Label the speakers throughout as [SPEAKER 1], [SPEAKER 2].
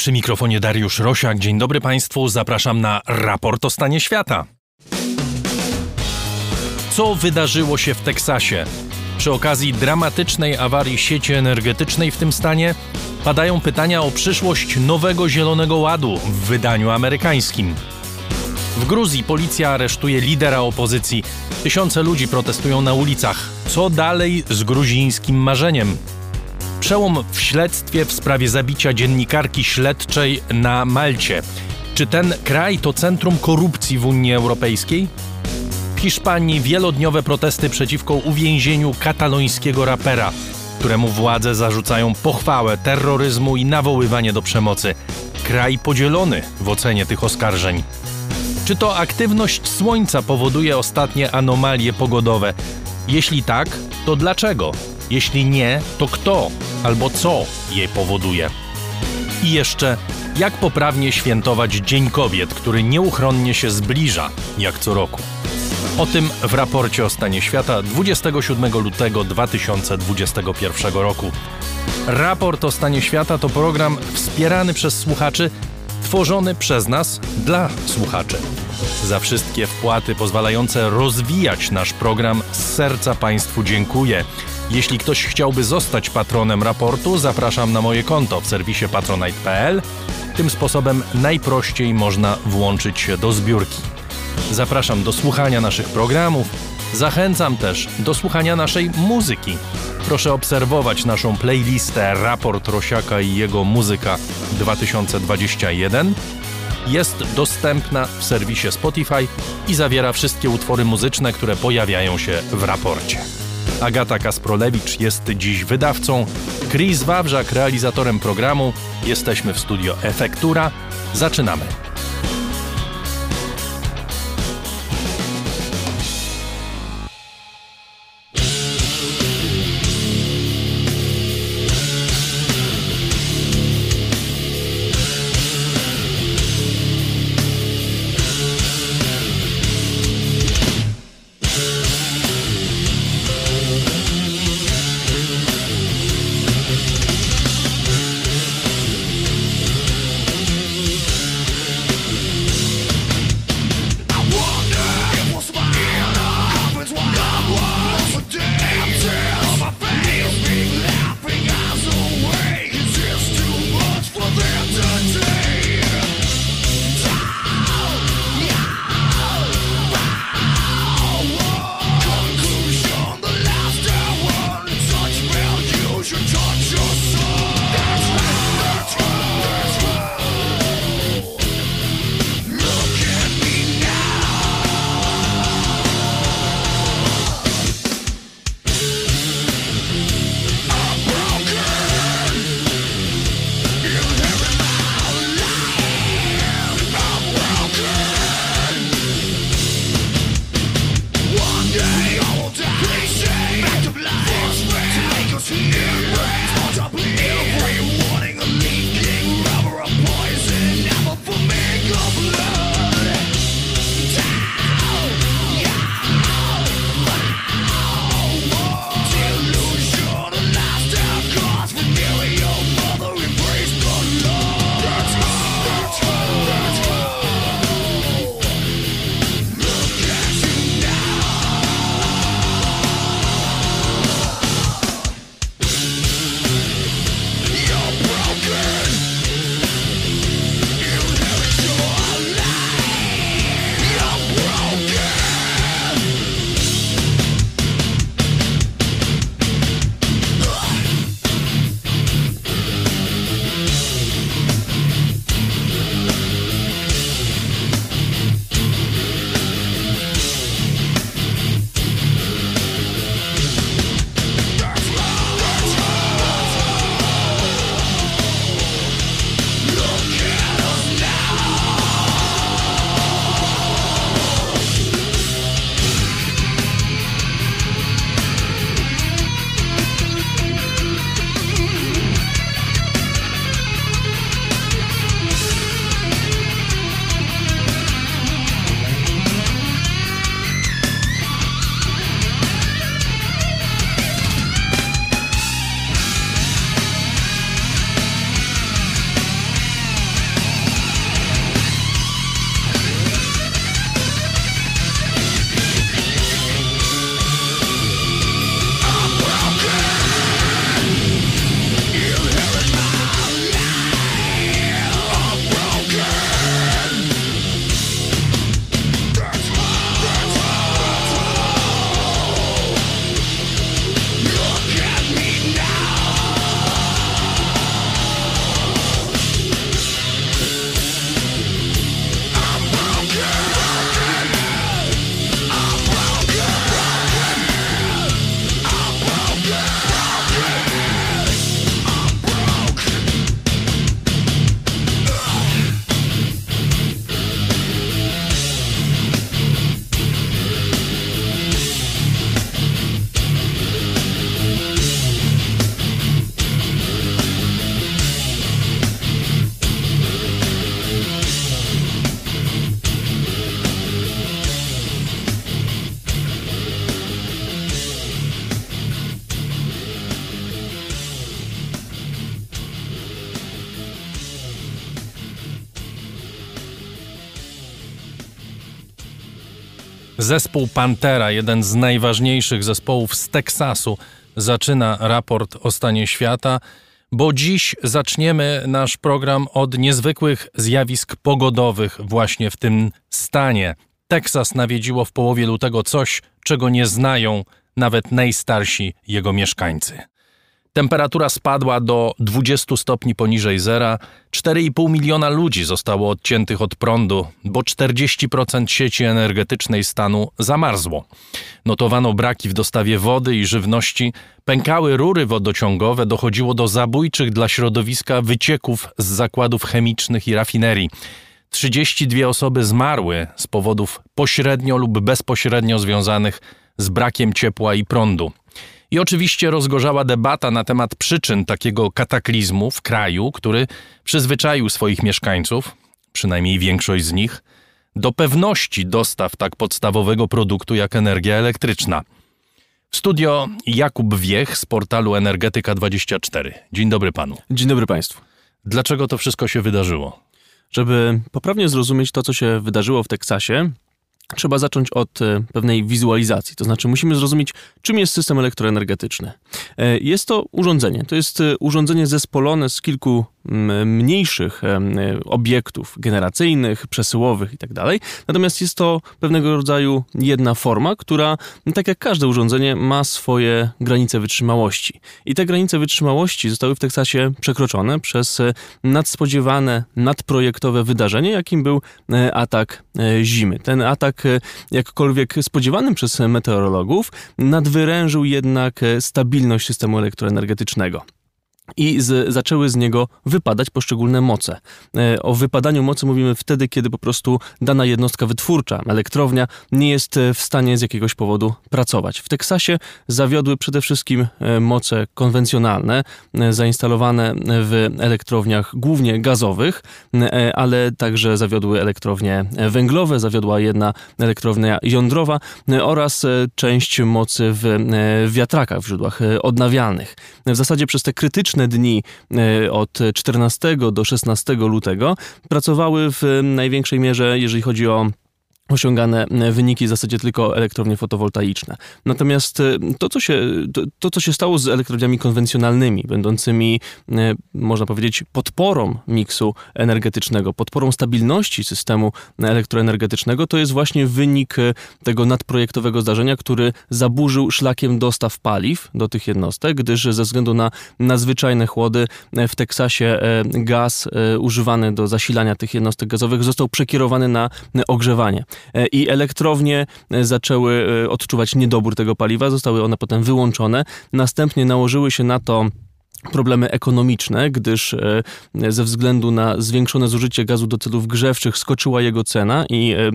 [SPEAKER 1] Przy mikrofonie Dariusz Rosiak. Dzień dobry Państwu. Zapraszam na raport o stanie świata. Co wydarzyło się w Teksasie? Przy okazji dramatycznej awarii sieci energetycznej w tym stanie padają pytania o przyszłość nowego Zielonego Ładu w wydaniu amerykańskim. W Gruzji policja aresztuje lidera opozycji. Tysiące ludzi protestują na ulicach. Co dalej z gruzińskim marzeniem? Przełom w śledztwie w sprawie zabicia dziennikarki śledczej na Malcie. Czy ten kraj to centrum korupcji w Unii Europejskiej? W Hiszpanii wielodniowe protesty przeciwko uwięzieniu katalońskiego rapera, któremu władze zarzucają pochwałę terroryzmu i nawoływanie do przemocy. Kraj podzielony w ocenie tych oskarżeń. Czy to aktywność Słońca powoduje ostatnie anomalie pogodowe? Jeśli tak, to dlaczego? Jeśli nie, to kto albo co je powoduje? I jeszcze, jak poprawnie świętować Dzień Kobiet, który nieuchronnie się zbliża, jak co roku? O tym w raporcie o stanie świata 27 lutego 2021 roku. Raport o stanie świata to program wspierany przez słuchaczy, tworzony przez nas dla słuchaczy. Za wszystkie wpłaty pozwalające rozwijać nasz program z serca Państwu dziękuję. Jeśli ktoś chciałby zostać patronem raportu, zapraszam na moje konto w serwisie patronite.pl. Tym sposobem najprościej można włączyć się do zbiórki. Zapraszam do słuchania naszych programów. Zachęcam też do słuchania naszej muzyki. Proszę obserwować naszą playlistę Raport Rosiaka i jego muzyka 2021. Jest dostępna w serwisie Spotify i zawiera wszystkie utwory muzyczne, które pojawiają się w raporcie. Agata Kasprolewicz jest dziś wydawcą, Chris Wawrzak realizatorem programu. Jesteśmy w studio Efektura. Zaczynamy. Zespół Pantera, jeden z najważniejszych zespołów z Teksasu, zaczyna raport o stanie świata, bo dziś zaczniemy nasz program od niezwykłych zjawisk pogodowych właśnie w tym stanie. Teksas nawiedziło w połowie lutego coś, czego nie znają nawet najstarsi jego mieszkańcy. Temperatura spadła do 20 stopni poniżej zera. 4,5 miliona ludzi zostało odciętych od prądu, bo 40% sieci energetycznej stanu zamarzło. Notowano braki w dostawie wody i żywności, pękały rury wodociągowe, dochodziło do zabójczych dla środowiska wycieków z zakładów chemicznych i rafinerii. 32 osoby zmarły z powodów pośrednio lub bezpośrednio związanych z brakiem ciepła i prądu. I oczywiście rozgorzała debata na temat przyczyn takiego kataklizmu w kraju, który przyzwyczaił swoich mieszkańców, przynajmniej większość z nich, do pewności dostaw tak podstawowego produktu jak energia elektryczna. W studio Jakub Wiech z portalu Energetyka24. Dzień dobry panu.
[SPEAKER 2] Dzień dobry państwu.
[SPEAKER 1] Dlaczego to wszystko się wydarzyło?
[SPEAKER 2] Żeby poprawnie zrozumieć to, co się wydarzyło w Teksasie, trzeba zacząć od e, pewnej wizualizacji. To znaczy, musimy zrozumieć, czym jest system elektroenergetyczny. E, jest to urządzenie. To jest e, urządzenie zespolone z kilku mniejszych obiektów generacyjnych, przesyłowych itd. Tak Natomiast jest to pewnego rodzaju jedna forma, która, tak jak każde urządzenie, ma swoje granice wytrzymałości. I te granice wytrzymałości zostały w Teksasie przekroczone przez nadspodziewane, nadprojektowe wydarzenie, jakim był atak zimy. Ten atak E, jakkolwiek spodziewanym przez meteorologów, nadwyrężył jednak e, stabilność systemu elektroenergetycznego i z, zaczęły z niego wypadać poszczególne moce. E, o wypadaniu mocy mówimy wtedy, kiedy po prostu dana jednostka wytwórcza, elektrownia, nie jest e, w stanie z jakiegoś powodu pracować. W Teksasie zawiodły przede wszystkim e, moce konwencjonalne, zainstalowane w elektrowniach głównie gazowych, ale także zawiodły elektrownie węglowe, zawiodła jedna elektrownia jądrowa oraz część mocy w wiatrakach, w źródłach odnawialnych. W zasadzie przez te krytyczne dni e, od 14 do 16 lutego pracowały w największej mierze, jeżeli chodzi o osiągane e, wyniki w zasadzie tylko elektrownie fotowoltaiczne. Natomiast e, to, co się, to, to, co się stało z elektrowniami konwencjonalnymi, będącymi, e, można powiedzieć, podporą miksu energetycznego, podporą stabilności systemu elektroenergetycznego, to jest właśnie wynik tego nadprojektowego zdarzenia, który zaburzył szlakiem dostaw paliw do tych jednostek, gdyż ze względu na nadzwyczajne chłody w Teksasie gaz używany do zasilania tych jednostek gazowych został przekierowany na ogrzewanie. E, i elektrownie e, zaczęły e, odczuwać niedobór tego paliwa, zostały one potem wyłączone. Następnie nałożyły się na to problemy ekonomiczne, gdyż e, ze względu na zwiększone zużycie gazu do celów grzewczych skoczyła jego cena i e,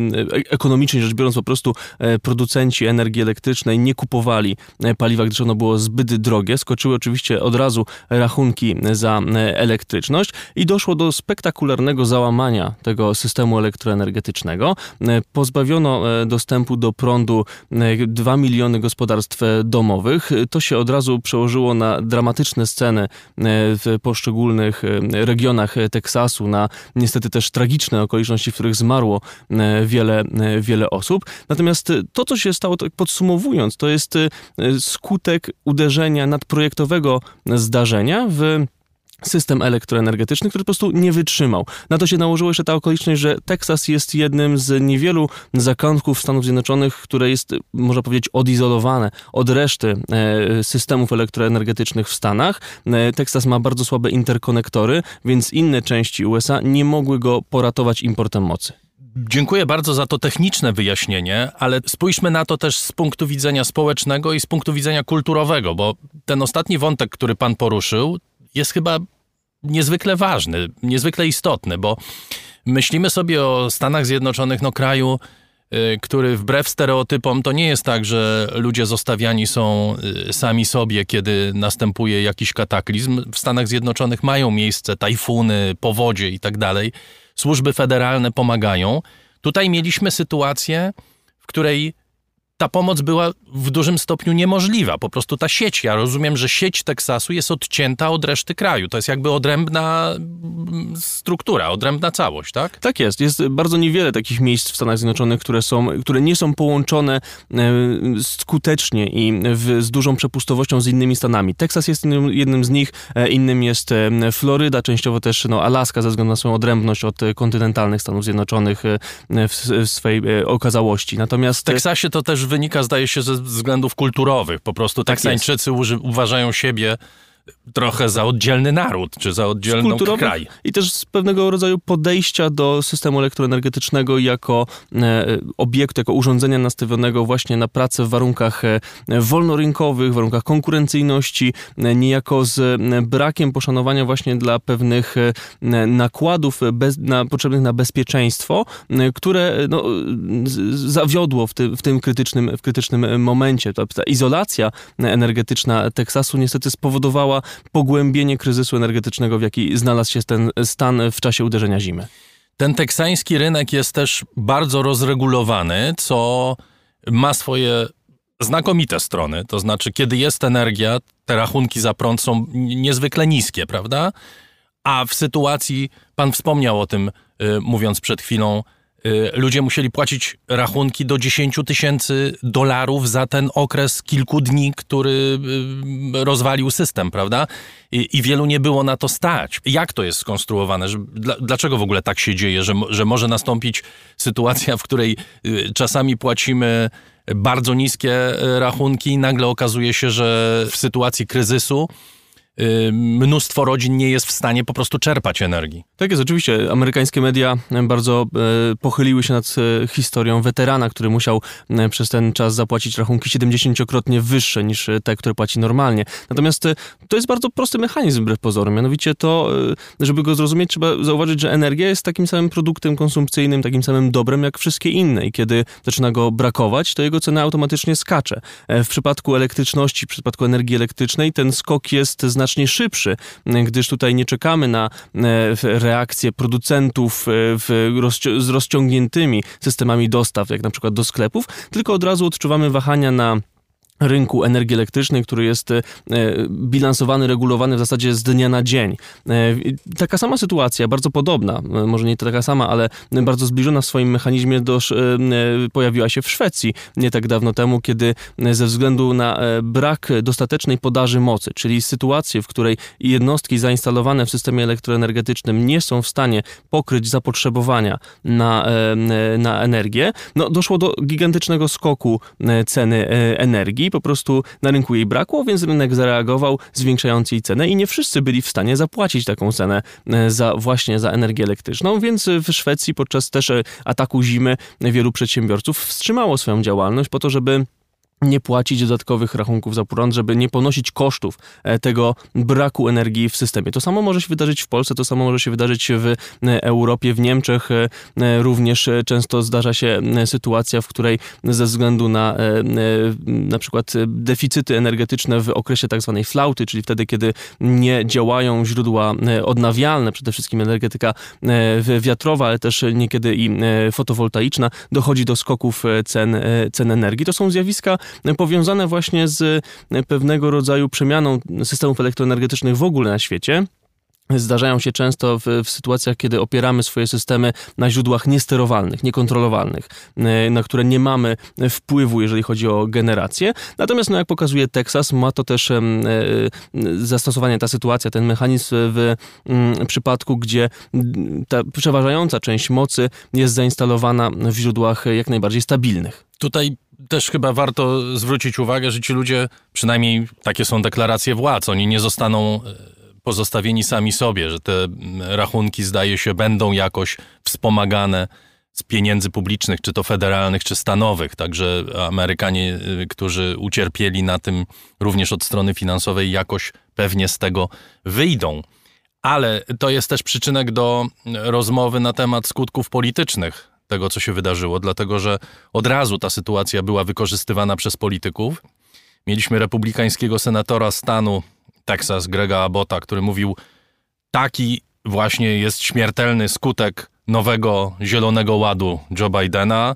[SPEAKER 2] ekonomicznie rzecz biorąc po prostu e, producenci energii elektrycznej nie kupowali paliwa, gdyż ono było zbyt drogie. Skoczyły oczywiście od razu rachunki za elektryczność i doszło do spektakularnego załamania tego systemu elektroenergetycznego. Pozbawiono dostępu do prądu 2 miliony gospodarstw domowych. To się od razu przełożyło na dramatyczne sceny E, w poszczególnych e, regionach Teksasu, na niestety też tragiczne okoliczności, w których zmarło e, wiele, wiele osób. Natomiast to, co się stało, tak podsumowując, to jest skutek uderzenia nadprojektowego zdarzenia w system elektroenergetyczny, który po prostu nie wytrzymał. Na to się nałożyło jeszcze ta okoliczność, że Teksas jest jednym z niewielu zakątków Stanów Zjednoczonych, które jest, można powiedzieć, odizolowane od reszty e, systemów elektroenergetycznych w Stanach. E, Teksas ma bardzo słabe interkonektory, więc inne części USA nie mogły go poratować importem mocy.
[SPEAKER 1] Dziękuję bardzo za to techniczne wyjaśnienie, ale spójrzmy na to też z punktu widzenia społecznego i z punktu widzenia kulturowego, bo ten ostatni wątek, który pan poruszył, jest chyba niezwykle ważny, niezwykle istotny, bo myślimy sobie o Stanach Zjednoczonych, no kraju, y, który wbrew stereotypom to nie jest tak, że ludzie zostawiani są y, sami sobie, kiedy następuje jakiś kataklizm. W Stanach Zjednoczonych mają miejsce tajfuny, powodzie i tak dalej. Służby federalne pomagają. Tutaj mieliśmy sytuację, w której ta pomoc była w dużym stopniu niemożliwa. Po prostu ta sieć, ja rozumiem, że sieć Teksasu jest odcięta od reszty kraju. To jest jakby odrębna mm, struktura, odrębna całość, tak?
[SPEAKER 2] Tak jest. Jest bardzo niewiele takich miejsc w Stanach Zjednoczonych, które, są, które nie są połączone e, skutecznie i w, z dużą przepustowością z innymi stanami. Teksas jest jednym, z nich, e, innym jest e, Floryda, częściowo też no, Alaska ze względu na swoją odrębność od kontynentalnych Stanów Zjednoczonych w, w swojej okazałości.
[SPEAKER 1] Natomiast w Teksasie to też wynika, zdaje się, ze względów kulturowych. Po prostu tak Teksańczycy uważają siebie trochę za oddzielny naród, czy za oddzielny kraj.
[SPEAKER 2] I też z pewnego rodzaju podejścia do systemu elektroenergetycznego jako e, obiektu, jako urządzenia nastawionego właśnie na pracę w warunkach e, wolnorynkowych, w warunkach konkurencyjności, e, niejako z brakiem poszanowania właśnie dla pewnych nakładów bez, na, potrzebnych na bezpieczeństwo, które no, zawiodło w, ty, w tym krytycznym, w krytycznym momencie. Ta, ta izolacja energetyczna Teksasu niestety spowodowała pogłębienie kryzysu energetycznego, w jaki znalazł się ten stan w czasie uderzenia zimy.
[SPEAKER 1] Ten teksański rynek jest też bardzo rozregulowany, co ma swoje znakomite strony. To znaczy, kiedy jest energia, te rachunki za prąd są niezwykle niskie, prawda? A w sytuacji, pan wspomniał o tym, y, mówiąc przed chwilą, ludzie musieli płacić rachunki do 10 tysięcy dolarów za ten okres kilku dni, który y, rozwalił system, prawda? I, I, wielu nie było na to stać. Jak to jest skonstruowane? Dlaczego w ogóle tak się dzieje, że, że może nastąpić sytuacja, w której y, czasami płacimy bardzo niskie rachunki i nagle okazuje się, że w sytuacji kryzysu Y, mnóstwo rodzin nie jest w stanie po prostu czerpać energii.
[SPEAKER 2] Tak jest, oczywiście. Amerykańskie media bardzo e, pochyliły się nad e, historią weterana, który musiał e, przez ten czas zapłacić rachunki 70-krotnie wyższe niż te, które płaci normalnie. Natomiast to jest bardzo prosty mechanizm wbrew pozorom. Mianowicie to, żeby go zrozumieć, trzeba zauważyć, że energia jest takim samym produktem konsumpcyjnym, takim samym dobrem jak wszystkie inne i kiedy zaczyna go brakować, to jego cena automatycznie skacze. W przypadku elektryczności, w przypadku energii elektrycznej ten skok jest znacznie znacznie szybszy, gdyż tutaj nie czekamy na e, reakcję producentów e, rozci z rozciągniętymi systemami dostaw, jak na przykład do sklepów, tylko od razu odczuwamy wahania na rynku energii elektrycznej, który jest e, bilansowany, regulowany w zasadzie z dnia na dzień. E, taka sama sytuacja, bardzo podobna, e, może nie taka sama, ale bardzo zbliżona w swoim mechanizmie do, pojawiła się w Szwecji nie tak dawno temu, kiedy ze względu na brak dostatecznej podaży mocy, czyli sytuację, w której jednostki zainstalowane w systemie elektroenergetycznym nie są w stanie pokryć zapotrzebowania na, na energię, no doszło do gigantycznego skoku ceny energii po prostu na rynku jej brakło, więc rynek zareagował, zwiększając jej cenę i nie wszyscy byli w stanie zapłacić taką cenę e, za właśnie za energię elektryczną, więc w Szwecji podczas też e, ataku zimy wielu przedsiębiorców wstrzymało swoją działalność po to, żeby nie płacić dodatkowych rachunków za prąd, żeby nie ponosić kosztów e, tego braku energii w systemie. To samo może się wydarzyć w Polsce, to samo może się wydarzyć w e, Europie, w Niemczech. E, również często zdarza się sytuacja, w której ze względu na na przykład deficyty energetyczne w okresie tak zwanej flauty, czyli wtedy, kiedy nie działają źródła odnawialne, przede wszystkim energetyka wiatrowa, ale też niekiedy i fotowoltaiczna, dochodzi do skoków cen, cen energii. To są zjawiska powiązane właśnie z pewnego rodzaju przemianą systemów elektroenergetycznych w ogóle na świecie zdarzają się często w, w, sytuacjach, kiedy opieramy swoje systemy na źródłach niesterowalnych, niekontrolowalnych, e, na które nie mamy wpływu, jeżeli chodzi o generację. Natomiast, no, jak pokazuje Teksas, ma to też e, zastosowanie, ta sytuacja, ten mechanizm w m, przypadku, gdzie ta przeważająca część mocy jest zainstalowana w źródłach jak najbardziej stabilnych.
[SPEAKER 1] Tutaj też chyba warto zwrócić uwagę, że ci ludzie, przynajmniej takie są deklaracje władz, oni nie zostaną e, pozostawieni sami sobie, że te rachunki, zdaje się, będą jakoś wspomagane z pieniędzy publicznych, czy to federalnych, czy stanowych. Także Amerykanie, e, którzy ucierpieli na tym również od strony finansowej, jakoś pewnie z tego wyjdą. Ale to jest też przyczynek do rozmowy na temat skutków politycznych tego, co się wydarzyło, dlatego że od razu ta sytuacja była wykorzystywana przez polityków. Mieliśmy republikańskiego senatora stanu Texas, Grega Abota, który mówił, taki właśnie jest śmiertelny skutek nowego Zielonego Ładu Joe Bidena.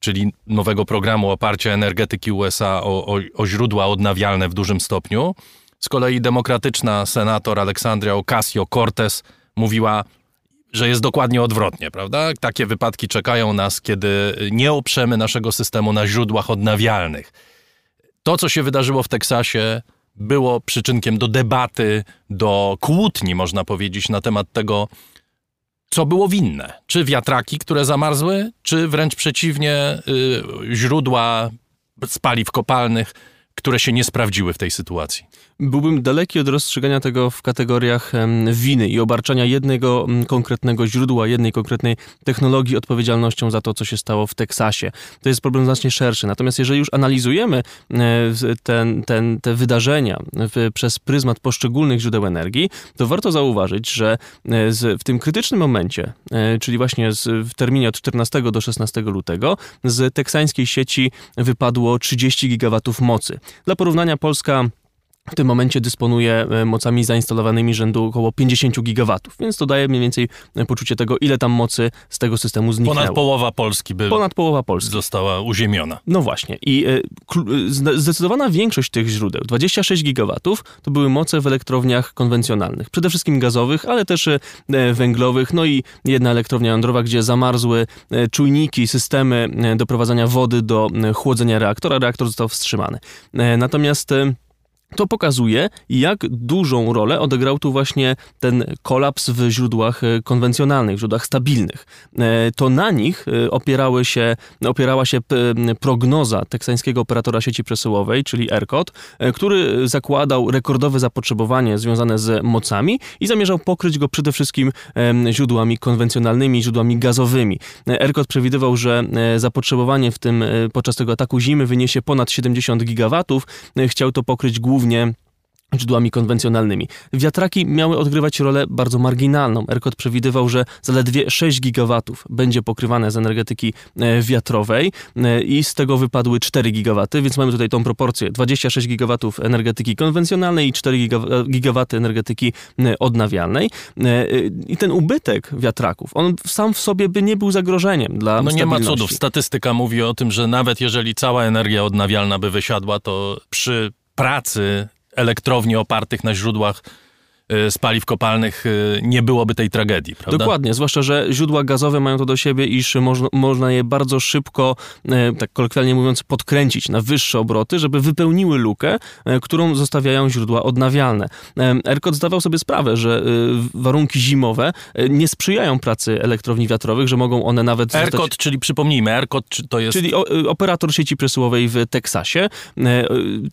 [SPEAKER 1] czyli nowego programu oparcia energetyki USA o, o, o źródła odnawialne w dużym stopniu. Z kolei demokratyczna senator Aleksandria Ocasio-Cortez mówiła, że jest dokładnie odwrotnie, prawda? Takie wypadki czekają nas, kiedy nie oprzemy naszego systemu na źródłach odnawialnych. To, co się wydarzyło w Teksasie, było przyczynkiem do debaty, do kłótni, można powiedzieć, na temat tego, co było winne. Czy wiatraki, które zamarzły, czy wręcz przeciwnie, y, źródła z paliw kopalnych, które się nie sprawdziły w tej sytuacji.
[SPEAKER 2] Byłbym daleki od rozstrzygania tego w kategoriach winy i obarczania jednego konkretnego źródła, jednej konkretnej technologii odpowiedzialnością za to, co się stało w Teksasie. To jest problem znacznie szerszy. Natomiast jeżeli już analizujemy e, ten, ten, te wydarzenia przez pryzmat poszczególnych źródeł energii, to warto zauważyć, że e, w tym krytycznym momencie, e, czyli właśnie w terminie od 14 do 16 lutego, z teksańskiej sieci wypadło 30 gigawatów mocy. Dla porównania Polska w tym momencie dysponuje e, mocami zainstalowanymi rzędu około 50 gigawatów, więc to daje mniej więcej e, poczucie tego, ile tam mocy z tego systemu zniknęło.
[SPEAKER 1] Ponad połowa Polski by
[SPEAKER 2] Ponad połowa Polski.
[SPEAKER 1] została uziemiona.
[SPEAKER 2] No właśnie i e, zdecydowana większość tych źródeł, 26 gigawatów, to były moce w elektrowniach konwencjonalnych, przede wszystkim gazowych, ale też węglowych, no i jedna elektrownia jądrowa, gdzie zamarzły czujniki, systemy doprowadzania wody do chłodzenia reaktora, reaktor został wstrzymany. Natomiast to pokazuje, jak dużą rolę odegrał tu właśnie ten kolaps w źródłach e, konwencjonalnych, w źródłach stabilnych. E, to na nich e, opierały się, opierała się prognoza teksańskiego operatora sieci przesyłowej, czyli ERCOT, który zakładał rekordowe zapotrzebowanie związane z mocami i zamierzał pokryć go przede wszystkim źródłami konwencjonalnymi, źródłami gazowymi. ERCOT przewidywał, że zapotrzebowanie w tym podczas tego ataku zimy wyniesie ponad 70 gigawatów. Chciał to pokryć głównie głównie źródłami konwencjonalnymi. Wiatraki miały odgrywać rolę bardzo marginalną. ERCOT przewidywał, że zaledwie 6 gigawatów będzie pokrywane z energetyki e, wiatrowej e, i z tego wypadły 4 gigawaty, więc mamy tutaj tą proporcję 26 gigawatów energetyki konwencjonalnej i 4 gigawaty energetyki e, odnawialnej. I ten ubytek wiatraków, on sam w sobie by nie był zagrożeniem dla
[SPEAKER 1] No nie ma cudów. Statystyka mówi o tym, że nawet jeżeli cała energia odnawialna by wysiadła, to przy pracy elektrowni opartych na źródłach z paliw kopalnych y, nie byłoby tej tragedii, prawda?
[SPEAKER 2] Dokładnie, zwłaszcza, że źródła gazowe mają to do siebie, iż można, można je bardzo szybko, e, tak kolokwialnie mówiąc, podkręcić na wyższe obroty, żeby wypełniły lukę, e, którą zostawiają źródła odnawialne. E, ERCOT zdawał sobie sprawę, że warunki zimowe nie sprzyjają pracy elektrowni wiatrowych, że mogą one nawet...
[SPEAKER 1] ERCOT, zostać... czyli przypomnijmy, ERCOT to jest...
[SPEAKER 2] Czyli operator sieci przesyłowej w Teksasie.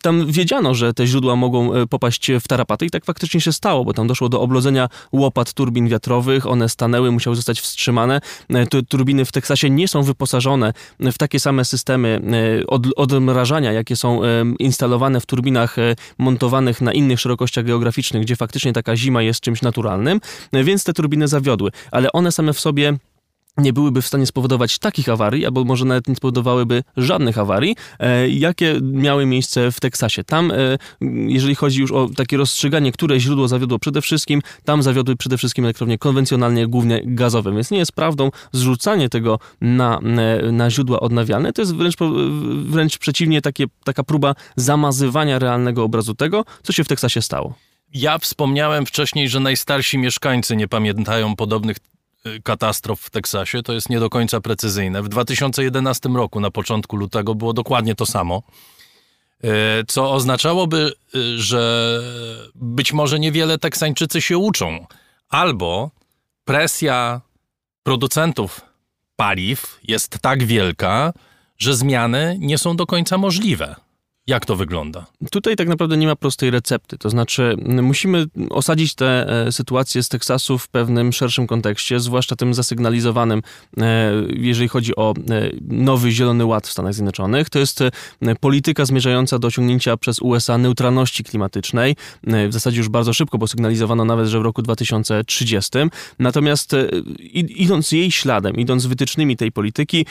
[SPEAKER 2] Tam wiedziano, że te źródła mogą popaść w tarapaty i tak faktycznie się stało, bo tam doszło do oblodzenia łopat turbin wiatrowych, one stanęły, musiały zostać wstrzymane. E, turbiny w Teksasie nie są wyposażone w takie same systemy e, od, odmrażania, jakie są e, instalowane w turbinach montowanych na innych szerokościach geograficznych, gdzie faktycznie taka zima jest czymś naturalnym, więc te turbiny zawiodły, ale one same w sobie nie byłyby w stanie spowodować takich awarii, albo może nawet nie spowodowałyby żadnych awarii, e, jakie miały miejsce w Teksasie. Tam, e, jeżeli chodzi już o takie rozstrzyganie, które źródło zawiodło przede wszystkim, tam zawiodły przede wszystkim elektrownie konwencjonalnie, głównie gazowe, więc nie jest prawdą zrzucanie tego na, e, na źródła odnawialne, to jest wręcz, wręcz przeciwnie takie, taka próba zamazywania realnego obrazu tego, co się w Teksasie stało.
[SPEAKER 1] Ja wspomniałem wcześniej, że najstarsi mieszkańcy nie pamiętają podobnych katastrof w Teksasie, to jest nie do końca precyzyjne. W 2011 roku, na początku lutego, było dokładnie to samo, y, co oznaczałoby, y, że być może niewiele Teksańczycy się uczą, albo presja producentów paliw jest tak wielka, że zmiany nie są do końca możliwe. Jak to wygląda?
[SPEAKER 2] Tutaj tak naprawdę nie ma prostej recepty. To znaczy, musimy osadzić tę e, sytuację z Teksasu w pewnym szerszym kontekście, zwłaszcza tym zasygnalizowanym, e, jeżeli chodzi o e, nowy Zielony Ład w Stanach Zjednoczonych. To jest polityka zmierzająca do osiągnięcia przez USA neutralności klimatycznej. W zasadzie już bardzo szybko, bo sygnalizowano nawet, że w roku 2030. Natomiast idąc jej śladem, idąc wytycznymi tej polityki,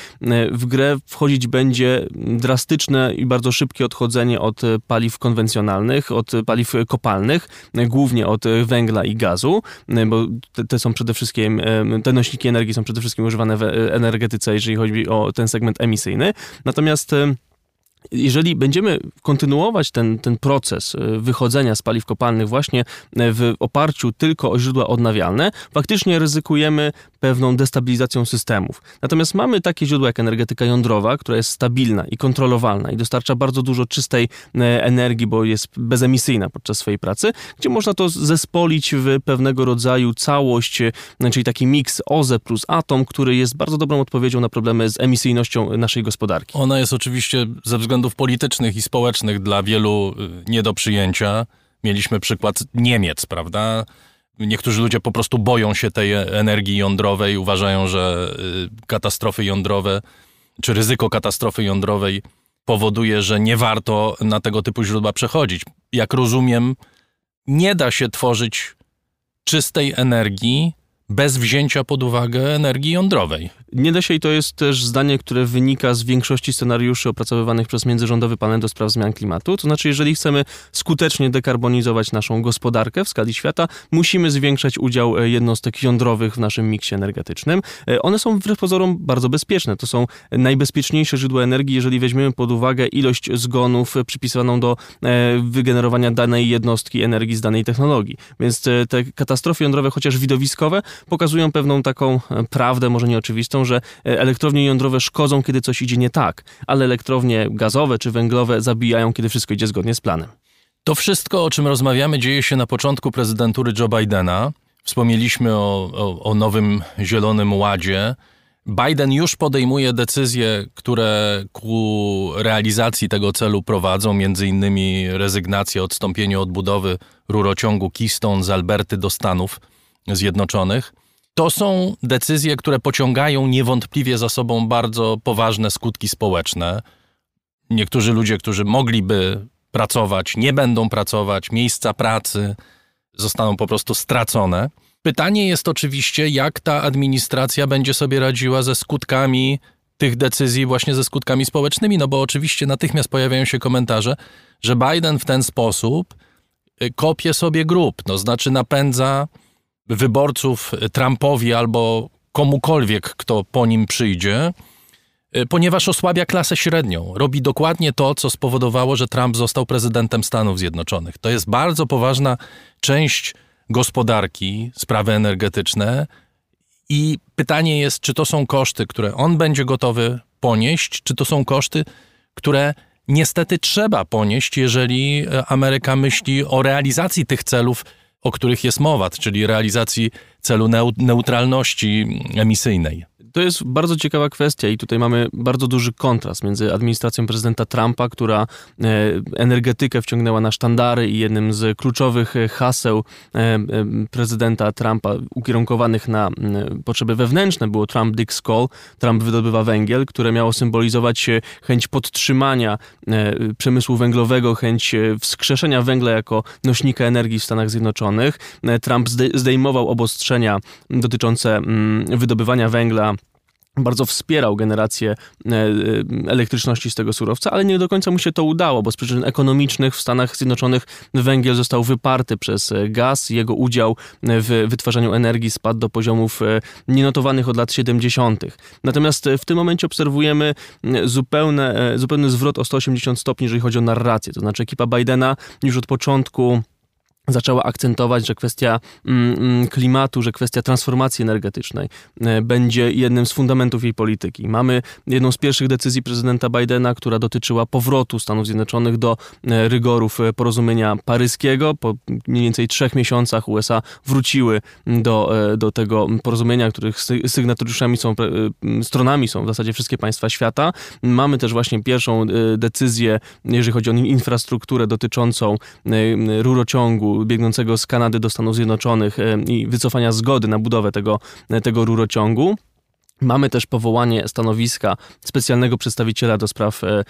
[SPEAKER 2] w grę wchodzić będzie drastyczne i bardzo szybkie odchodzenie odchodzenie od paliw konwencjonalnych, od paliw kopalnych, głównie od węgla i gazu, bo te są przede wszystkim, te nośniki energii są przede wszystkim używane w energetyce, jeżeli chodzi o ten segment emisyjny. Natomiast jeżeli będziemy kontynuować ten, ten proces e, wychodzenia z paliw kopalnych właśnie e, w oparciu tylko o źródła odnawialne, faktycznie ryzykujemy pewną destabilizacją systemów. Natomiast mamy takie źródła jak energetyka jądrowa, która jest stabilna i kontrolowalna i dostarcza bardzo dużo czystej e, energii, bo jest bezemisyjna podczas swojej pracy, gdzie można to zespolić w pewnego rodzaju całość, czyli taki miks OZE plus atom, który jest bardzo dobrą odpowiedzią na problemy z emisyjnością naszej gospodarki.
[SPEAKER 1] Ona jest oczywiście ze względu względów politycznych i społecznych dla wielu y, nie do przyjęcia. Mieliśmy przykład Niemiec, prawda? Niektórzy ludzie po prostu boją się tej energii jądrowej, uważają, że y, katastrofy jądrowe czy ryzyko katastrofy jądrowej powoduje, że nie warto na tego typu źródła przechodzić. Jak rozumiem, nie da się tworzyć czystej energii bez wzięcia pod uwagę energii jądrowej.
[SPEAKER 2] Nie da się i to jest też zdanie, które wynika z większości scenariuszy opracowywanych przez Międzyrządowy Panel do Spraw Zmian Klimatu. To znaczy, jeżeli chcemy skutecznie dekarbonizować naszą gospodarkę w skali świata, musimy zwiększać udział e, jednostek jądrowych w naszym miksie energetycznym. E, one są wbrew pozorom bardzo bezpieczne. To są najbezpieczniejsze źródła energii, jeżeli weźmiemy pod uwagę ilość zgonów przypisywaną do e, wygenerowania danej jednostki energii z danej technologii. Więc te katastrofy jądrowe, chociaż widowiskowe, pokazują pewną taką prawdę, może nieoczywistą, że e, elektrownie jądrowe szkodzą, kiedy coś idzie nie tak, ale elektrownie gazowe czy węglowe zabijają, kiedy wszystko idzie zgodnie z planem.
[SPEAKER 1] To wszystko, o czym rozmawiamy, dzieje się na początku prezydentury Joe Bidena. Wspomnieliśmy o, o, o nowym Zielonym Ładzie. Biden już podejmuje decyzje, które ku realizacji tego celu prowadzą, między innymi rezygnację, odstąpienie od budowy rurociągu Keystone z Alberty do Stanów Zjednoczonych. To są decyzje, które pociągają niewątpliwie za sobą bardzo poważne skutki społeczne. Niektórzy ludzie, którzy mogliby pracować, nie będą pracować, miejsca pracy zostaną po prostu stracone. Pytanie jest oczywiście, jak ta administracja będzie sobie radziła ze skutkami tych decyzji, właśnie ze skutkami społecznymi, no bo oczywiście natychmiast pojawiają się komentarze, że Biden w ten sposób y, kopie sobie grób, to znaczy napędza wyborców Trumpowi albo komukolwiek, kto po nim przyjdzie, y, ponieważ osłabia klasę średnią. Robi dokładnie to, co spowodowało, że Trump został prezydentem Stanów Zjednoczonych. To jest bardzo poważna część gospodarki, sprawy energetyczne. I pytanie jest, czy to są koszty, które on będzie gotowy ponieść, czy to są koszty, które niestety trzeba ponieść, jeżeli Ameryka myśli o realizacji tych celów o których jest mowa, czyli realizacji celu neutralności emisyjnej.
[SPEAKER 2] To jest bardzo ciekawa kwestia i tutaj mamy bardzo duży kontrast między administracją prezydenta Trumpa, która e, energetykę wciągnęła na sztandary i jednym z kluczowych e, haseł e, prezydenta Trumpa ukierunkowanych na potrzeby wewnętrzne było Trump Digs Coal, Trump wydobywa węgiel, które miało symbolizować chęć podtrzymania przemysłu węglowego, chęć wskrzeszenia węgla jako nośnika energii w Stanach Zjednoczonych. Trump zdejmował obostrzenia dotyczące wydobywania węgla bardzo wspierał generację e, e, elektryczności z tego surowca, ale nie do końca mu się to udało, bo z przyczyn ekonomicznych w Stanach Zjednoczonych węgiel został wyparty przez e, gaz. Jego udział w wytwarzaniu energii spadł do poziomów nienotowanych od lat 70. Natomiast w tym momencie obserwujemy zupełne, zupełny zwrot o 180 stopni, jeżeli chodzi o narrację. To znaczy ekipa Bidena już od początku zaczęła akcentować, że kwestia mm, mm, klimatu, że kwestia transformacji energetycznej e, będzie jednym z fundamentów jej polityki. Mamy jedną z pierwszych decyzji prezydenta Bidena, która dotyczyła powrotu Stanów Zjednoczonych do e, rygorów e, porozumienia paryskiego. Po mniej więcej trzech miesiącach USA wróciły do, do tego porozumienia, których sygnatariuszami są, stronami są w zasadzie wszystkie państwa świata. Mamy też właśnie pierwszą decyzję, jeżeli chodzi o infrastrukturę dotyczącą rurociągu biegnącego z Kanady do Stanów Zjednoczonych e, i wycofania zgody na budowę tego, tego rurociągu. Mamy też powołanie stanowiska specjalnego przedstawiciela do spraw e,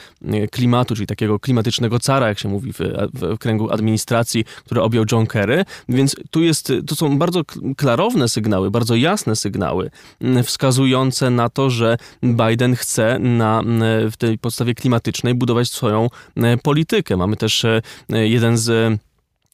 [SPEAKER 2] klimatu, czyli takiego klimatycznego cara, jak się mówi w, w, kręgu administracji, które objął John Kerry. Więc tu jest, to są bardzo klarowne sygnały, bardzo jasne sygnały, wskazujące na to, że Biden chce na, w tej podstawie klimatycznej budować swoją politykę. Mamy też e, jeden z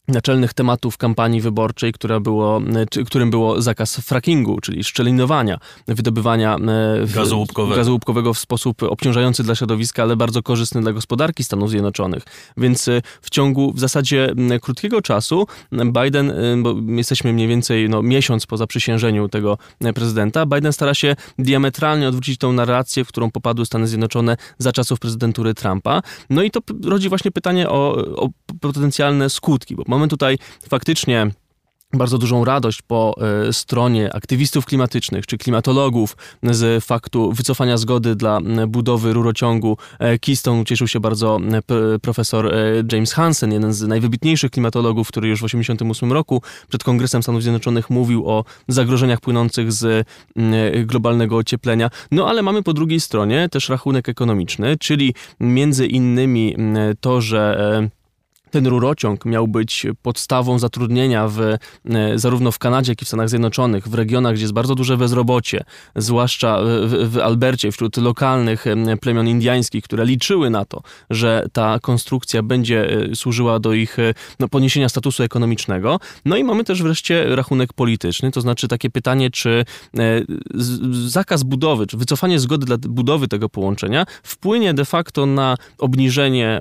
[SPEAKER 2] naczelnych tematów kampanii wyborczej, która było, którym było zakaz frackingu, czyli szczelinowania, wydobywania
[SPEAKER 1] e, gazu łupkowego.
[SPEAKER 2] gazu łupkowego w sposób obciążający dla środowiska, ale bardzo korzystny dla gospodarki Stanów Zjednoczonych. Więc e, w ciągu w zasadzie krótkiego czasu Biden, e, bo jesteśmy mniej więcej no, miesiąc po zaprzysiężeniu tego prezydenta, Biden stara się diametralnie odwrócić tą narrację, w którą popadły Stany Zjednoczone za czasów prezydentury Trumpa. No i to rodzi właśnie pytanie o, o potencjalne skutki, bo Mamy tutaj faktycznie bardzo dużą radość po e, stronie aktywistów klimatycznych czy klimatologów z faktu wycofania zgody dla budowy rurociągu e, Keystone. Cieszył się bardzo profesor e, James Hansen, jeden z najwybitniejszych klimatologów, który już w 1988 roku przed Kongresem Stanów Zjednoczonych mówił o zagrożeniach płynących z globalnego ocieplenia. No ale mamy po drugiej stronie też rachunek ekonomiczny, czyli między innymi to, że ten rurociąg miał być podstawą zatrudnienia w, e, zarówno w Kanadzie, jak i w Stanach Zjednoczonych, w regionach, gdzie jest bardzo duże bezrobocie, zwłaszcza w, w Albercie, wśród lokalnych plemion indiańskich, które liczyły na to, że ta konstrukcja będzie e, służyła do ich e, no, podniesienia statusu ekonomicznego. No i mamy też wreszcie rachunek polityczny, to znaczy takie pytanie, czy zakaz budowy, czy wycofanie zgody dla budowy tego połączenia wpłynie de facto na obniżenie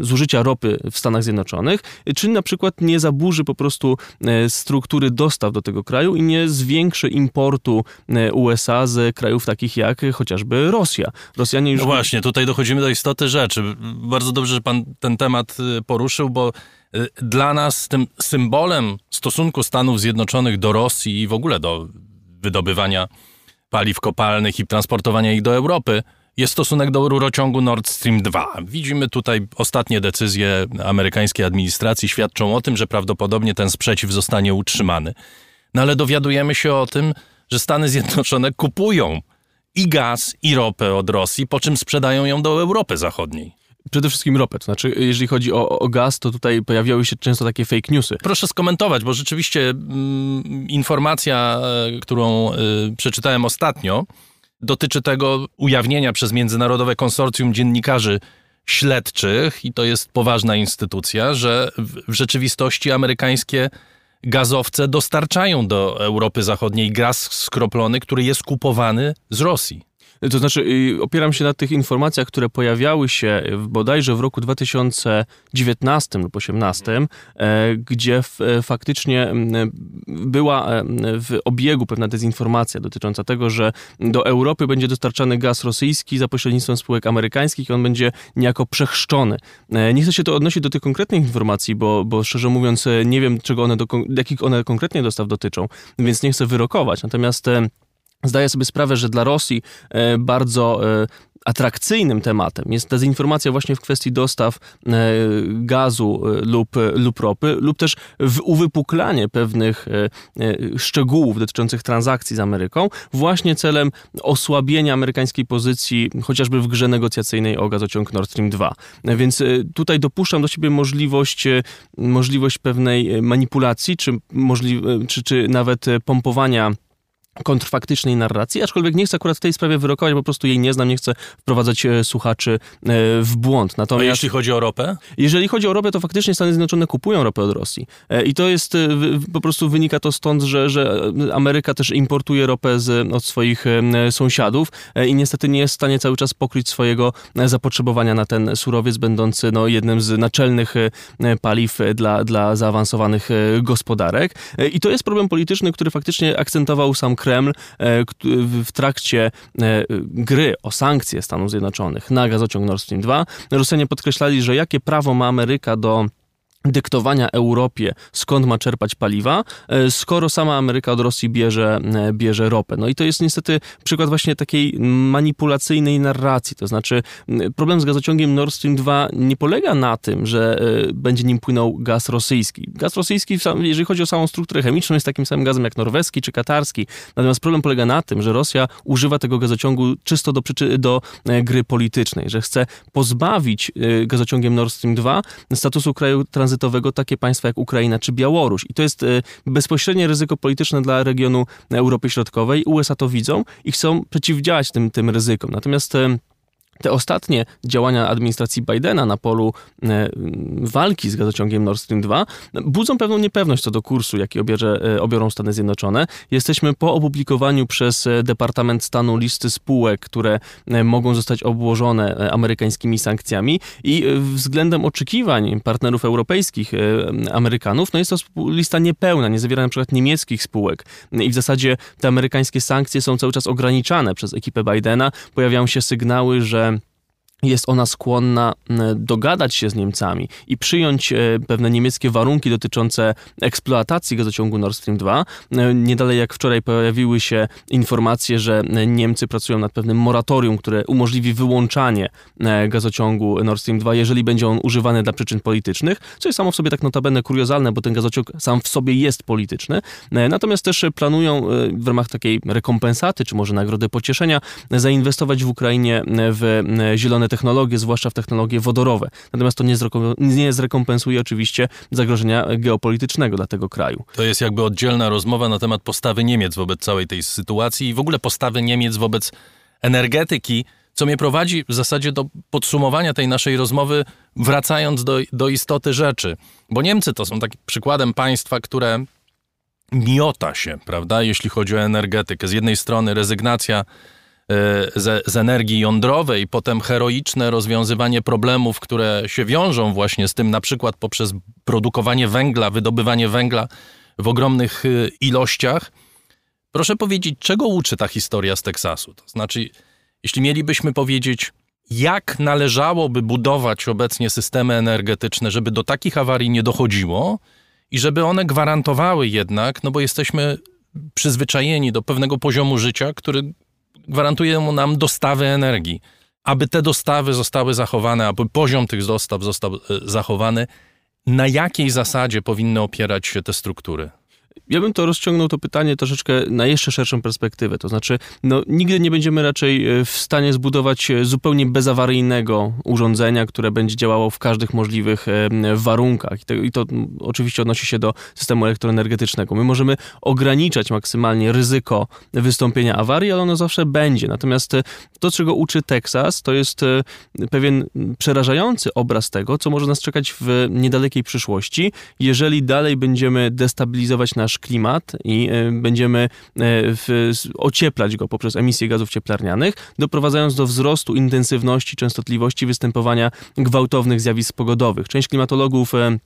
[SPEAKER 2] zużycia ropy w Stanach Zjednoczonych, czy na przykład nie zaburzy po prostu e, struktury dostaw do tego kraju i nie zwiększy importu e, USA z krajów takich jak chociażby Rosja.
[SPEAKER 1] Rosjanie już... No właśnie, tutaj dochodzimy do istoty rzeczy. Bardzo dobrze, że pan ten temat e, poruszył, bo dla nas tym symbolem stosunku Stanów Zjednoczonych do Rosji i w ogóle do wydobywania paliw kopalnych i transportowania ich do Europy jest stosunek do rurociągu Nord Stream 2. Widzimy tutaj ostatnie decyzje amerykańskiej administracji świadczą o tym, że prawdopodobnie ten sprzeciw zostanie utrzymany. No ale dowiadujemy się o tym, że Stany Zjednoczone kupują i gaz, i ropę od Rosji, po czym sprzedają ją do Europy Zachodniej.
[SPEAKER 2] Przede wszystkim ropę, to znaczy jeżeli chodzi o, o, gaz, to tutaj pojawiały się często takie fake newsy.
[SPEAKER 1] Proszę skomentować, bo rzeczywiście mm, informacja, e, którą y, przeczytałem ostatnio, dotyczy tego ujawnienia przez Międzynarodowe Konsorcjum Dziennikarzy Śledczych, i to jest poważna instytucja, że w, rzeczywistości amerykańskie gazowce dostarczają do Europy Zachodniej gaz skroplony, który jest kupowany z Rosji.
[SPEAKER 2] To znaczy, y, opieram się na tych informacjach, które pojawiały się bodajże w roku 2019 lub 2018, e, gdzie e, faktycznie była e, w obiegu pewna dezinformacja dotycząca tego, że do Europy będzie dostarczany gaz rosyjski za pośrednictwem spółek amerykańskich i on będzie niejako przechrzczony. Nie chcę się to odnosić do tych konkretnych informacji, bo, bo szczerze mówiąc nie wiem, czego one do, jakich one konkretnie dostaw dotyczą, więc nie chcę wyrokować. Natomiast Zdaję sobie sprawę, że dla Rosji e, bardzo e, atrakcyjnym tematem jest dezinformacja właśnie w kwestii dostaw e, gazu lub, lub ropy, lub też w uwypuklanie pewnych szczegółów dotyczących transakcji z Ameryką, właśnie celem osłabienia amerykańskiej pozycji, chociażby w grze negocjacyjnej o gazociąg Nord Stream 2. Więc tutaj dopuszczam do siebie możliwość, możliwość pewnej manipulacji, czy, możli- czy, czy nawet pompowania kontrfaktycznej narracji, aczkolwiek nie chcę akurat w tej sprawie wyrokować, po prostu jej nie znam, nie chcę wprowadzać e, słuchaczy e, w błąd.
[SPEAKER 1] Natomiast, A jeśli chodzi o ropę?
[SPEAKER 2] Jeżeli chodzi o ropę, to faktycznie Stany Zjednoczone kupują ropę od Rosji. E, I to jest, po prostu wynika to stąd, że, że Ameryka też importuje ropę z, od swoich sąsiadów i niestety nie jest w stanie cały czas pokryć swojego zapotrzebowania na ten surowiec, będący no, jednym z naczelnych paliw dla, dla zaawansowanych gospodarek. I to jest problem polityczny, który faktycznie akcentował sam Kreml e, w trakcie e, gry o sankcje Stanów Zjednoczonych na gazociąg Nord Stream 2. Rosjanie podkreślali, że jakie prawo ma Ameryka do dyktowania Europie, skąd ma czerpać paliwa, e, skoro sama Ameryka od Rosji bierze, e, bierze ropę. No i to jest niestety przykład właśnie takiej manipulacyjnej narracji. To znaczy, problem z gazociągiem Nord Stream 2 nie polega na tym, że e, będzie nim płynął gaz rosyjski. Gaz rosyjski, jeżeli chodzi o samą strukturę chemiczną, jest takim samym gazem jak norweski czy katarski. Natomiast problem polega na tym, że Rosja używa tego gazociągu czysto do, do gry politycznej, że chce pozbawić gazociągiem Nord Stream 2 statusu kraju tranzytowego tranzytowego takie państwa jak Ukraina czy Białoruś. I to jest e, bezpośrednie ryzyko polityczne dla regionu Europy Środkowej. USA to widzą i chcą przeciwdziałać tym, tym ryzykom. Natomiast e, te ostatnie działania administracji Bidena na polu e, walki z gazociągiem Nord Stream 2 budzą pewną niepewność co do kursu, jaki obierze, e, obiorą Stany Zjednoczone. Jesteśmy po opublikowaniu przez e, Departament Stanu listy spółek, które mogą zostać obłożone amerykańskimi sankcjami i względem oczekiwań partnerów europejskich, Amerykanów, no jest to lista niepełna, nie zawiera na przykład niemieckich spółek i w zasadzie te amerykańskie sankcje są cały czas ograniczane przez ekipę Bidena. Pojawiają się sygnały, że jest ona skłonna dogadać się z Niemcami i przyjąć e, pewne niemieckie warunki dotyczące eksploatacji gazociągu Nord Stream 2. E, nie dalej jak wczoraj pojawiły się informacje, że Niemcy pracują nad pewnym moratorium, które umożliwi wyłączanie e, gazociągu Nord Stream 2, jeżeli będzie on używany dla przyczyn politycznych, co jest samo w sobie tak notabene kuriozalne, bo ten gazociąg sam w sobie jest polityczny. Natomiast też planują w ramach takiej rekompensaty, czy może nagrody pocieszenia, zainwestować w Ukrainie w zielone technologie, zwłaszcza w technologie wodorowe. Natomiast to nie, zrekompensuje oczywiście zagrożenia geopolitycznego dla tego kraju.
[SPEAKER 1] To jest jakby oddzielna rozmowa na temat postawy Niemiec wobec całej tej sytuacji i w ogóle postawy Niemiec wobec energetyki, co mnie prowadzi w zasadzie do podsumowania tej naszej rozmowy, wracając do, do istoty rzeczy. Bo Niemcy to są takim przykładem państwa, które miota się, prawda, jeśli chodzi o energetykę. Z jednej strony rezygnacja z, z energii jądrowej, potem heroiczne rozwiązywanie problemów, które się wiążą właśnie z tym, na przykład poprzez produkowanie węgla, wydobywanie węgla w ogromnych e, ilościach. Proszę powiedzieć, czego uczy ta historia z Teksasu? To znaczy, jeśli mielibyśmy powiedzieć, jak należałoby budować obecnie systemy energetyczne, żeby do takich awarii nie dochodziło i żeby one gwarantowały jednak, no bo jesteśmy przyzwyczajeni do pewnego poziomu życia, który gwarantuje nam dostawy energii. Aby te dostawy zostały zachowane, aby poziom tych dostaw został e, zachowany, na jakiej zasadzie powinny opierać się te struktury?
[SPEAKER 2] Ja bym to rozciągnął to pytanie troszeczkę na jeszcze szerszą perspektywę. To znaczy, no, nigdy nie będziemy raczej e, w stanie zbudować e, zupełnie bezawaryjnego urządzenia, które będzie działało w każdych możliwych e, warunkach. I to, I to oczywiście odnosi się do systemu elektroenergetycznego. My możemy ograniczać maksymalnie ryzyko wystąpienia awarii, ale ono zawsze będzie. Natomiast to, czego uczy Teksas, to jest pewien przerażający obraz tego, co może nas czekać w niedalekiej przyszłości, jeżeli dalej będziemy destabilizować nasz nasz klimat i e, będziemy e, ocieplać go poprzez emisję gazów cieplarnianych, doprowadzając do wzrostu intensywności, częstotliwości występowania gwałtownych zjawisk pogodowych. Część klimatologów e,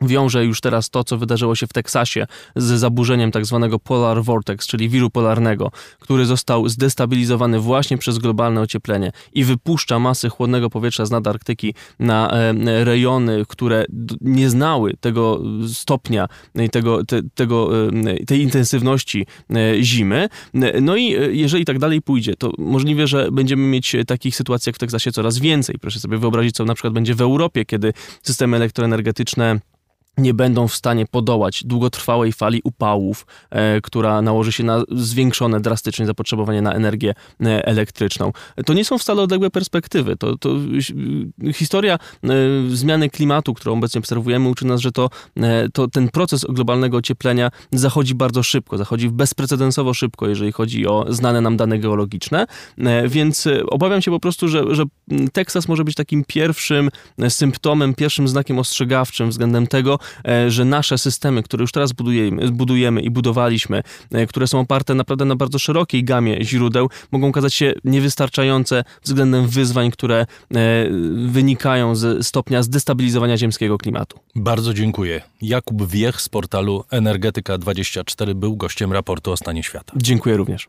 [SPEAKER 2] wiąże już teraz to, co wydarzyło się w Teksasie z zaburzeniem tak zwanego polar vortex, czyli wiru polarnego, który został zdestabilizowany właśnie przez globalne ocieplenie i wypuszcza masy chłodnego powietrza z Nadarktyki na e, rejony, które nie znały tego stopnia i tego, te, tego, e, tej intensywności e, zimy. No i jeżeli tak dalej pójdzie, to możliwe, że będziemy mieć takich sytuacji jak w Teksasie coraz więcej. Proszę sobie wyobrazić, co na przykład będzie w Europie, kiedy systemy elektroenergetyczne nie będą w stanie podołać długotrwałej fali upałów, e, która nałoży się na zwiększone drastycznie zapotrzebowanie na energię e, elektryczną. To nie są wcale odległe perspektywy. To, to historia e, zmiany klimatu, którą obecnie obserwujemy, uczy nas, że to, e, to ten proces globalnego ocieplenia zachodzi bardzo szybko, zachodzi bezprecedensowo szybko, jeżeli chodzi o znane nam dane geologiczne, e, więc e, obawiam się po prostu, że, że Teksas może być takim pierwszym symptomem, pierwszym znakiem ostrzegawczym względem tego, E, że nasze systemy, które już teraz budujemy, budujemy i budowaliśmy, e, które są oparte naprawdę na bardzo szerokiej gamie źródeł, mogą okazać się niewystarczające względem wyzwań, które e, wynikają z stopnia zdestabilizowania ziemskiego klimatu.
[SPEAKER 1] Bardzo dziękuję. Jakub Wiech z portalu Energetyka24 był gościem raportu o stanie świata.
[SPEAKER 2] Dziękuję również.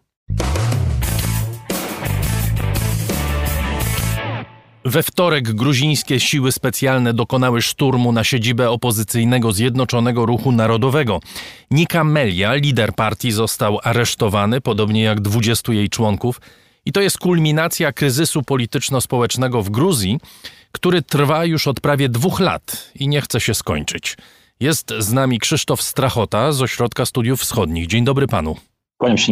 [SPEAKER 1] We wtorek gruzińskie siły specjalne dokonały szturmu na siedzibę opozycyjnego Zjednoczonego Ruchu Narodowego. Nika Melia, lider partii, został aresztowany, podobnie jak 20 jej członków. I to jest kulminacja kryzysu polityczno-społecznego w Gruzji, który trwa już od prawie dwóch lat i nie chce się skończyć. Jest z nami Krzysztof Strachota z Ośrodka Studiów Wschodnich. Dzień dobry panu.
[SPEAKER 3] Kłaniam się.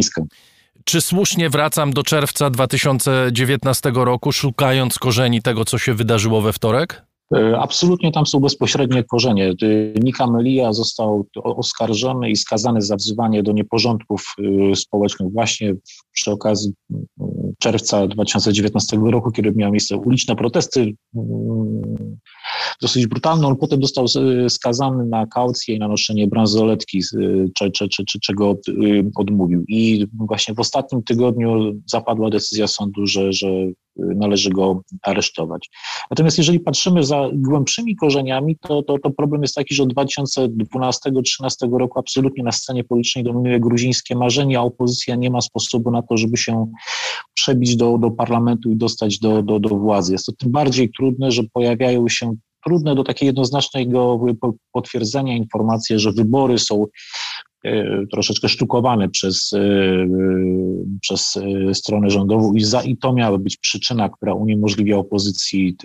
[SPEAKER 1] Czy słusznie wracam do czerwca 2019 roku, szukając korzeni tego, co się wydarzyło we wtorek?
[SPEAKER 3] E, absolutnie tam są bezpośrednie korzenie. E, Nika Melia został oskarżony i skazany za wzywanie do nieporządków e, społecznych właśnie przy okazji czerwca 2019 roku, kiedy miały miejsce uliczne protesty, mm, dosyć brutalne. On potem został skazany na kaucję i na noszenie bransoletki, czego odmówił. I właśnie w ostatnim tygodniu zapadła decyzja sądu, że, że należy go aresztować. Natomiast jeżeli patrzymy za głębszymi korzeniami, to, to, to problem jest taki, że od 2012-2013 roku absolutnie na scenie politycznej dominuje gruzińskie marzenie, a opozycja nie ma sposobu na to, żeby się przebić do, do parlamentu i dostać do, do, do władzy. Jest to tym bardziej trudne, że pojawiają się trudne do takiego jednoznacznego potwierdzenia informacje, że wybory są E, troszeczkę sztukowane przez, e, przez e, stronę rządową i, za, i to miała być przyczyna, która uniemożliwia opozycji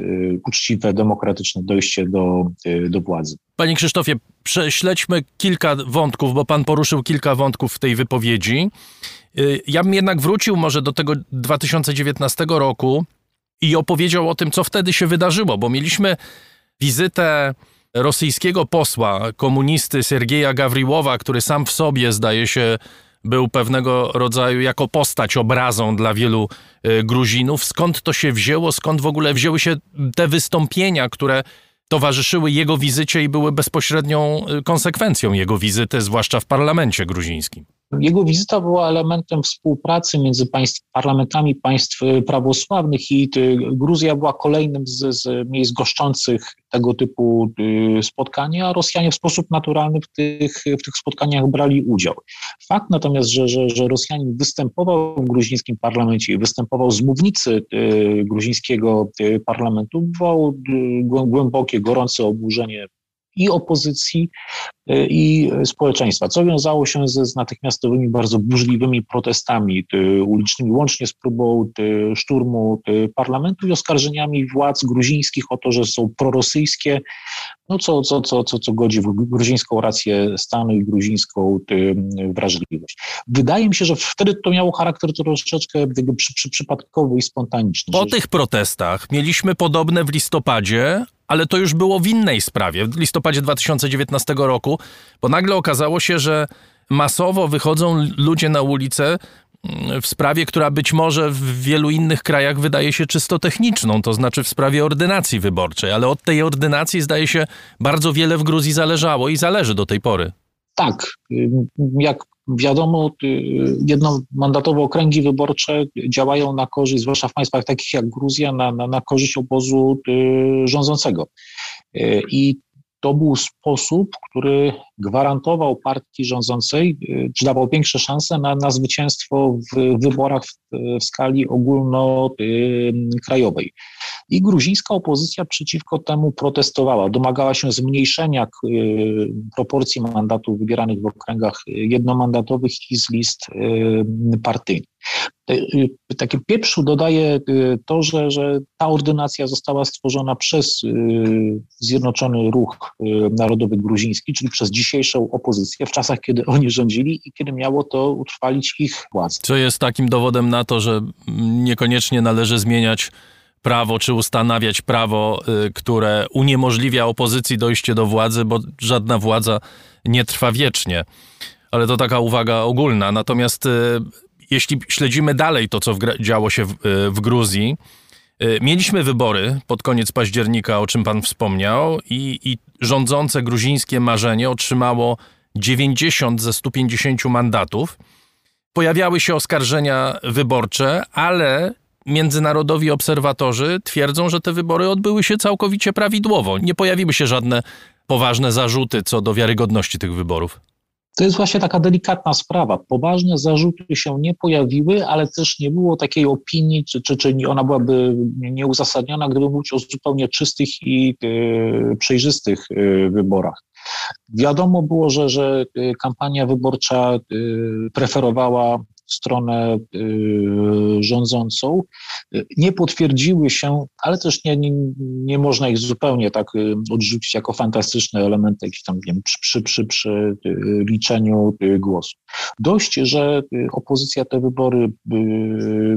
[SPEAKER 3] uczciwe, demokratyczne dojście do, do władzy.
[SPEAKER 1] Panie Krzysztofie, prześledźmy kilka wątków, bo pan poruszył kilka wątków w tej wypowiedzi. Ja bym jednak wrócił może do tego 2019 roku i opowiedział o tym, co wtedy się wydarzyło, bo mieliśmy wizytę rosyjskiego posła, komunisty Sergieja Gawriłowa, który sam w sobie zdaje się był pewnego rodzaju jako postać obrazą dla wielu e, Gruzinów. Skąd to się wzięło? Skąd w ogóle wzięły się te wystąpienia, które towarzyszyły jego wizycie i były bezpośrednią e, konsekwencją jego wizyty, zwłaszcza w parlamencie gruzińskim?
[SPEAKER 3] Jego wizyta była elementem współpracy między państw, parlamentami państw y, prawosławnych i y, Gruzja była kolejnym z, z miejsc goszczących tego typu y, spotkania, a Rosjanie w sposób naturalny w tych, w tych spotkaniach brali udział. Fakt natomiast, że, że, że Rosjanin występował w gruzińskim parlamencie i występował z mównicy gruzińskiego parlamentu, wywołał głębokie, gorące oburzenie i opozycji, y, i społeczeństwa, co wiązało się ze z natychmiastowymi, bardzo burzliwymi protestami ulicznymi, łącznie z próbą szturmu parlamentu i oskarżeniami władz gruzińskich o to, że są prorosyjskie, no co, co, co, co, co godzi w gruzińską rację stanu i gruzińską wrażliwość. Wydaje mi się, że wtedy to miało charakter troszeczkę przy, przy, przypadkowy i spontaniczny.
[SPEAKER 1] Po tych protestach mieliśmy podobne w listopadzie, ale to już było w innej sprawie, w listopadzie 2019 roku, bo nagle okazało się, że masowo wychodzą ludzie na ulicę mm, w sprawie, która być może w wielu innych krajach wydaje się czysto techniczną, to znaczy w sprawie ordynacji wyborczej, ale od tej ordynacji zdaje się bardzo wiele w Gruzji zależało i zależy do tej pory.
[SPEAKER 3] Tak, jak wiadomo, jednomandatowe okręgi wyborcze działają na korzyść, zwłaszcza w państwach takich jak Gruzja, na, na, na korzyść obozu rządzącego. I to był sposób, który gwarantował partii rządzącej, y, czy dawał większe szanse na, na zwycięstwo w wyborach w, w skali ogólnokrajowej. I gruzińska opozycja przeciwko temu protestowała, domagała się zmniejszenia y, proporcji mandatów wybieranych w okręgach jednomandatowych i z list y, partyjnych. Takie pieprzu dodaje to, że, że ta ordynacja została stworzona przez Zjednoczony Ruch Narodowy Gruziński, czyli przez dzisiejszą opozycję w czasach, kiedy oni rządzili i kiedy miało to utrwalić ich władzę.
[SPEAKER 1] Co jest takim dowodem na to, że niekoniecznie należy zmieniać prawo czy ustanawiać prawo, które uniemożliwia opozycji dojście do władzy, bo żadna władza nie trwa wiecznie. Ale to taka uwaga ogólna. Natomiast jeśli śledzimy dalej to, co w, działo się w, e, w Gruzji, Mieliśmy wybory pod koniec października, o czym pan wspomniał, i, i, rządzące gruzińskie marzenie otrzymało 90 ze 150 mandatów. Pojawiały się oskarżenia wyborcze, ale międzynarodowi obserwatorzy twierdzą, że te wybory odbyły się całkowicie prawidłowo. Nie pojawiły się żadne poważne zarzuty co do wiarygodności tych wyborów.
[SPEAKER 3] To jest właśnie taka delikatna sprawa. Poważne zarzuty się nie pojawiły, ale też nie było takiej opinii, czy, czy, czy ona byłaby nieuzasadniona, gdyby mówić o zupełnie czystych i y, przejrzystych y, wyborach. Wiadomo było, że, że kampania wyborcza preferowała stronę y, rządzącą, y, nie potwierdziły się, ale też nie, nie, nie można ich zupełnie tak y, odrzucić jako fantastyczne elementy jakieś tam, wiem, przy, przy, przy, przy liczeniu głosów. Dość, że opozycja te wybory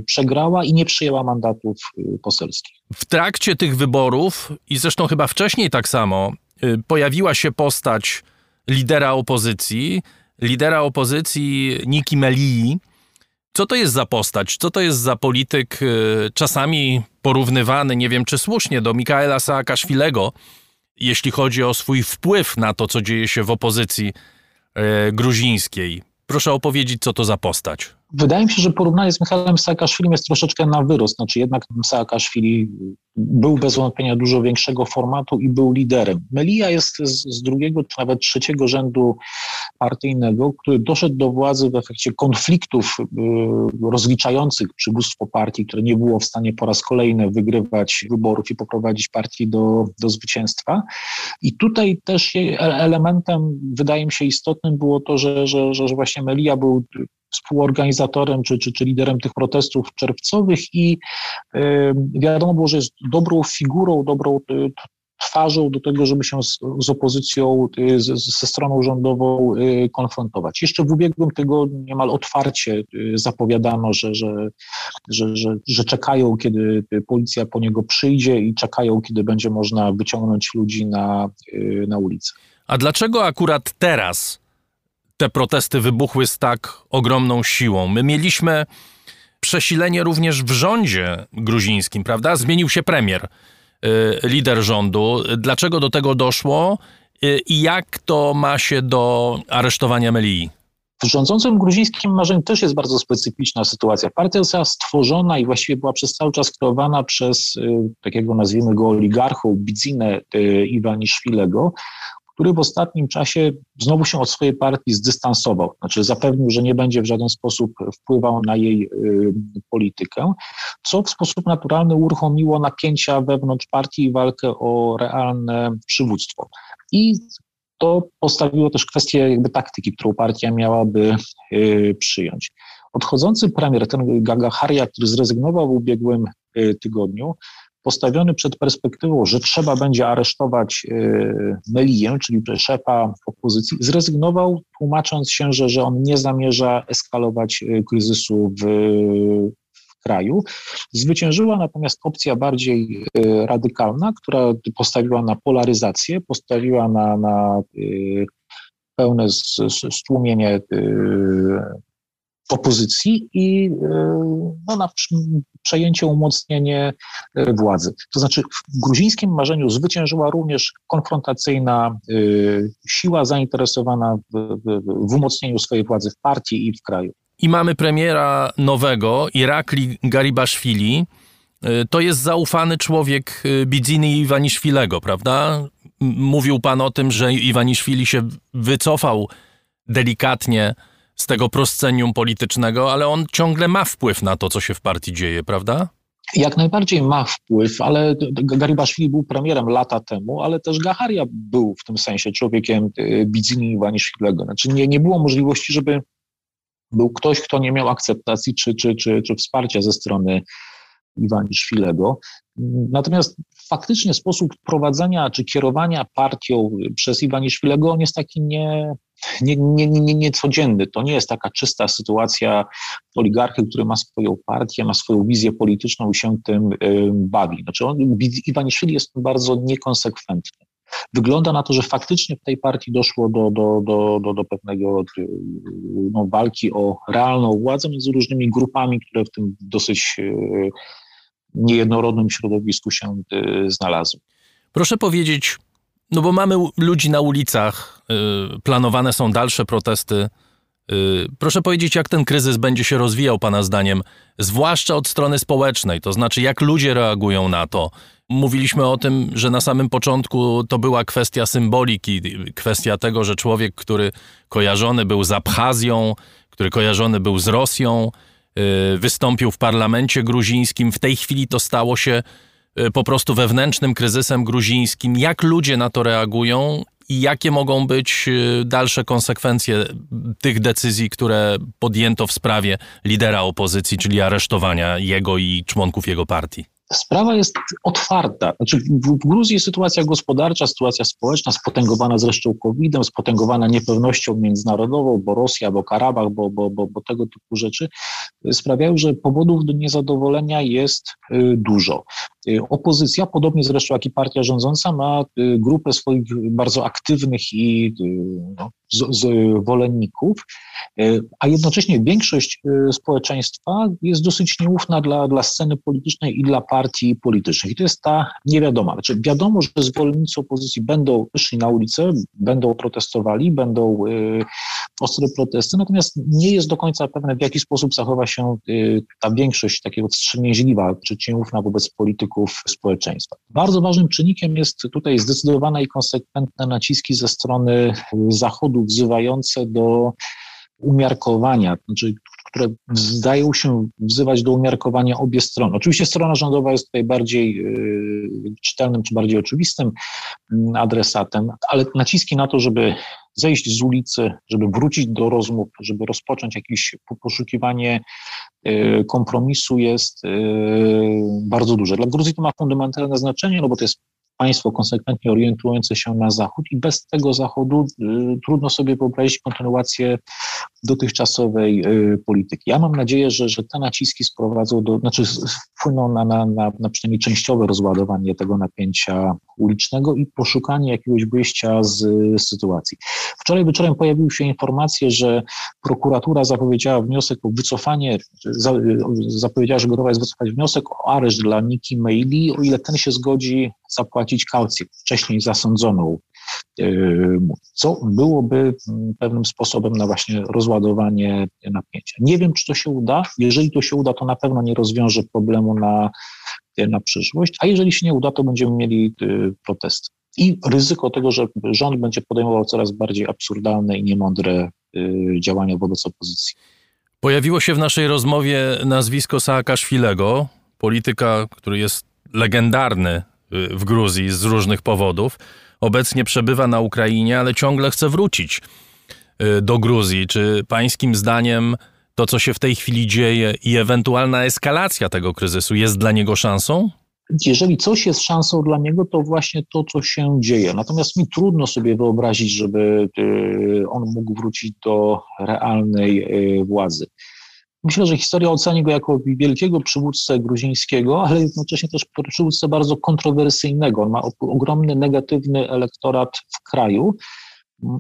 [SPEAKER 3] przegrała i nie przyjęła mandatów poselskich.
[SPEAKER 1] W trakcie tych wyborów i zresztą chyba wcześniej tak samo pojawiła się postać lidera opozycji, lidera opozycji Niki Melii, co to jest za postać? Co to jest za polityk, y, czasami porównywany, nie wiem czy słusznie, do Mikaela Saakaszwilego, jeśli chodzi o swój wpływ na to, co dzieje się w opozycji y, gruzińskiej? Proszę opowiedzieć, co to za postać.
[SPEAKER 3] Wydaje mi się, że porównanie z Michałem Saakaszwilim jest troszeczkę na wyrost. Znaczy jednak Saakaszwili był bez wątpienia dużo większego formatu i był liderem. Melia jest z, z, drugiego czy nawet trzeciego rzędu partyjnego, który doszedł do władzy w efekcie konfliktów y, rozliczających przywództwo partii, które nie było w stanie po raz kolejny wygrywać wyborów i poprowadzić partii do, do zwycięstwa. I tutaj też elementem, wydaje mi się, istotnym było to, że, że, że właśnie Melia był współorganizatorem czy, czy, czy liderem tych protestów czerwcowych i y, wiadomo było, że jest dobrą figurą, dobrą y, twarzą do tego, żeby się z, z opozycją, y, z, ze stroną rządową konfrontować. Jeszcze w ubiegłym tygodniu niemal otwarcie zapowiadano, że, że, że, że, że czekają, kiedy policja po niego przyjdzie i czekają, kiedy będzie można wyciągnąć ludzi na, na ulicę.
[SPEAKER 1] A dlaczego akurat teraz te protesty wybuchły z tak ogromną siłą. My mieliśmy przesilenie również w rządzie gruzińskim, prawda? Zmienił się premier, y, lider rządu. Dlaczego do tego doszło y, i jak to ma się do aresztowania Melii?
[SPEAKER 3] W rządzącym gruzińskim marzeniu też jest bardzo specyficzna sytuacja. Partia została stworzona i właściwie była przez cały czas kreowana przez y, takiego nazwijmy go oligarchą Bidzinę Iwaniszwilego, który w ostatnim czasie znowu się od swojej partii zdystansował. Znaczy zapewnił, że nie będzie w żaden sposób wpływał na jej y, politykę, co w sposób naturalny uruchomiło napięcia wewnątrz partii i walkę o realne przywództwo. I to postawiło też kwestię jakby taktyki, którą partia miałaby y, przyjąć. Odchodzący premier, ten Gagaharia, który zrezygnował w ubiegłym y, tygodniu, postawiony przed perspektywą, że trzeba będzie aresztować e, Meliję, czyli szefa opozycji, zrezygnował, tłumacząc się, że, że on nie zamierza eskalować e, kryzysu w, w kraju. Zwyciężyła natomiast opcja bardziej e, radykalna, która postawiła na polaryzację, postawiła na, na pełne stłumienie opozycji i no, na przejęcie, umocnienie e, władzy. To znaczy w gruzińskim marzeniu zwyciężyła również konfrontacyjna e, siła zainteresowana w, w, w umocnieniu swojej władzy w partii i w kraju.
[SPEAKER 1] I mamy premiera nowego, Irakli Garibaszwili. E, to jest zaufany człowiek Bidziny i Iwaniszwilego, prawda? Mówił pan o tym, że Iwaniszwili się wycofał delikatnie z tego proscenium politycznego, ale on ciągle ma wpływ na to, co się w partii dzieje, prawda?
[SPEAKER 3] Jak najbardziej ma wpływ, ale Garibaszwili był premierem lata temu, ale też Gaharia był w tym sensie człowiekiem y, Bidzini Iwaniszwilego. Znaczy nie, nie było możliwości, żeby był ktoś, kto nie miał akceptacji czy, czy, czy, czy wsparcia ze strony Iwaniszwilego. Natomiast faktycznie sposób prowadzenia czy kierowania partią przez Iwaniszwilego on jest taki nie, nie, nie, nie, niecodzienny. To nie jest taka czysta sytuacja oligarchy, który ma swoją partię, ma swoją wizję polityczną i się tym bawi. Znaczy on, Iwaniszwili jest bardzo niekonsekwentny. Wygląda na to, że faktycznie w tej partii doszło do, do, do, do, do pewnego y, no, walki o realną władzę między różnymi grupami, które w tym dosyć y, niejednorodnym środowisku się znalazły.
[SPEAKER 1] Proszę powiedzieć, no bo mamy ludzi na ulicach, y, planowane są dalsze protesty Proszę powiedzieć, jak ten kryzys będzie się rozwijał, Pana zdaniem, zwłaszcza od strony społecznej, to znaczy jak ludzie reagują na to. Mówiliśmy o tym, że na samym początku to była kwestia symboliki, kwestia tego, że człowiek, który kojarzony był z Abchazją, który kojarzony był z Rosją, y, wystąpił w parlamencie gruzińskim. W tej chwili to stało się y, po prostu wewnętrznym kryzysem gruzińskim. Jak ludzie na to reagują i jakie mogą być y, dalsze konsekwencje tych decyzji, które podjęto w sprawie lidera opozycji, czyli aresztowania jego i członków jego partii?
[SPEAKER 3] Sprawa jest otwarta. Znaczy w Gruzji sytuacja gospodarcza, sytuacja społeczna, spotęgowana zresztą COVID-em, spotęgowana niepewnością międzynarodową, bo Rosja, bo Karabach, bo, bo, bo, bo tego typu rzeczy sprawiają, że powodów do niezadowolenia jest y, dużo. Y, opozycja, podobnie zresztą jak i partia rządząca, ma y, grupę swoich bardzo aktywnych i no, zwolenników, a jednocześnie większość społeczeństwa jest dosyć nieufna dla, dla sceny politycznej i dla partii politycznych. I to jest ta niewiadoma. Znaczy wiadomo, że zwolennicy opozycji będą wyszli na ulicę, będą protestowali, będą ostre protesty, natomiast nie jest do końca pewne, w jaki sposób zachowa się ta większość takiego wstrzemięźliwa czy nieufna wobec polityków społeczeństwa. Bardzo ważnym czynnikiem jest tutaj zdecydowane i konsekwentne naciski ze strony Zachodu wzywające do umiarkowania, znaczy, które zdają się wzywać do umiarkowania obie strony. Oczywiście strona rządowa jest tutaj bardziej yy, czytelnym czy bardziej oczywistym yy, adresatem, ale naciski na to, żeby zejść z ulicy, żeby wrócić do rozmów, żeby rozpocząć jakieś poszukiwanie y, kompromisu jest y, bardzo duże. Dla Gruzji to ma fundamentalne znaczenie, no bo to jest państwo konsekwentnie orientujące się na Zachód i bez tego Zachodu y, trudno sobie wyobrazić kontynuację dotychczasowej y, polityki. Ja mam nadzieję, że, że te naciski sprowadzą do, znaczy wpłyną na, na, na, na przynajmniej częściowe rozładowanie tego napięcia ulicznego i poszukanie jakiegoś wyjścia z, z sytuacji. Wczoraj wieczorem pojawiły się informacje, że prokuratura zapowiedziała wniosek o wycofanie, za, zapowiedziała, że gotowa jest wycofać wniosek o areszt dla Niki Meili, o ile ten się zgodzi zapłacić kaucję wcześniej zasądzoną co byłoby mm, pewnym sposobem na właśnie rozładowanie napięcia. Nie wiem, czy to się uda. Jeżeli to się uda, to na pewno nie rozwiąże problemu na, na przyszłość, a jeżeli się nie uda, to będziemy mieli yy, protesty. I ryzyko tego, że rząd będzie podejmował coraz bardziej absurdalne i niemądre yy, działania wobec opozycji.
[SPEAKER 1] Pojawiło się w naszej rozmowie nazwisko Saakaszwilego, polityka, który jest legendarny w Gruzji z różnych powodów obecnie przebywa na Ukrainie, ale ciągle chce wrócić y, do Gruzji. Czy pańskim zdaniem to, co się w tej chwili dzieje i ewentualna eskalacja tego kryzysu jest dla niego szansą?
[SPEAKER 3] Jeżeli coś jest szansą dla niego, to właśnie to, co się dzieje. Natomiast mi trudno sobie wyobrazić, żeby y, on mógł wrócić do realnej y, władzy. Myślę, że historia oceni go jako wielkiego przywódcę gruzińskiego, ale jednocześnie też przywódcę bardzo kontrowersyjnego. On ma ogromny negatywny elektorat w kraju.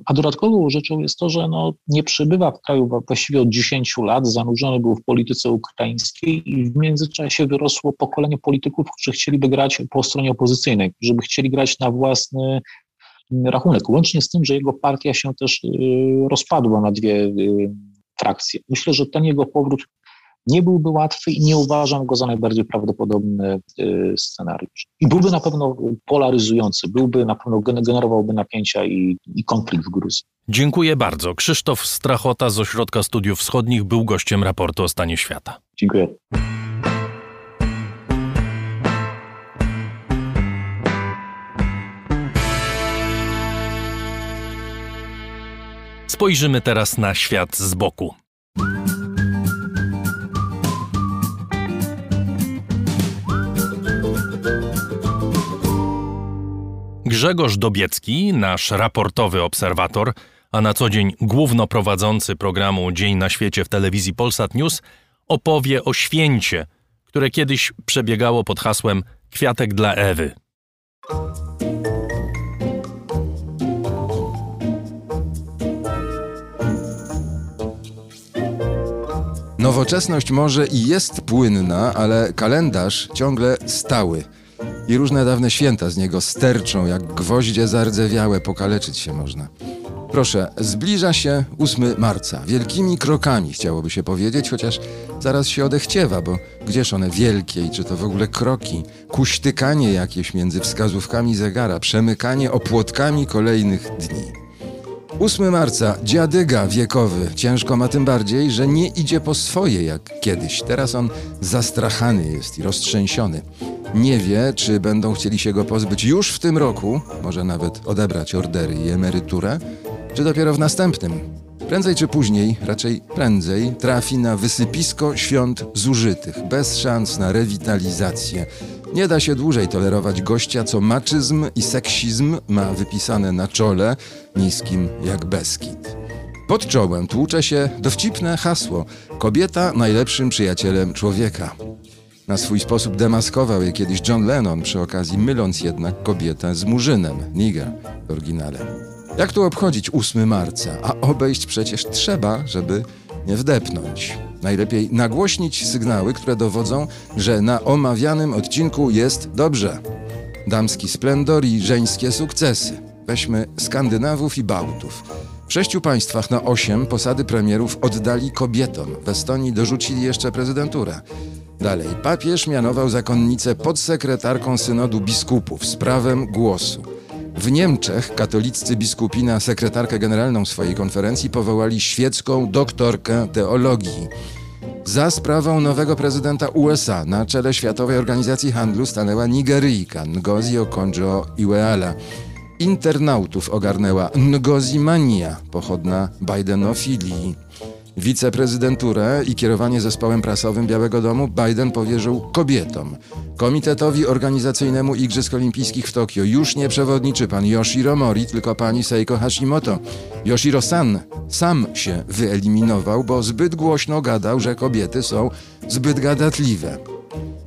[SPEAKER 3] A dodatkową rzeczą jest to, że no, nie przebywa w kraju właściwie od 10 lat, zanurzony był w polityce ukraińskiej i w międzyczasie wyrosło pokolenie polityków, którzy chcieliby grać po stronie opozycyjnej, którzy by chcieli grać na własny rachunek. Łącznie z tym, że jego partia się też y, rozpadła na dwie frakcje. Myślę, że ten jego powrót nie byłby łatwy i nie uważam go za najbardziej prawdopodobny y, scenariusz. I byłby na pewno polaryzujący, byłby na pewno generowałby napięcia i, i konflikt w Gruzji.
[SPEAKER 1] Dziękuję bardzo. Krzysztof Strachota z Ośrodka Studiów Wschodnich był gościem raportu o stanie świata.
[SPEAKER 3] Dziękuję.
[SPEAKER 1] Spojrzymy teraz na świat z boku. Grzegorz Dobiecki, nasz raportowy obserwator, a na co dzień głównoprowadzący programu Dzień na świecie w telewizji Polsat News, opowie o święcie, które kiedyś przebiegało pod hasłem Kwiatek dla Ewy.
[SPEAKER 4] Nowoczesność może i jest płynna, ale kalendarz ciągle stały. I różne dawne święta z niego sterczą, jak gwoździe zardzewiałe, pokaleczyć się można. Proszę, zbliża się 8 marca. Wielkimi krokami chciałoby się powiedzieć, chociaż zaraz się odechciewa, bo gdzież one wielkie i czy to w ogóle kroki? Kuśtykanie jakieś między wskazówkami zegara, przemykanie opłotkami kolejnych dni. 8 marca, dziadyga wiekowy. Ciężko ma tym bardziej, że nie idzie po swoje jak kiedyś. Teraz on zastrachany jest i roztrzęsiony. Nie wie, czy będą chcieli się go pozbyć już w tym roku, może nawet odebrać ordery i emeryturę, czy dopiero w następnym. Prędzej czy później, raczej prędzej, trafi na wysypisko świąt zużytych, bez szans na rewitalizację. Nie da się dłużej tolerować gościa, co maczyzm i seksizm ma wypisane na czole, niskim jak Beskid. Pod czołem tłucze się dowcipne hasło: kobieta najlepszym przyjacielem człowieka. Na swój sposób demaskował je kiedyś John Lennon, przy okazji myląc jednak kobietę z murzynem, nigger w oryginale. Jak tu obchodzić 8 marca? A obejść przecież trzeba, żeby nie wdepnąć. Najlepiej nagłośnić sygnały, które dowodzą, że na omawianym odcinku jest dobrze. Damski splendor i żeńskie sukcesy. Weźmy Skandynawów i Bałtów. W sześciu państwach na osiem posady premierów oddali kobietom. W Estonii dorzucili jeszcze prezydenturę. Dalej, papież mianował zakonnicę podsekretarką synodu biskupów z prawem głosu. W Niemczech katoliccy biskupi na sekretarkę generalną swojej konferencji powołali świecką doktorkę teologii. Za sprawą nowego prezydenta USA na czele Światowej Organizacji Handlu stanęła Nigeryjka Ngozi Okonjo-Iweala. Internautów ogarnęła Ngozi Mania, pochodna Bidenofilii. Wiceprezydenturę i kierowanie zespołem prasowym Białego Domu Biden powierzył kobietom. Komitetowi organizacyjnemu Igrzysk Olimpijskich w Tokio już nie przewodniczy pan Yoshiro Mori, tylko pani Seiko Hashimoto. Yoshiro-san sam się wyeliminował, bo zbyt głośno gadał, że kobiety są zbyt gadatliwe.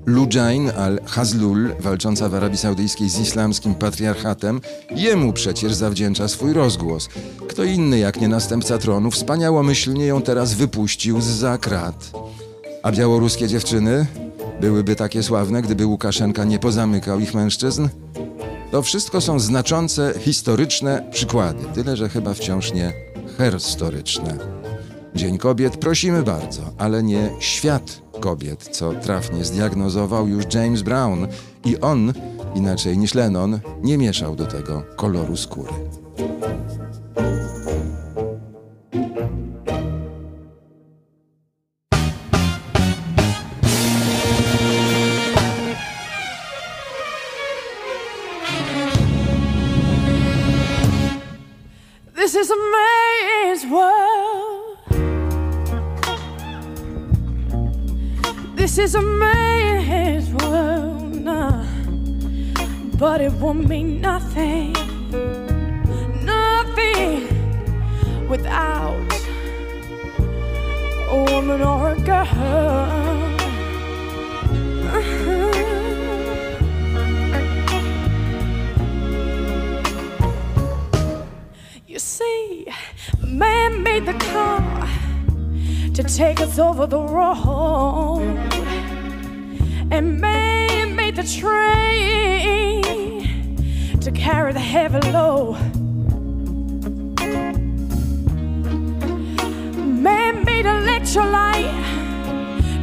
[SPEAKER 4] Lujain al-Hazlul, walcząca w Arabii Saudyjskiej z islamskim patriarchatem, jemu przecież zawdzięcza swój rozgłos. Kto inny jak nie następca tronu wspaniałomyślnie ją teraz wypuścił z za krat. A białoruskie dziewczyny byłyby takie sławne, gdyby Łukaszenka nie pozamykał ich mężczyzn? To wszystko są znaczące, historyczne przykłady, tyle że chyba wciąż nie herstoryczne. Dzień Kobiet prosimy bardzo, ale nie świat kobiet, co trafnie zdiagnozował już James Brown i on, inaczej niż Lennon, nie mieszał do tego koloru skóry.
[SPEAKER 5] This is a man's world. This is a man's world, nah. but it won't mean nothing, nothing without a woman or a girl. Uh-huh. You see, man made the car to take us over the road, and man made the train to carry the heavy load. Man made electrolyte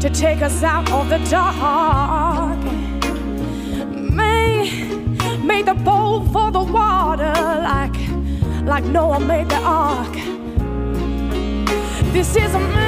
[SPEAKER 5] to take us out of the dark. Man made the boat for the water like like Noah made the ark. This is a. Man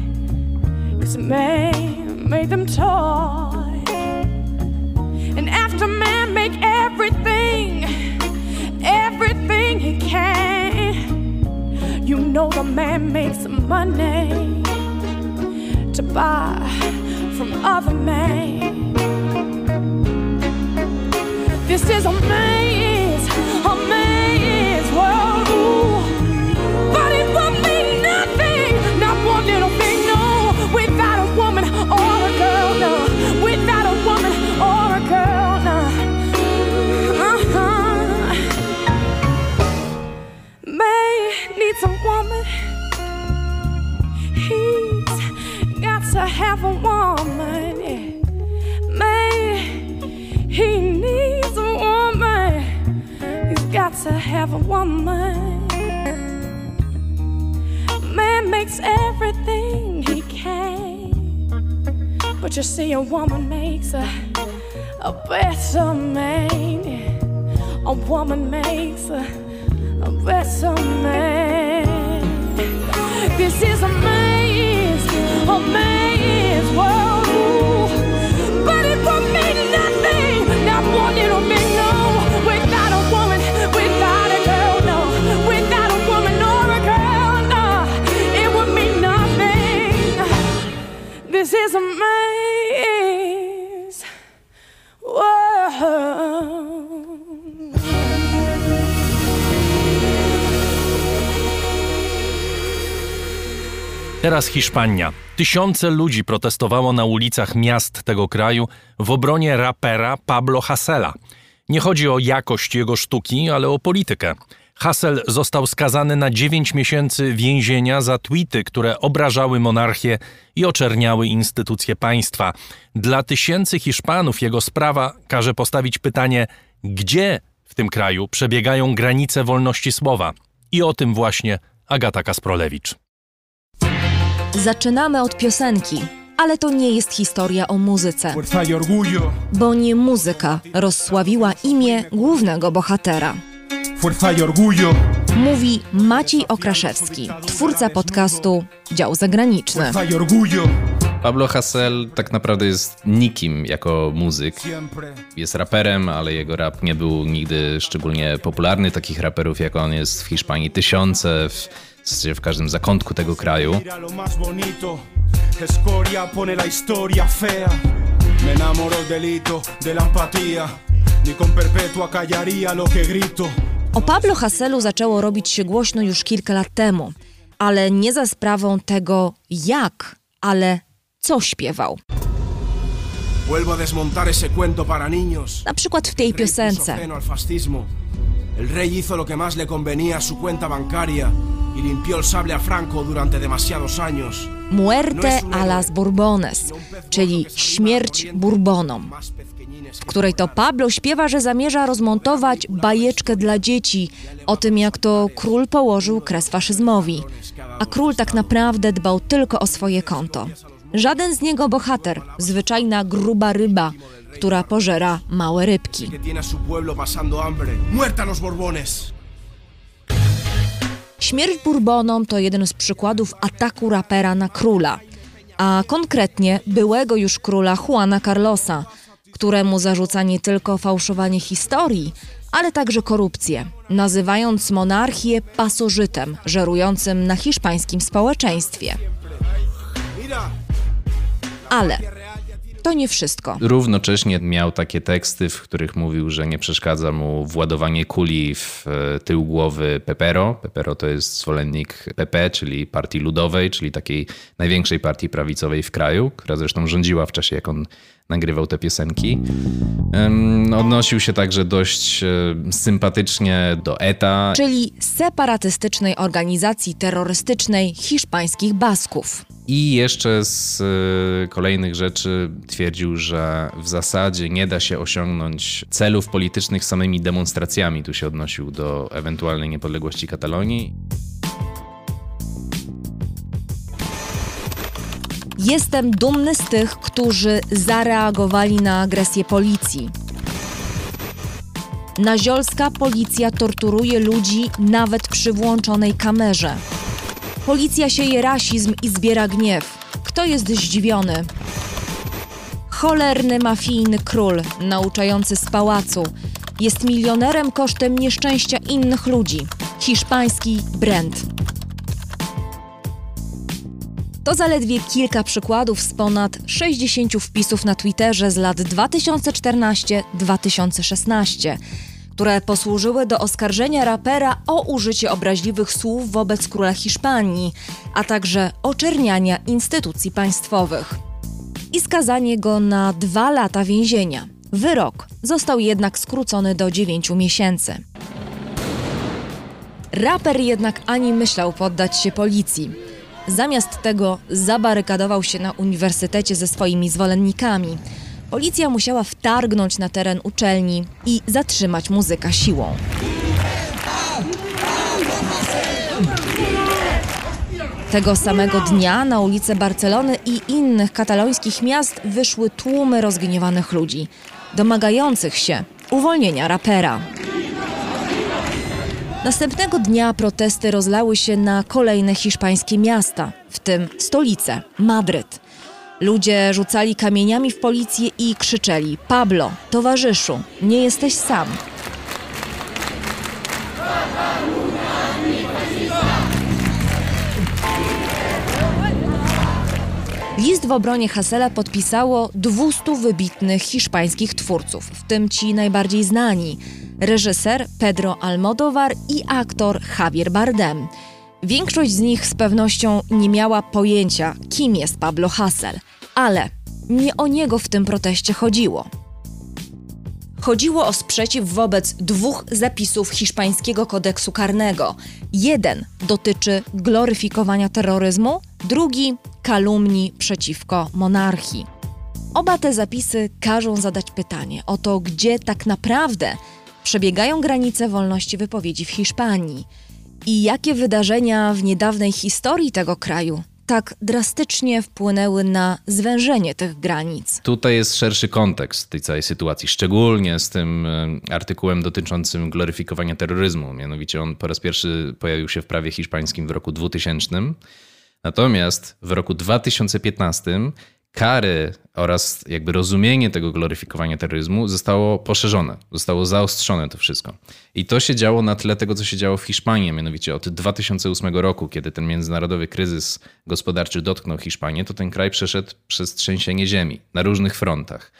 [SPEAKER 5] man made them toy. And after man make everything, everything he can, you know the man makes money to buy from other men. This is a man's, a man's have a woman. Man makes everything he can. But you see, a woman makes a, a better man. A woman makes a, a better man. This is a man's, a man's world. But it won't mean
[SPEAKER 1] Teraz Hiszpania. Tysiące ludzi protestowało na ulicach miast tego kraju w obronie rapera Pablo Hasela. Nie chodzi o jakość jego sztuki, ale o politykę. Hassel został skazany na 9 miesięcy więzienia za tweety, które obrażały monarchię i oczerniały instytucje państwa. Dla tysięcy Hiszpanów jego sprawa każe postawić pytanie, gdzie w tym kraju przebiegają granice wolności słowa. I o tym właśnie Agata Kasprolewicz.
[SPEAKER 6] Zaczynamy od piosenki, ale to nie jest historia o muzyce, bo nie muzyka rozsławiła imię głównego bohatera. Mówi Maciej Okraszewski, twórca podcastu Dział Zagraniczny.
[SPEAKER 7] Pablo Hassel tak naprawdę jest nikim jako muzyk. Jest raperem, ale jego rap nie był nigdy szczególnie popularny. Takich raperów jak on jest w Hiszpanii tysiące, w, w każdym zakątku tego kraju.
[SPEAKER 8] Me de la empatía, ni con perpetua callaría lo que grito.
[SPEAKER 6] O Pablo Hasselu zaczęło robić się głośno już kilka lat temu, ale nie za sprawą tego jak, ale co śpiewał.
[SPEAKER 8] Vuelvo a desmontar ese cuento para niños.
[SPEAKER 6] Na przykład w tej piosence.
[SPEAKER 8] freno al fascismo. El rey hizo lo que más le convenía a su cuenta bancaria y limpió el sable a Franco durante demasiados años.
[SPEAKER 6] Muerte a las Bourbones, czyli śmierć Bourbonom, w której to Pablo śpiewa, że zamierza rozmontować bajeczkę dla dzieci o tym, jak to król położył kres faszyzmowi. A król tak naprawdę dbał tylko o swoje konto. Żaden z niego bohater, zwyczajna gruba ryba, która pożera małe rybki. Śmierć Bourbonom to jeden z przykładów ataku rapera na króla, a konkretnie byłego już króla Juana Carlosa, któremu zarzuca nie tylko fałszowanie historii, ale także korupcję, nazywając monarchię pasożytem żerującym na hiszpańskim społeczeństwie. Ale to nie wszystko.
[SPEAKER 7] Równocześnie miał takie teksty, w których mówił, że nie przeszkadza mu władowanie kuli w e, tył głowy Pepero. Pepero to jest zwolennik PP, czyli Partii Ludowej, czyli takiej największej partii prawicowej w kraju, która zresztą rządziła w czasie, jak on nagrywał te piosenki. Odnosił się także dość e, sympatycznie do ETA.
[SPEAKER 6] Czyli separatystycznej organizacji terrorystycznej hiszpańskich Basków.
[SPEAKER 7] I jeszcze z y, kolejnych rzeczy twierdził, że w zasadzie nie da się osiągnąć celów politycznych samymi demonstracjami. Tu się odnosił do ewentualnej niepodległości Katalonii.
[SPEAKER 6] Jestem dumny z tych, którzy zareagowali na agresję policji. Naziolska policja torturuje ludzi nawet przy włączonej kamerze. Policja sieje rasizm i zbiera gniew. Kto jest zdziwiony? Cholerny mafijny król, nauczający z pałacu, jest milionerem kosztem nieszczęścia innych ludzi. Hiszpański brand. To zaledwie kilka przykładów z ponad 60 wpisów na Twitterze z lat 2014-2016, które posłużyły do oskarżenia rapera o użycie obraźliwych słów wobec króla Hiszpanii, a także oczerniania instytucji państwowych. I skazanie go na dwa lata więzienia. Wyrok został jednak skrócony do 9 miesięcy. Raper jednak ani myślał poddać się policji. Zamiast tego zabarykadował się na uniwersytecie ze swoimi zwolennikami. Policja musiała wtargnąć na teren uczelni i zatrzymać muzyka siłą. Tego samego dnia na ulice Barcelony i innych katalońskich miast wyszły tłumy rozgniewanych ludzi, domagających się uwolnienia rapera. Następnego dnia protesty rozlały się na kolejne hiszpańskie miasta, w tym stolicę, Madryt. Ludzie rzucali kamieniami w policję i krzyczeli: Pablo, towarzyszu, nie jesteś sam. List w obronie Hasela podpisało 200 wybitnych hiszpańskich twórców, w tym ci najbardziej znani: reżyser Pedro Almodovar i aktor Javier Bardem. Większość z nich z pewnością nie miała pojęcia, kim jest Pablo Hassel, ale nie o niego w tym proteście chodziło. Chodziło o sprzeciw wobec dwóch zapisów hiszpańskiego kodeksu karnego. Jeden dotyczy gloryfikowania terroryzmu, drugi kalumni przeciwko monarchii. Oba te zapisy każą zadać pytanie o to, gdzie tak naprawdę przebiegają granice wolności wypowiedzi w Hiszpanii i jakie wydarzenia w niedawnej historii tego kraju tak drastycznie wpłynęły na zwężenie tych granic.
[SPEAKER 7] Tutaj jest szerszy kontekst tej całej sytuacji, szczególnie z tym e, artykułem dotyczącym gloryfikowania terroryzmu. Mianowicie on po raz pierwszy pojawił się w prawie hiszpańskim w roku 2000. Natomiast w roku 2015 kary oraz jakby rozumienie tego gloryfikowania terroryzmu zostało poszerzone, zostało zaostrzone to wszystko. I to się działo na tle tego, co się działo w Hiszpanii, mianowicie od 2008 roku, kiedy ten międzynarodowy kryzys gospodarczy dotknął Hiszpanię, to ten kraj przeszedł przez trzęsienie ziemi na różnych frontach.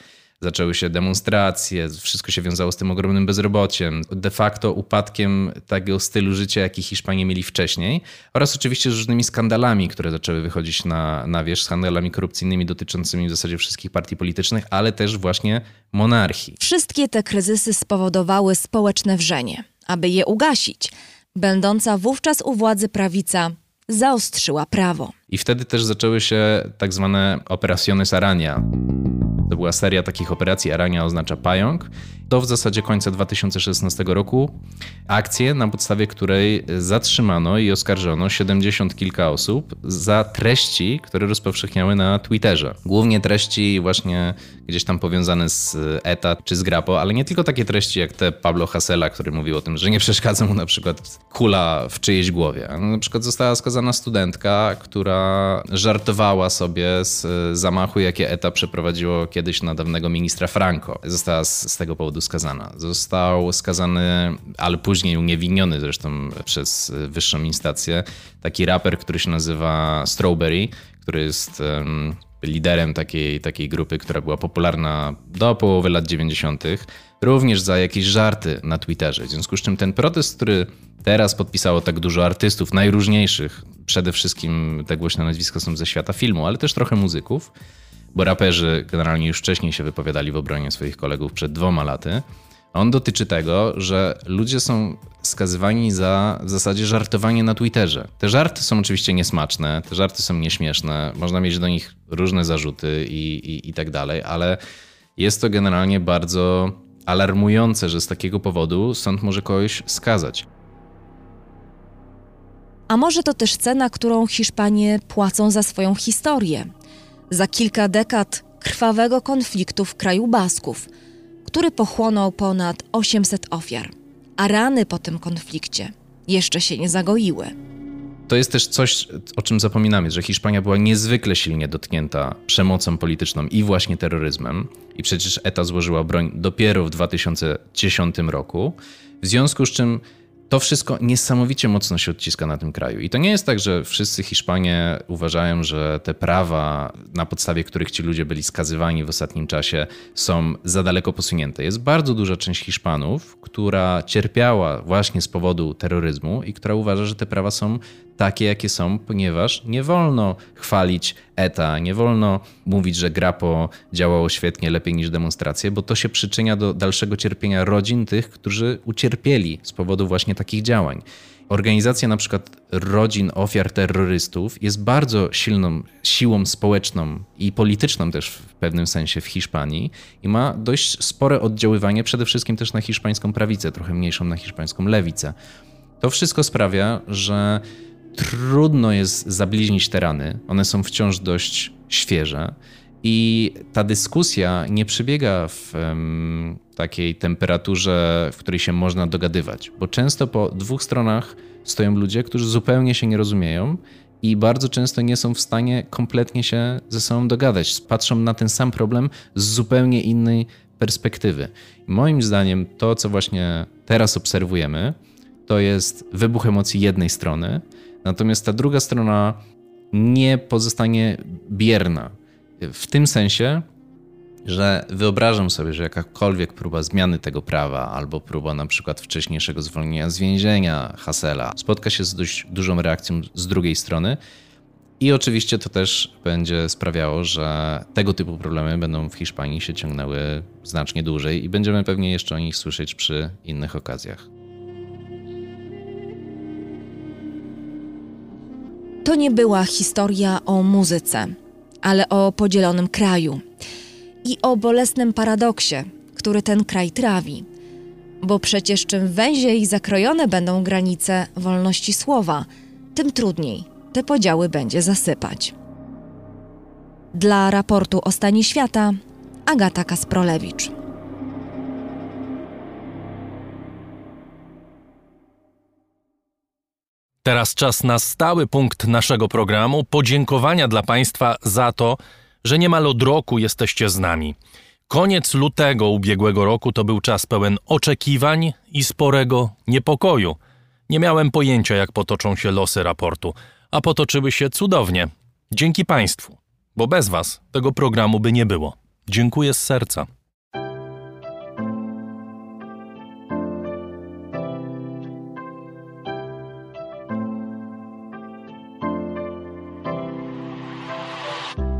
[SPEAKER 7] Zaczęły się demonstracje, wszystko się wiązało z tym ogromnym bezrobociem, de facto upadkiem takiego stylu życia, jaki Hiszpanie mieli wcześniej, oraz oczywiście z różnymi skandalami, które zaczęły wychodzić na, na wierzch, skandalami korupcyjnymi dotyczącymi w zasadzie wszystkich partii politycznych, ale też właśnie monarchii.
[SPEAKER 6] Wszystkie te kryzysy spowodowały społeczne wrzenie. Aby je ugasić, będąca wówczas u władzy prawica zaostrzyła prawo.
[SPEAKER 7] I wtedy też zaczęły się tak zwane operaciones Arania. To była seria takich operacji. Arania oznacza pająk. Do w zasadzie końca 2016 roku akcję, na podstawie której zatrzymano i oskarżono 70 kilka osób za treści, które rozpowszechniały na Twitterze. Głównie treści właśnie gdzieś tam powiązane z ETA czy z Grapo, ale nie tylko takie treści jak te Pablo Hasela, który mówił o tym, że nie przeszkadza mu na przykład kula w czyjejś głowie. Na przykład została skazana studentka, która żartowała sobie z zamachu, jakie ETA przeprowadziło kiedyś na dawnego ministra Franco. Została z, z tego powodu skazana. Został skazany, ale później uniewinniony zresztą przez wyższą instancję, taki raper, który się nazywa Strawberry, który jest um, liderem takiej, takiej grupy, która była popularna do połowy lat 90., również za jakieś żarty na Twitterze. W związku z czym ten protest, który teraz podpisało tak dużo artystów najróżniejszych, przede wszystkim te głośne nazwiska są ze świata filmu, ale też trochę muzyków, bo raperzy generalnie już wcześniej się wypowiadali w obronie swoich kolegów przed dwoma laty. On dotyczy tego, że ludzie są skazywani za w zasadzie żartowanie na Twitterze. Te żarty są oczywiście niesmaczne, te żarty są nieśmieszne, można mieć do nich różne zarzuty i, i, i tak dalej, ale jest to generalnie bardzo alarmujące, że z takiego powodu sąd może kogoś skazać.
[SPEAKER 6] A może to też cena, którą Hiszpanie płacą za swoją historię? Za kilka dekad krwawego konfliktu w kraju Basków, który pochłonął ponad 800 ofiar, a rany po tym konflikcie jeszcze się nie zagoiły.
[SPEAKER 7] To jest też coś, o czym zapominamy, że Hiszpania była niezwykle silnie dotknięta przemocą polityczną i właśnie terroryzmem. I przecież ETA złożyła broń dopiero w 2010 roku. W związku z czym to wszystko niesamowicie mocno się odciska na tym kraju. I to nie jest tak, że wszyscy Hiszpanie uważają, że te prawa, na podstawie których ci ludzie byli skazywani w ostatnim czasie, są za daleko posunięte. Jest bardzo duża część Hiszpanów, która cierpiała właśnie z powodu terroryzmu i która uważa, że te prawa są takie, jakie są, ponieważ nie wolno chwalić ETA, nie wolno mówić, że Grapo działało świetnie, lepiej niż demonstracje, bo to się przyczynia do dalszego cierpienia rodzin tych, którzy ucierpieli z powodu właśnie takich działań. Organizacja na przykład rodzin ofiar terrorystów jest bardzo silną siłą społeczną i polityczną też w pewnym sensie w Hiszpanii i ma dość spore oddziaływanie przede wszystkim też na hiszpańską prawicę, trochę mniejszą na hiszpańską lewicę. To wszystko sprawia, że trudno jest zabliźnić te rany. One są wciąż dość świeże. I ta dyskusja nie przebiega w um, takiej temperaturze, w której się można dogadywać, bo często po dwóch stronach stoją ludzie, którzy zupełnie się nie rozumieją i bardzo często nie są w stanie kompletnie się ze sobą dogadać. Patrzą na ten sam problem z zupełnie innej perspektywy. Moim zdaniem to, co właśnie teraz obserwujemy, to jest wybuch emocji jednej strony, natomiast ta druga strona nie pozostanie bierna. W tym sensie, że wyobrażam sobie, że jakakolwiek próba zmiany tego prawa albo próba na przykład wcześniejszego zwolnienia z więzienia Hasela spotka się z dość dużą reakcją z drugiej strony. I oczywiście to też będzie sprawiało, że tego typu problemy będą w Hiszpanii się ciągnęły znacznie dłużej i będziemy pewnie jeszcze o nich słyszeć przy innych okazjach.
[SPEAKER 6] To nie była historia o muzyce, ale o podzielonym kraju i o bolesnym paradoksie, który ten kraj trawi. Bo przecież czym węziej zakrojone będą granice wolności słowa, tym trudniej te podziały będzie zasypać. Dla raportu o stanie świata Agata Kasprolewicz.
[SPEAKER 1] Teraz czas na stały punkt naszego programu podziękowania dla Państwa za to, że niemal od roku jesteście z nami. Koniec lutego ubiegłego roku to był czas pełen oczekiwań i sporego niepokoju. Nie miałem pojęcia, jak potoczą się losy raportu, a potoczyły się cudownie. Dzięki Państwu, bo bez Was tego programu by nie było. Dziękuję z serca.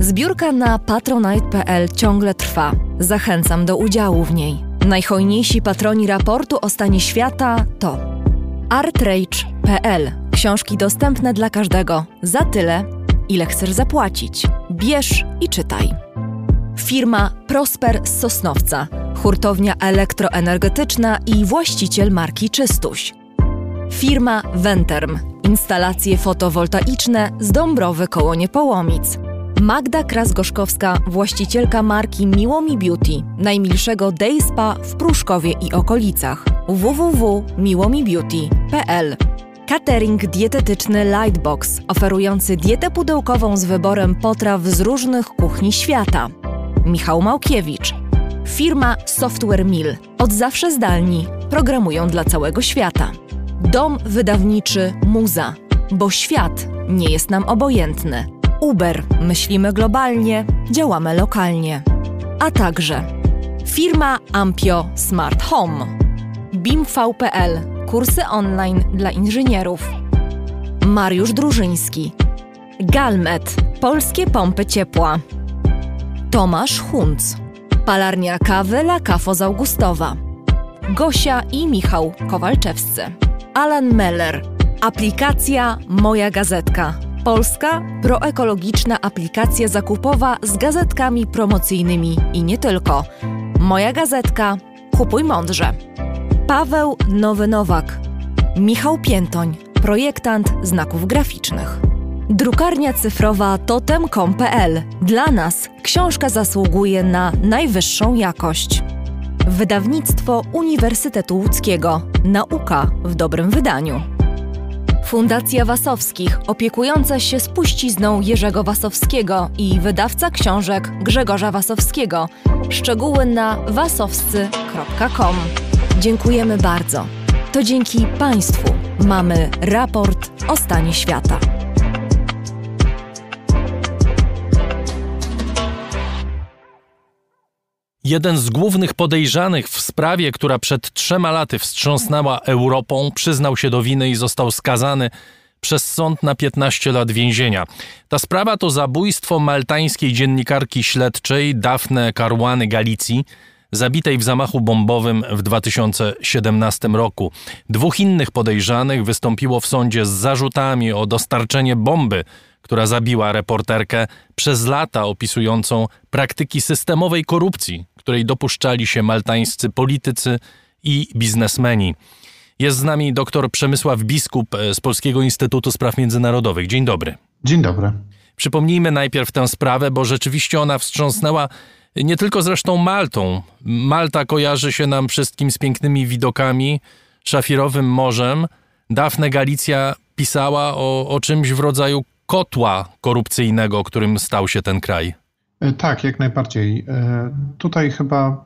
[SPEAKER 6] Zbiórka na patronite.pl ciągle trwa. Zachęcam do udziału w niej. Najhojniejsi patroni raportu o stanie świata to artrage.pl Książki dostępne dla każdego za tyle, ile chcesz zapłacić. Bierz i czytaj. Firma Prosper z Sosnowca, hurtownia elektroenergetyczna i właściciel marki Czystuś. Firma Venterm, instalacje fotowoltaiczne z Dąbrowy koło Niepołomic. Magda Kras-Gorzkowska, właścicielka marki Miłomi Beauty, najmilszego day spa w Pruszkowie i okolicach. www.miłomibeauty.pl Catering dietetyczny Lightbox, oferujący dietę pudełkową z wyborem potraw z różnych kuchni świata. Michał Małkiewicz. Firma Software Mill. Od zawsze zdalni. Programują dla całego świata. Dom wydawniczy Muza. Bo świat nie jest nam obojętny. Uber. Myślimy globalnie, działamy lokalnie. A także firma Ampio Smart Home. BIMV.pl Kursy online dla inżynierów. Mariusz Drużyński. Galmet. Polskie pompy ciepła. Tomasz Hunc. Palarnia kawy La Cafo z Augustowa. Gosia i Michał Kowalczewscy. Alan Meller. Aplikacja Moja Gazetka. Polska proekologiczna aplikacja zakupowa z gazetkami promocyjnymi i nie tylko. Moja Gazetka. Kupuj mądrze. Paweł Nowy Nowak, Michał Piętoń, projektant znaków graficznych. Drukarnia cyfrowa totem.com.pl. Dla nas książka zasługuje na najwyższą jakość. Wydawnictwo Uniwersytetu Łódzkiego. Nauka w dobrym wydaniu. Fundacja Wasowskich, opiekująca się spuścizną Jerzego Wasowskiego i wydawca książek Grzegorza Wasowskiego. Szczegóły na wasowscy.com. Dziękujemy bardzo. To dzięki Państwu mamy raport o stanie świata.
[SPEAKER 1] Jeden z głównych podejrzanych w sprawie, która przed trzema laty wstrząsnęła Europą, przyznał się do winy i został skazany przez sąd na 15 lat więzienia. Ta sprawa to zabójstwo maltańskiej dziennikarki śledczej Dafne Caruany Galicji, zabitej w zamachu bombowym w 2017 roku. Dwóch innych podejrzanych wystąpiło w sądzie z zarzutami o dostarczenie bomby, która zabiła reporterkę przez lata opisującą praktyki systemowej korupcji, której dopuszczali się maltańscy politycy i biznesmeni. Jest z nami dr Przemysław Biskup z Polskiego Instytutu Spraw Międzynarodowych. Dzień dobry.
[SPEAKER 9] Dzień dobry.
[SPEAKER 1] Przypomnijmy najpierw tę sprawę, bo rzeczywiście ona wstrząsnęła nie tylko zresztą Maltą. Malta kojarzy się nam wszystkim z pięknymi widokami, szafirowym morzem. Dafne Galicja pisała o, o czymś w rodzaju kotła korupcyjnego, którym stał się ten kraj.
[SPEAKER 9] E, tak, jak najbardziej. E, tutaj chyba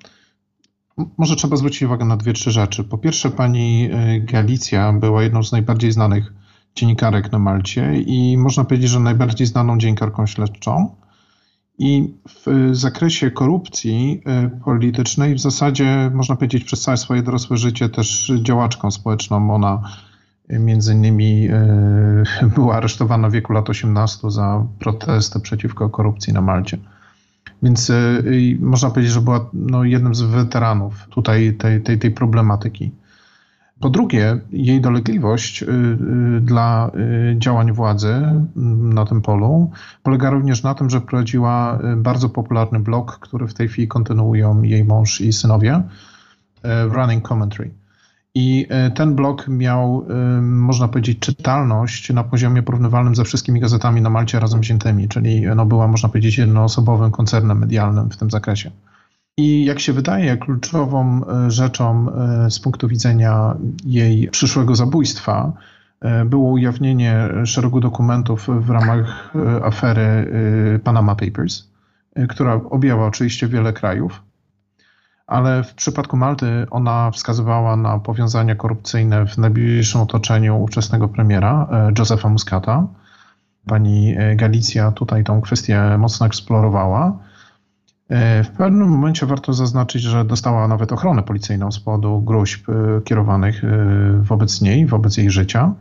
[SPEAKER 9] może trzeba zwrócić uwagę na dwie, trzy rzeczy. Po pierwsze, pani e, Galicja była jedną z najbardziej znanych dziennikarek na Malcie i można powiedzieć, że najbardziej znaną dziennikarką śledczą. I w zakresie korupcji politycznej w zasadzie można powiedzieć przez całe swoje dorosłe życie też działaczką społeczną. Ona między innymi była aresztowana w wieku lat 18 za protesty przeciwko korupcji na Malcie. Więc można powiedzieć, że była no, jednym z weteranów tutaj tej, tej, tej problematyki. Po drugie, jej dolegliwość dla działań władzy na tym polu polega również na tym, że prowadziła bardzo popularny blog, który w tej chwili kontynuują jej mąż i synowie, Running Commentary. I ten blog miał, można powiedzieć, czytalność na poziomie porównywalnym ze wszystkimi gazetami na Malcie razem wziętymi, czyli no była, można powiedzieć, jednoosobowym koncernem medialnym w tym zakresie. I jak się wydaje, kluczową rzeczą z punktu widzenia jej przyszłego zabójstwa było ujawnienie szeregu dokumentów w ramach afery Panama Papers, która objęła oczywiście wiele krajów ale w przypadku Malty ona wskazywała na powiązania korupcyjne w najbliższym otoczeniu ówczesnego premiera Josepha Muscata. Pani Galicja tutaj tą kwestię mocno eksplorowała. W pewnym momencie warto zaznaczyć, że dostała nawet ochronę policyjną z powodu gruźb kierowanych wobec niej, wobec jej życia.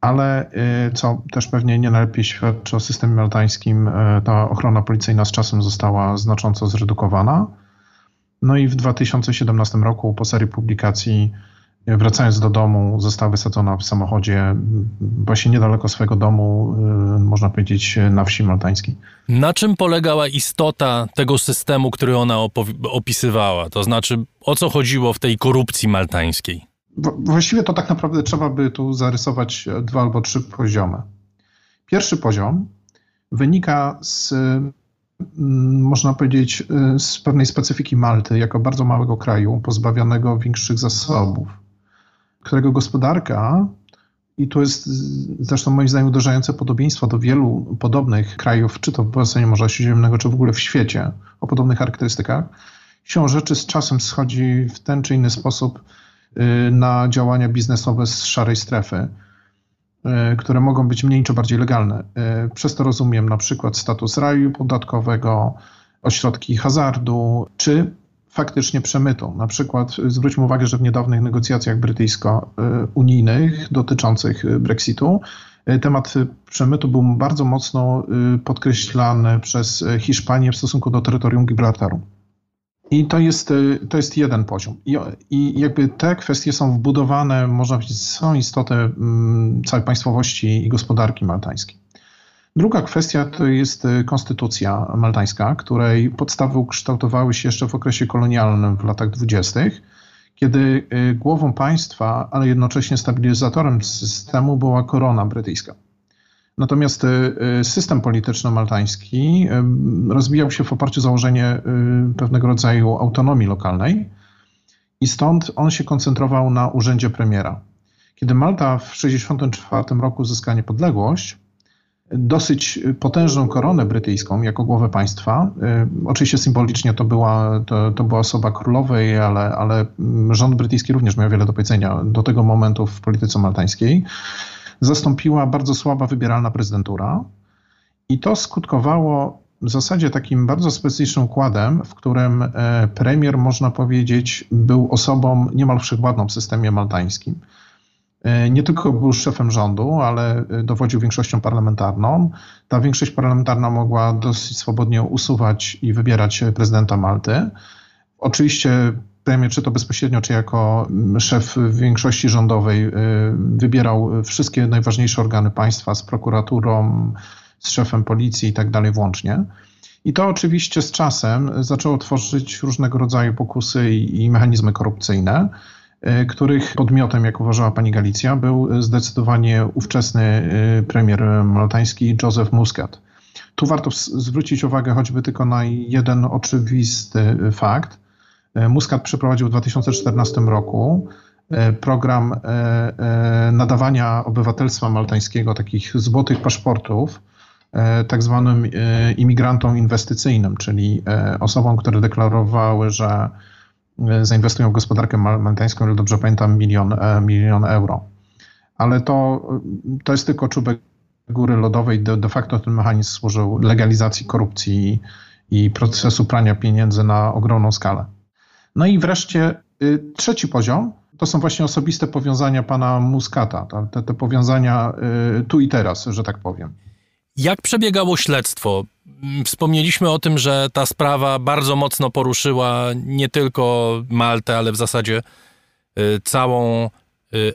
[SPEAKER 9] Ale co też pewnie nie najlepiej świadczy o systemie maltańskim, ta ochrona policyjna z czasem została znacząco zredukowana. No i w 2017 roku po serii publikacji, wracając do domu, została wysadzona w samochodzie właśnie niedaleko swojego domu, można powiedzieć, na wsi maltańskiej.
[SPEAKER 1] Na czym polegała istota tego systemu, który ona opisywała? To znaczy, o co chodziło w tej korupcji maltańskiej?
[SPEAKER 9] Właściwie to tak naprawdę trzeba by tu zarysować dwa albo trzy poziomy. Pierwszy poziom wynika z można powiedzieć, z pewnej specyfiki Malty, jako bardzo małego kraju, pozbawionego większych zasobów, którego gospodarka, i tu jest zresztą moim zdaniem uderzające podobieństwo do wielu podobnych krajów, czy to w basenie Morza Śródziemnego, czy w ogóle w świecie, o podobnych charakterystykach, siłą rzeczy z czasem schodzi w ten czy inny sposób na działania biznesowe z szarej strefy które mogą być mniej czy bardziej legalne. Przez to rozumiem na przykład status raju podatkowego, ośrodki hazardu, czy faktycznie przemytu. Na przykład zwróćmy uwagę, że w niedawnych negocjacjach brytyjsko-unijnych dotyczących Brexitu temat przemytu był bardzo mocno podkreślany przez Hiszpanię w stosunku do terytorium Gibraltaru. I to jest, to jest jeden poziom. I, I jakby te kwestie są wbudowane, można powiedzieć, są istotę mm, całej państwowości i gospodarki maltańskiej. Druga kwestia to jest konstytucja maltańska, której podstawy ukształtowały się jeszcze w okresie kolonialnym w latach dwudziestych, kiedy głową państwa, ale jednocześnie stabilizatorem systemu była korona brytyjska. Natomiast y, system polityczno-maltański y, rozwijał się w oparciu o założenie y, pewnego rodzaju autonomii lokalnej i stąd on się koncentrował na urzędzie premiera. Kiedy Malta w 1964 roku zyska niepodległość, dosyć potężną koronę brytyjską jako głowę państwa. Oczywiście symbolicznie to była, to, to była osoba królowej, ale, ale rząd brytyjski również miał wiele do powiedzenia do tego momentu w polityce maltańskiej zastąpiła bardzo słaba wybieralna prezydentura. I to skutkowało w zasadzie takim bardzo specyficznym układem, w którym e, premier, można powiedzieć, był osobą niemal wszechwładną w systemie maltańskim. E, nie tylko był szefem rządu, ale dowodził większością parlamentarną. Ta większość parlamentarna mogła dosyć swobodnie usuwać i wybierać prezydenta Malty. Oczywiście premier, czy to bezpośrednio, czy jako szef większości rządowej, wybierał wszystkie najważniejsze organy państwa z prokuraturą, z szefem policji i tak dalej włącznie. I to oczywiście z czasem zaczęło tworzyć różnego rodzaju pokusy i, mechanizmy korupcyjne, y, których podmiotem, jak uważała pani Galicja, był zdecydowanie ówczesny y, premier maltański Joseph Muscat. Tu warto zwrócić uwagę choćby tylko na jeden oczywisty fakt. Y, Muscat przeprowadził w 2014 roku program nadawania obywatelstwa maltańskiego, takich złotych paszportów, E, tak zwanym e, imigrantom inwestycyjnym, czyli e, osobom, które deklarowały, że zainwestują w gospodarkę maltańską, ile dobrze pamiętam, milion, milion euro. Ale to, to jest tylko czubek góry lodowej. De, de facto ten mechanizm służył legalizacji korupcji i procesu prania pieniędzy na ogromną skalę. No i wreszcie y, trzeci poziom to są właśnie osobiste powiązania pana Muskata, te, te powiązania y, tu i teraz, że tak powiem.
[SPEAKER 1] Jak przebiegało śledztwo? Wspomnieliśmy o tym, że ta sprawa bardzo mocno poruszyła nie tylko Maltę, ale w zasadzie y, całą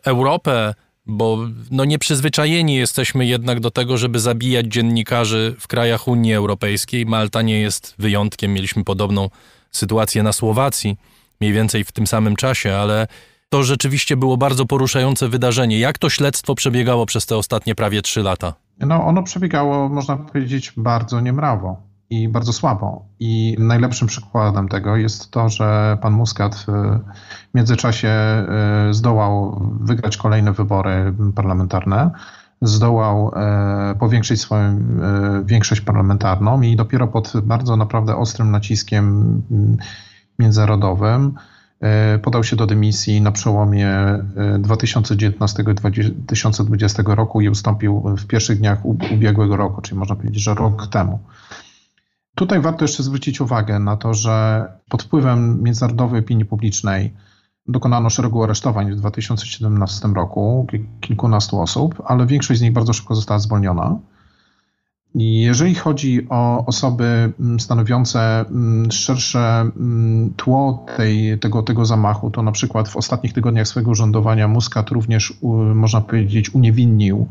[SPEAKER 1] Europę, bo no nieprzyzwyczajeni jesteśmy jednak do tego, żeby zabijać dziennikarzy w krajach Unii Europejskiej. Malta nie jest wyjątkiem. Mieliśmy podobną sytuację na Słowacji, mniej więcej w tym samym czasie, ale to rzeczywiście było bardzo poruszające wydarzenie. Jak to śledztwo przebiegało przez te ostatnie prawie trzy lata?
[SPEAKER 9] No, ono przebiegało, można powiedzieć, bardzo niemrawo i bardzo słabo. I najlepszym przykładem tego jest to, że pan Muscat w międzyczasie e, zdołał wygrać kolejne wybory parlamentarne, zdołał e, powiększyć swoją e, większość parlamentarną i dopiero pod bardzo naprawdę ostrym naciskiem międzynarodowym E, podał się do dymisji na przełomie 2019 e, i 2020 roku i ustąpił w pierwszych dniach ubiegłego roku, czyli można powiedzieć, że rok temu. Tutaj warto jeszcze zwrócić uwagę na to, że pod wpływem międzynarodowej opinii publicznej dokonano szeregu aresztowań w 2017 roku, kilkunastu osób, ale większość z nich bardzo szybko została zwolniona. Jeżeli chodzi o osoby mm, stanowiące mm, szersze mm, tło tej, tego, tego zamachu, to na przykład w ostatnich tygodniach swojego urzędowania Muscat również, można powiedzieć, uniewinnił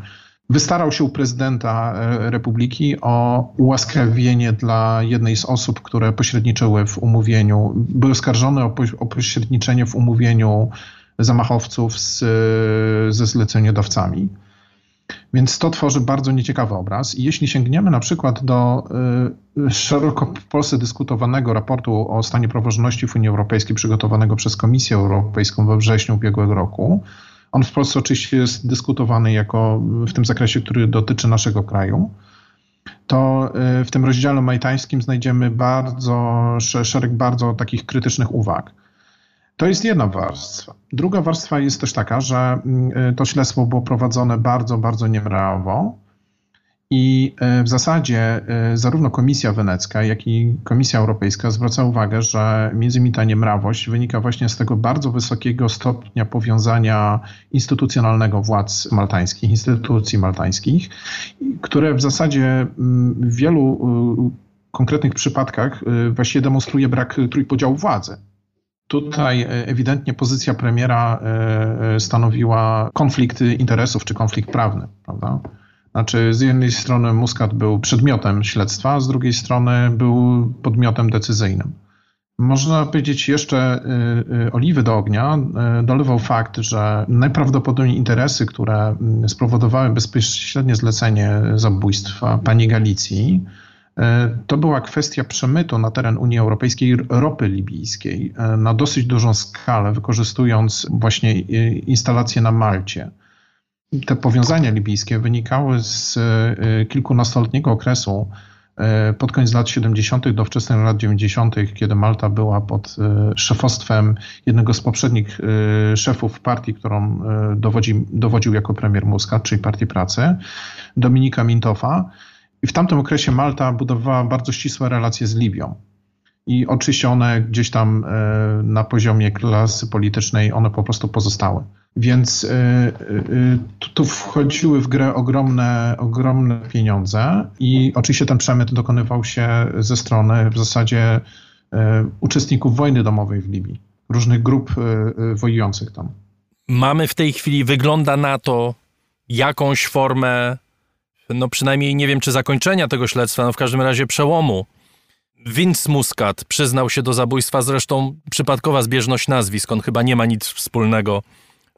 [SPEAKER 9] wystarał się u prezydenta e, republiki o ułaskawienie dla jednej z osób, które pośredniczyły w umówieniu, były oskarżone o, o pośredniczenie w umówieniu zamachowców z, ze zleceniodawcami. Więc to tworzy bardzo nieciekawy obraz. I jeśli sięgniemy na przykład do y, szeroko w Polsce dyskutowanego raportu o stanie praworządności w Unii Europejskiej, przygotowanego przez Komisję Europejską we wrześniu ubiegłego roku, on w Polsce oczywiście jest dyskutowany jako w tym zakresie, który dotyczy naszego kraju. To y, w tym rozdziale majtańskim znajdziemy bardzo szereg bardzo takich krytycznych uwag. To jest jedna warstwa. Druga warstwa jest też taka, że mm, to śledztwo było prowadzone bardzo, bardzo niemrawo. I e, w zasadzie e, zarówno Komisja Wenecka, jak i Komisja Europejska zwraca uwagę, że między innymi ta niemrawość wynika właśnie z tego bardzo wysokiego stopnia powiązania instytucjonalnego władz maltańskich, instytucji maltańskich, które w zasadzie mm, w wielu y, konkretnych przypadkach y, właściwie demonstruje brak trójpodziału władzy. Tutaj e, ewidentnie pozycja premiera stanowiła konflikt interesów czy konflikt prawny, prawda? Znaczy, z jednej strony Muscat był przedmiotem śledztwa, a z drugiej strony był podmiotem decyzyjnym. Można powiedzieć jeszcze oliwy do ognia dolewał fakt, że najprawdopodobniej interesy, które spowodowały bezpośrednie zlecenie zabójstwa pani Galicji, to była kwestia przemytu na teren Unii Europejskiej ropy libijskiej na dosyć dużą skalę, wykorzystując właśnie instalacje na Malcie. Te powiązania libijskie wynikały z kilkunastoletniego okresu pod koniec lat 70. do wczesnych lat 90., kiedy Malta była pod szefostwem jednego z poprzednich szefów partii, którą dowodzi, dowodził jako premier Muscat, czyli Partii Pracy, Dominika Mintofa. I w tamtym okresie Malta budowała bardzo ścisłe relacje z Libią. I oczywiście one gdzieś tam e, na poziomie klasy politycznej, one po prostu pozostały. Więc y, y, tu, wchodziły w grę ogromne, ogromne pieniądze i oczywiście ten przemyt dokonywał się ze strony w zasadzie uczestników wojny domowej w Libii, różnych grup wojujących tam.
[SPEAKER 1] Mamy w tej chwili, wygląda na to, jakąś formę, no przynajmniej nie wiem czy zakończenia tego śledztwa, no w każdym razie przełomu. Vince Muscat przyznał się do zabójstwa, zresztą przypadkowa zbieżność nazwisk, on chyba nie ma nic wspólnego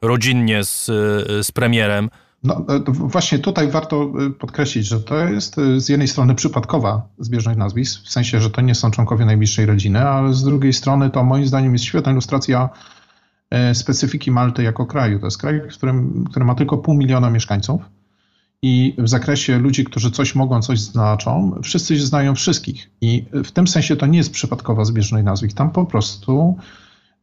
[SPEAKER 1] rodzinnie z, y, z premierem.
[SPEAKER 9] No, e, właśnie tutaj warto y, podkreślić, że to jest z jednej strony przypadkowa zbieżność nazwisk, w sensie, że to nie są członkowie najbliższej rodziny, ale z drugiej strony to moim zdaniem jest świetna ilustracja e, specyfiki Malty jako kraju. To jest kraj, który ma tylko pół miliona mieszkańców i w zakresie ludzi, którzy coś mogą, coś znaczą, wszyscy znają wszystkich. I w tym sensie to nie jest przypadkowa zbieżność nazwisk. Tam po prostu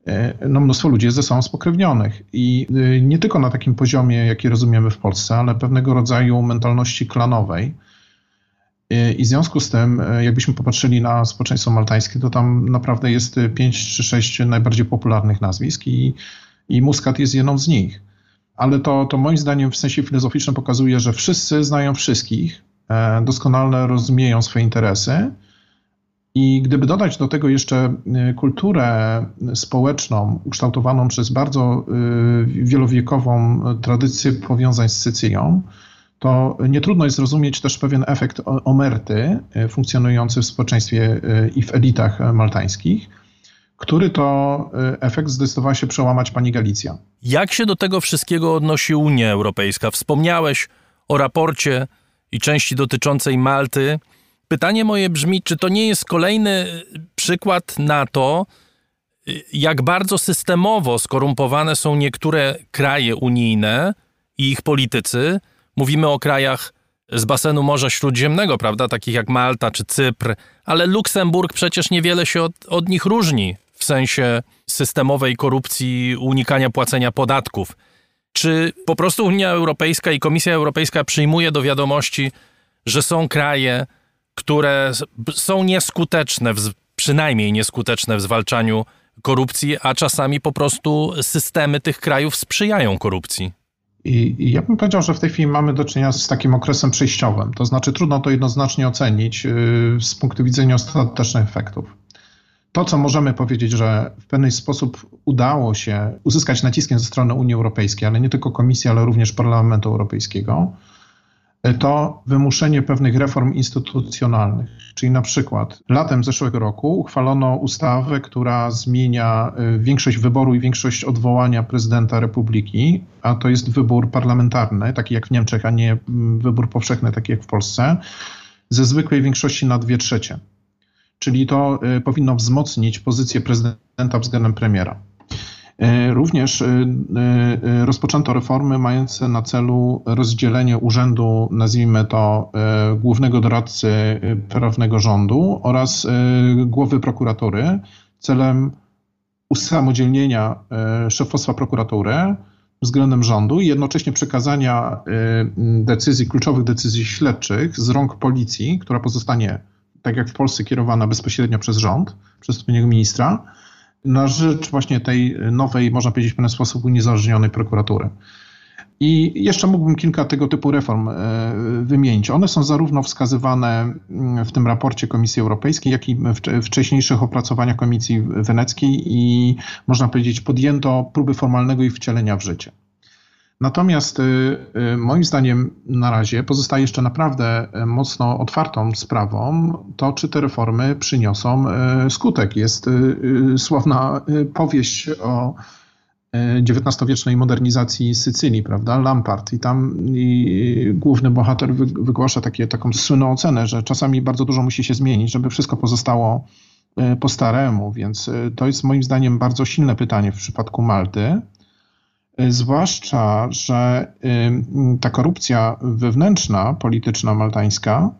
[SPEAKER 9] e, no, mnóstwo ludzi jest ze sobą spokrewnionych. I y, nie tylko na takim poziomie, jaki rozumiemy w Polsce, ale pewnego rodzaju mentalności klanowej. Y, I w związku z tym, jakbyśmy popatrzyli na społeczeństwo maltańskie, to tam naprawdę jest pięć czy sześć najbardziej popularnych nazwisk i, i Muscat jest jedną z nich. Ale to, to moim zdaniem w sensie filozoficznym pokazuje, że wszyscy znają wszystkich, e, doskonale rozumieją swoje interesy. I gdyby dodać do tego jeszcze y, kulturę społeczną ukształtowaną przez bardzo y, wielowiekową tradycję powiązań z Sycylią, to nie trudno jest zrozumieć też pewien efekt omerty funkcjonujący w społeczeństwie i w elitach maltańskich, który to y, efekt zdecydowała się przełamać pani Galicja.
[SPEAKER 1] Jak się do tego wszystkiego odnosi Unia Europejska? Wspomniałeś o raporcie i części dotyczącej Malty. Pytanie moje brzmi, czy to nie jest kolejny przykład na to, jak bardzo systemowo skorumpowane są niektóre kraje unijne i ich politycy? Mówimy o krajach z basenu Morza Śródziemnego, prawda, takich jak Malta czy Cypr, ale Luksemburg przecież niewiele się od, od nich różni w sensie systemowej korupcji, unikania płacenia podatków. Czy po prostu Unia Europejska i Komisja Europejska przyjmuje do wiadomości, że są kraje, które są nieskuteczne, przynajmniej nieskuteczne w zwalczaniu korupcji, a czasami po prostu systemy tych krajów sprzyjają korupcji?
[SPEAKER 9] I, I ja bym powiedział, że w tej chwili mamy do czynienia z takim okresem przejściowym. To znaczy, trudno to jednoznacznie ocenić yy, z punktu widzenia ostatecznych efektów. To, co możemy powiedzieć, że w pewien sposób udało się uzyskać naciskiem ze strony Unii Europejskiej, ale nie tylko Komisji, ale również Parlamentu Europejskiego, y, to wymuszenie pewnych reform instytucjonalnych. Czyli na przykład latem zeszłego roku uchwalono ustawę, która zmienia y, większość wyboru i większość odwołania prezydenta republiki, a to jest wybór parlamentarny, taki jak w Niemczech, a nie mm, wybór powszechny, taki jak w Polsce, ze zwykłej większości na dwie trzecie. Czyli to y, powinno wzmocnić pozycję prezydenta względem premiera. Y, Również y, rozpoczęto reformy mające na celu rozdzielenie urzędu, nazwijmy to, głównego doradcy prawnego rządu oraz głowy prokuratury celem usamodzielnienia szefostwa prokuratury względem rządu i jednocześnie przekazania decyzji, kluczowych decyzji śledczych z rąk policji, która pozostanie, tak jak w Polsce, kierowana bezpośrednio przez rząd, przez odpowiedniego ministra, na rzecz właśnie tej nowej, można powiedzieć w pewien sposób uniezależnionej prokuratury. I jeszcze mógłbym kilka tego typu reform e, wymienić. One są zarówno wskazywane mm, w tym raporcie Komisji Europejskiej, jak i w wcze- wcześniejszych opracowaniach Komisji Weneckiej i można powiedzieć podjęto próby formalnego ich wcielenia w życie. Natomiast y, y, moim zdaniem na razie pozostaje jeszcze naprawdę y, mocno otwartą sprawą to, czy te reformy przyniosą skutek. Jest sławna powieść o XIX-wiecznej modernizacji Sycylii, prawda, Lampart i tam i główny bohater wy, wygłasza takie, taką słynną ocenę, że czasami bardzo dużo musi się zmienić, żeby wszystko pozostało po staremu, więc to jest moim zdaniem bardzo silne pytanie w przypadku Malty. Y, Zwłaszcza, że y, ta korupcja wewnętrzna, polityczna maltańska,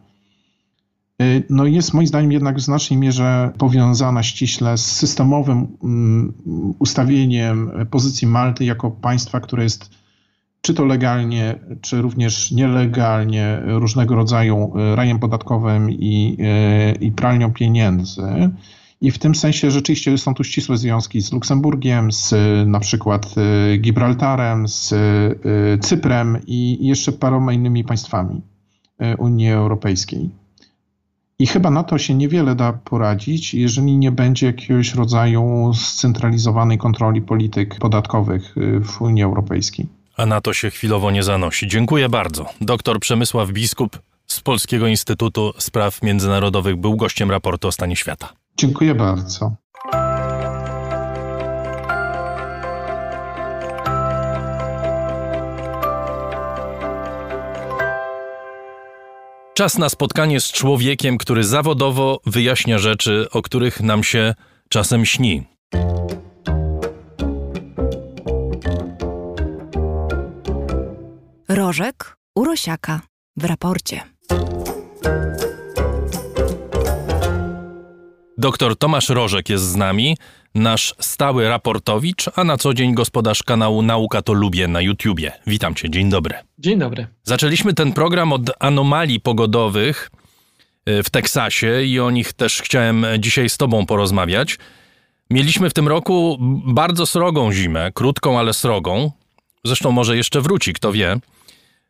[SPEAKER 9] y, no jest moim zdaniem jednak w znacznej mierze powiązana ściśle z systemowym mm, ustawieniem pozycji Malty jako państwa, które jest czy to legalnie, czy również nielegalnie różnego rodzaju rajem podatkowym i, i pralnią pieniędzy. I w tym sensie rzeczywiście są tu ścisłe związki z Luksemburgiem, z na przykład Gibraltarem, z Cyprem i jeszcze paroma innymi państwami Unii Europejskiej. I chyba na to się niewiele da poradzić, jeżeli nie będzie jakiegoś rodzaju scentralizowanej kontroli polityk podatkowych w Unii Europejskiej.
[SPEAKER 1] A na to się chwilowo nie zanosi. Dziękuję bardzo. Doktor Przemysław Biskup z Polskiego Instytutu Spraw Międzynarodowych był gościem raportu o stanie świata.
[SPEAKER 9] Dziękuję bardzo.
[SPEAKER 1] Czas na spotkanie z człowiekiem, który zawodowo wyjaśnia rzeczy, o których nam się czasem śni.
[SPEAKER 6] Rożek Urosiaka w raporcie.
[SPEAKER 1] Doktor Tomasz Rożek jest z nami, nasz stały raportowicz, a na co dzień gospodarz kanału Nauka to Lubię na YouTubie. Witam cię, dzień dobry.
[SPEAKER 10] Dzień dobry.
[SPEAKER 1] Zaczęliśmy ten program od anomalii pogodowych y, w Teksasie i o nich też chciałem dzisiaj z tobą porozmawiać. Mieliśmy w tym roku bardzo srogą zimę, krótką, ale srogą. Zresztą może jeszcze wróci, kto wie.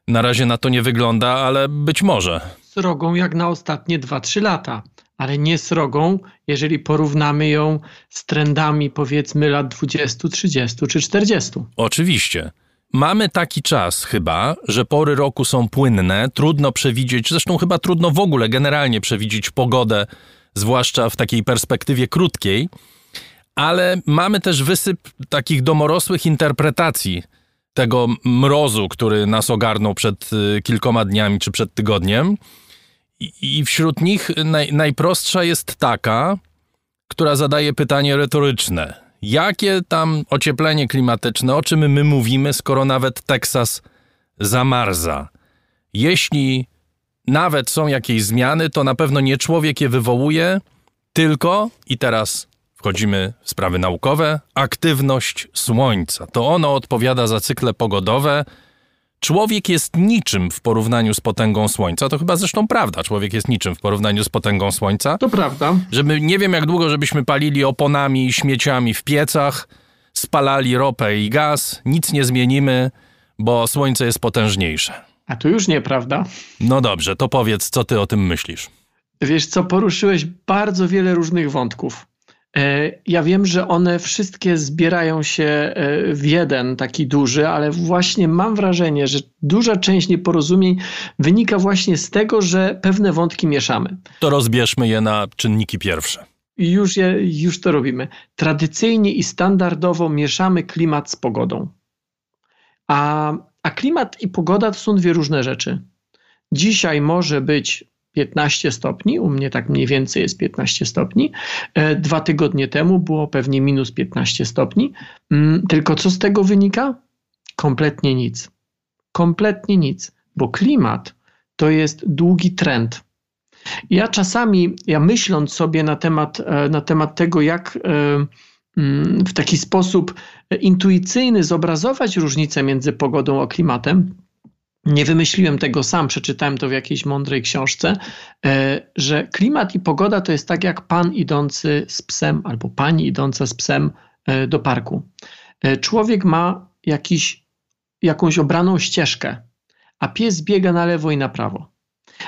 [SPEAKER 1] Na razie na to nie wygląda, ale być może.
[SPEAKER 10] Srogą jak na ostatnie 2-3 lata, ale nie srogą, jeżeli porównamy ją z trendami powiedzmy lat 20, 30 czy 40.
[SPEAKER 1] Oczywiście. Mamy taki czas chyba, że pory roku są płynne, trudno przewidzieć, zresztą chyba trudno w ogóle generalnie przewidzieć pogodę, zwłaszcza w takiej perspektywie krótkiej, ale mamy też wysyp takich domorosłych interpretacji tego mrozu, który nas ogarnął przed y, kilkoma dniami czy przed tygodniem. I wśród nich naj, najprostsza jest taka, która zadaje pytanie retoryczne. Jakie tam ocieplenie klimatyczne, o czym my mówimy, skoro nawet Teksas zamarza? Jeśli nawet są jakieś zmiany, to na pewno nie człowiek je wywołuje, tylko, i teraz wchodzimy w sprawy naukowe, aktywność Słońca. To ono odpowiada za cykle pogodowe. Człowiek jest niczym w porównaniu z potęgą Słońca. To chyba zresztą prawda. Człowiek jest niczym w porównaniu z potęgą Słońca.
[SPEAKER 10] To prawda.
[SPEAKER 1] Żeby nie wiem jak długo, żebyśmy palili oponami i śmieciami w piecach, spalali ropę i gaz, nic nie zmienimy, bo Słońce jest potężniejsze.
[SPEAKER 10] A to już nieprawda.
[SPEAKER 1] No dobrze, to powiedz, co ty o tym myślisz.
[SPEAKER 10] Wiesz co, poruszyłeś bardzo wiele różnych wątków. E, ja wiem, że one wszystkie zbierają się e, w jeden taki duży, ale właśnie mam wrażenie, że duża część nieporozumień wynika właśnie z tego, że pewne wątki mieszamy.
[SPEAKER 1] To rozbierzmy je na czynniki pierwsze.
[SPEAKER 10] Już, je, już to robimy. Tradycyjnie i standardowo mieszamy klimat z pogodą. A, a klimat i pogoda to są dwie różne rzeczy. Dzisiaj może być 15 stopni, u mnie tak mniej więcej jest 15 stopni. E, dwa tygodnie temu było pewnie minus 15 stopni. Mm, tylko co z tego wynika? Kompletnie nic. Kompletnie nic, bo klimat to jest długi trend. Ja czasami, ja myśląc sobie na temat, e, na temat tego, jak e, mm, w taki sposób intuicyjny zobrazować różnicę między pogodą a klimatem, nie wymyśliłem tego sam, przeczytałem to w jakiejś mądrej książce, e, że klimat i pogoda to jest tak jak pan idący z psem albo pani idąca z psem e, do parku. E, człowiek ma jakiś, jakąś obraną ścieżkę, a pies biega na lewo i na prawo.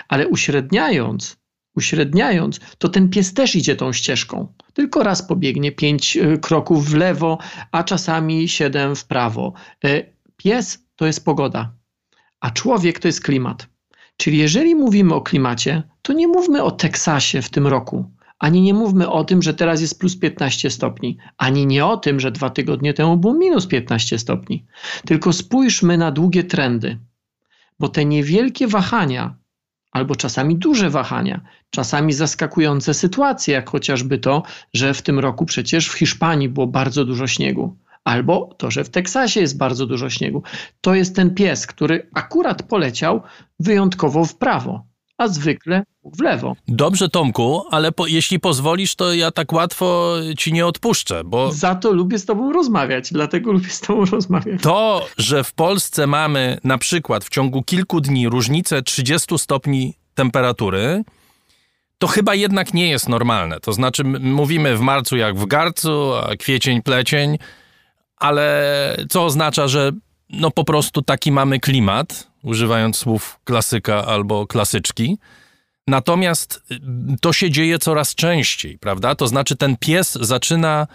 [SPEAKER 10] Ale uśredniając, uśredniając, to ten pies też idzie tą ścieżką. Tylko raz pobiegnie pięć kroków w lewo, a czasami siedem w prawo. Pies to jest pogoda a człowiek to jest klimat. Czyli jeżeli mówimy o klimacie, to nie mówmy o Teksasie w tym roku, ani nie mówmy o tym, że teraz jest plus 15 stopni, ani nie o tym, że dwa tygodnie temu było minus 15 stopni. Tylko spójrzmy na długie trendy, bo te niewielkie wahania, albo czasami duże wahania, czasami zaskakujące sytuacje, jak chociażby to, że w tym roku przecież w Hiszpanii było bardzo dużo śniegu albo to, że w Teksasie jest bardzo dużo śniegu. To jest ten pies, który akurat poleciał wyjątkowo w prawo, a zwykle w lewo.
[SPEAKER 1] Dobrze, Tomku, ale po, jeśli pozwolisz, to ja tak łatwo ci nie odpuszczę, bo.
[SPEAKER 10] Za to lubię z tobą rozmawiać, dlatego lubię z tobą rozmawiać.
[SPEAKER 1] To, że w Polsce mamy na przykład w ciągu kilku dni różnicę 30 stopni temperatury, to chyba jednak nie jest normalne. To znaczy, mówimy w marcu jak w garcu, a kwiecień, plecień, ale co oznacza, że no po prostu taki mamy klimat, używając słów klasyka albo klasyczki. Natomiast y, to się dzieje coraz częściej, prawda? To znaczy, ten pies zaczyna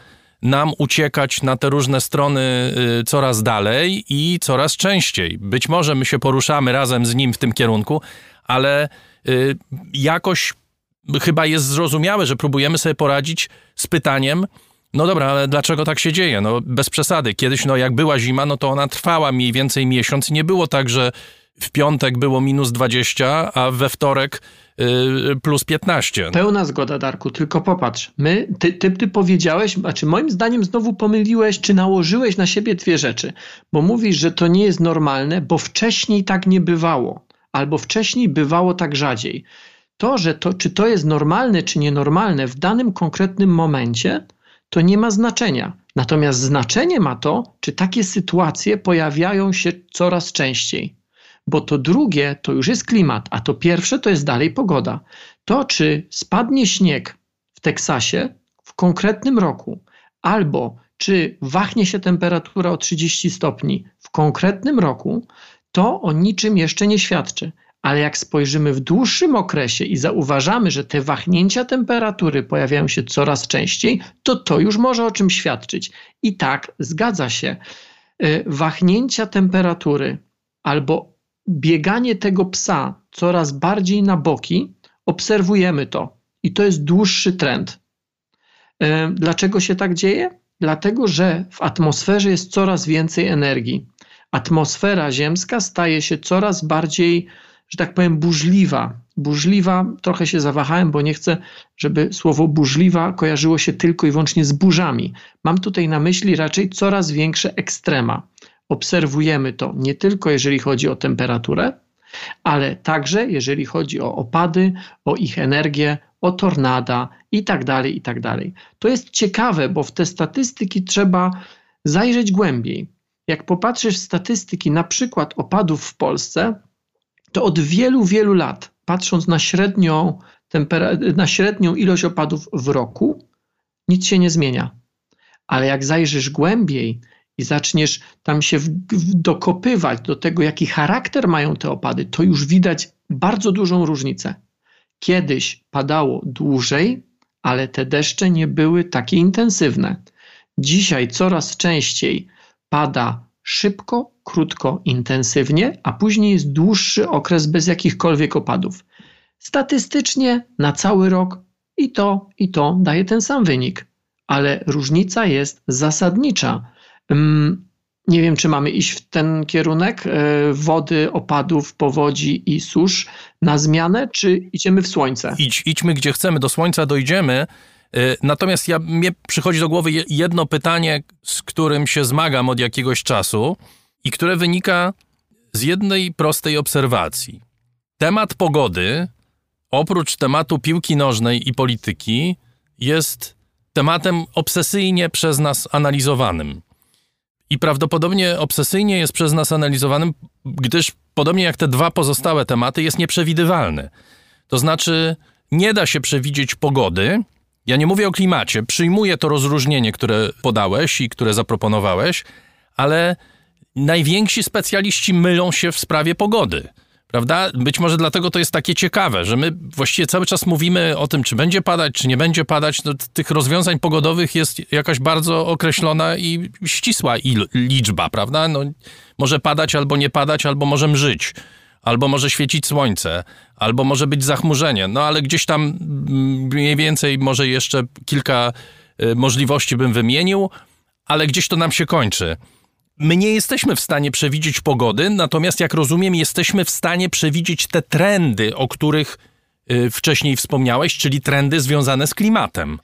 [SPEAKER 1] nam uciekać na te różne strony y, coraz dalej i coraz częściej. Być może my się poruszamy razem z nim w tym kierunku, ale y, jakoś chyba jest zrozumiałe, że próbujemy sobie poradzić z pytaniem, no dobra, ale dlaczego tak się dzieje? No bez przesady. Kiedyś, no jak była zima, no to ona trwała mniej więcej miesiąc nie było tak, że w piątek było minus 20, a we wtorek y, plus 15.
[SPEAKER 10] Pełna zgoda, Darku, tylko popatrz. My, ty, ty, ty powiedziałeś, znaczy moim zdaniem znowu pomyliłeś, czy nałożyłeś na siebie dwie rzeczy. Bo mówisz, że to nie jest normalne, bo wcześniej tak nie bywało. Albo wcześniej bywało tak rzadziej. To, że to, czy to jest normalne, czy nienormalne w danym konkretnym momencie, to nie ma znaczenia. Natomiast znaczenie ma to, czy takie sytuacje pojawiają się coraz częściej. Bo to drugie to już jest klimat, a to pierwsze to jest dalej pogoda. To, czy spadnie śnieg w Teksasie w konkretnym roku, albo czy wahnie się temperatura o 30 stopni w konkretnym roku, to o niczym jeszcze nie świadczy. Ale jak spojrzymy w dłuższym okresie i zauważamy, że te wahnięcia temperatury pojawiają się coraz częściej, to to już może o czym świadczyć. I tak, zgadza się. Y, Wahnięcia temperatury albo bieganie tego psa coraz bardziej na boki, obserwujemy to. I to jest dłuższy trend. Y, Dlaczego się tak dzieje? Dlatego, że w atmosferze jest coraz więcej energii. Atmosfera ziemska staje się coraz bardziej, że tak powiem, burzliwa. Burzliwa, trochę się zawahałem, bo nie chcę, żeby słowo burzliwa kojarzyło się tylko i wyłącznie z burzami. Mam tutaj na myśli raczej coraz większe ekstrema. Obserwujemy to nie tylko jeżeli chodzi o temperaturę, ale także jeżeli chodzi o opady, o ich energię, o tornada i tak dalej, i tak dalej. To jest ciekawe, bo w te statystyki trzeba zajrzeć głębiej. Jak popatrzysz w statystyki na przykład opadów w Polsce, to od wielu, wielu lat, patrząc na średnią, na średnią ilość opadów w roku, nic się nie zmienia. Ale jak zajrzysz głębiej i zaczniesz tam się w, w, dokopywać do tego, jaki charakter mają te opady, to już widać bardzo dużą różnicę. Kiedyś padało dłużej, ale te deszcze nie były takie intensywne. Dzisiaj coraz częściej pada szybko, krótko, intensywnie, a później jest dłuższy okres bez jakichkolwiek opadów. Statystycznie na cały rok i to, i to daje ten sam wynik, ale różnica jest zasadnicza. Ym, Nie wiem, czy mamy iść w ten kierunek e, wody, opadów, powodzi i susz na zmianę, czy idziemy w słońce?
[SPEAKER 1] Idź, idźmy gdzie chcemy, do słońca dojdziemy. Y, Natomiast ja, mnie przychodzi do głowy je- jedno pytanie, z którym się zmagam od jakiegoś czasu i które wynika z jednej prostej obserwacji. Temat pogody, oprócz tematu piłki nożnej i polityki, jest tematem obsesyjnie przez nas analizowanym. I prawdopodobnie obsesyjnie jest przez nas analizowanym, gdyż podobnie jak te dwa pozostałe tematy, jest nieprzewidywalny. To znaczy, nie da się przewidzieć pogody. Ja nie mówię o klimacie, przyjmuję to rozróżnienie, które podałeś i które zaproponowałeś, ale najwięksi specjaliści mylą się w sprawie pogody. Prawda? Być może dlatego to jest takie ciekawe, że my właściwie cały czas mówimy o tym, czy będzie padać, czy nie będzie padać. No, tych rozwiązań pogodowych jest jakaś bardzo określona i ścisła il- liczba, prawda? No, może padać albo nie padać, albo może mrzyć, albo może świecić słońce, albo może być zachmurzenie. No ale gdzieś tam mm, mniej więcej może jeszcze kilka y, możliwości bym wymienił, ale gdzieś to nam się kończy. My nie jesteśmy w stanie przewidzieć pogody, natomiast jak rozumiem, jesteśmy w stanie przewidzieć te trendy, o których y, wcześniej wspomniałeś, czyli trendy związane z klimatem.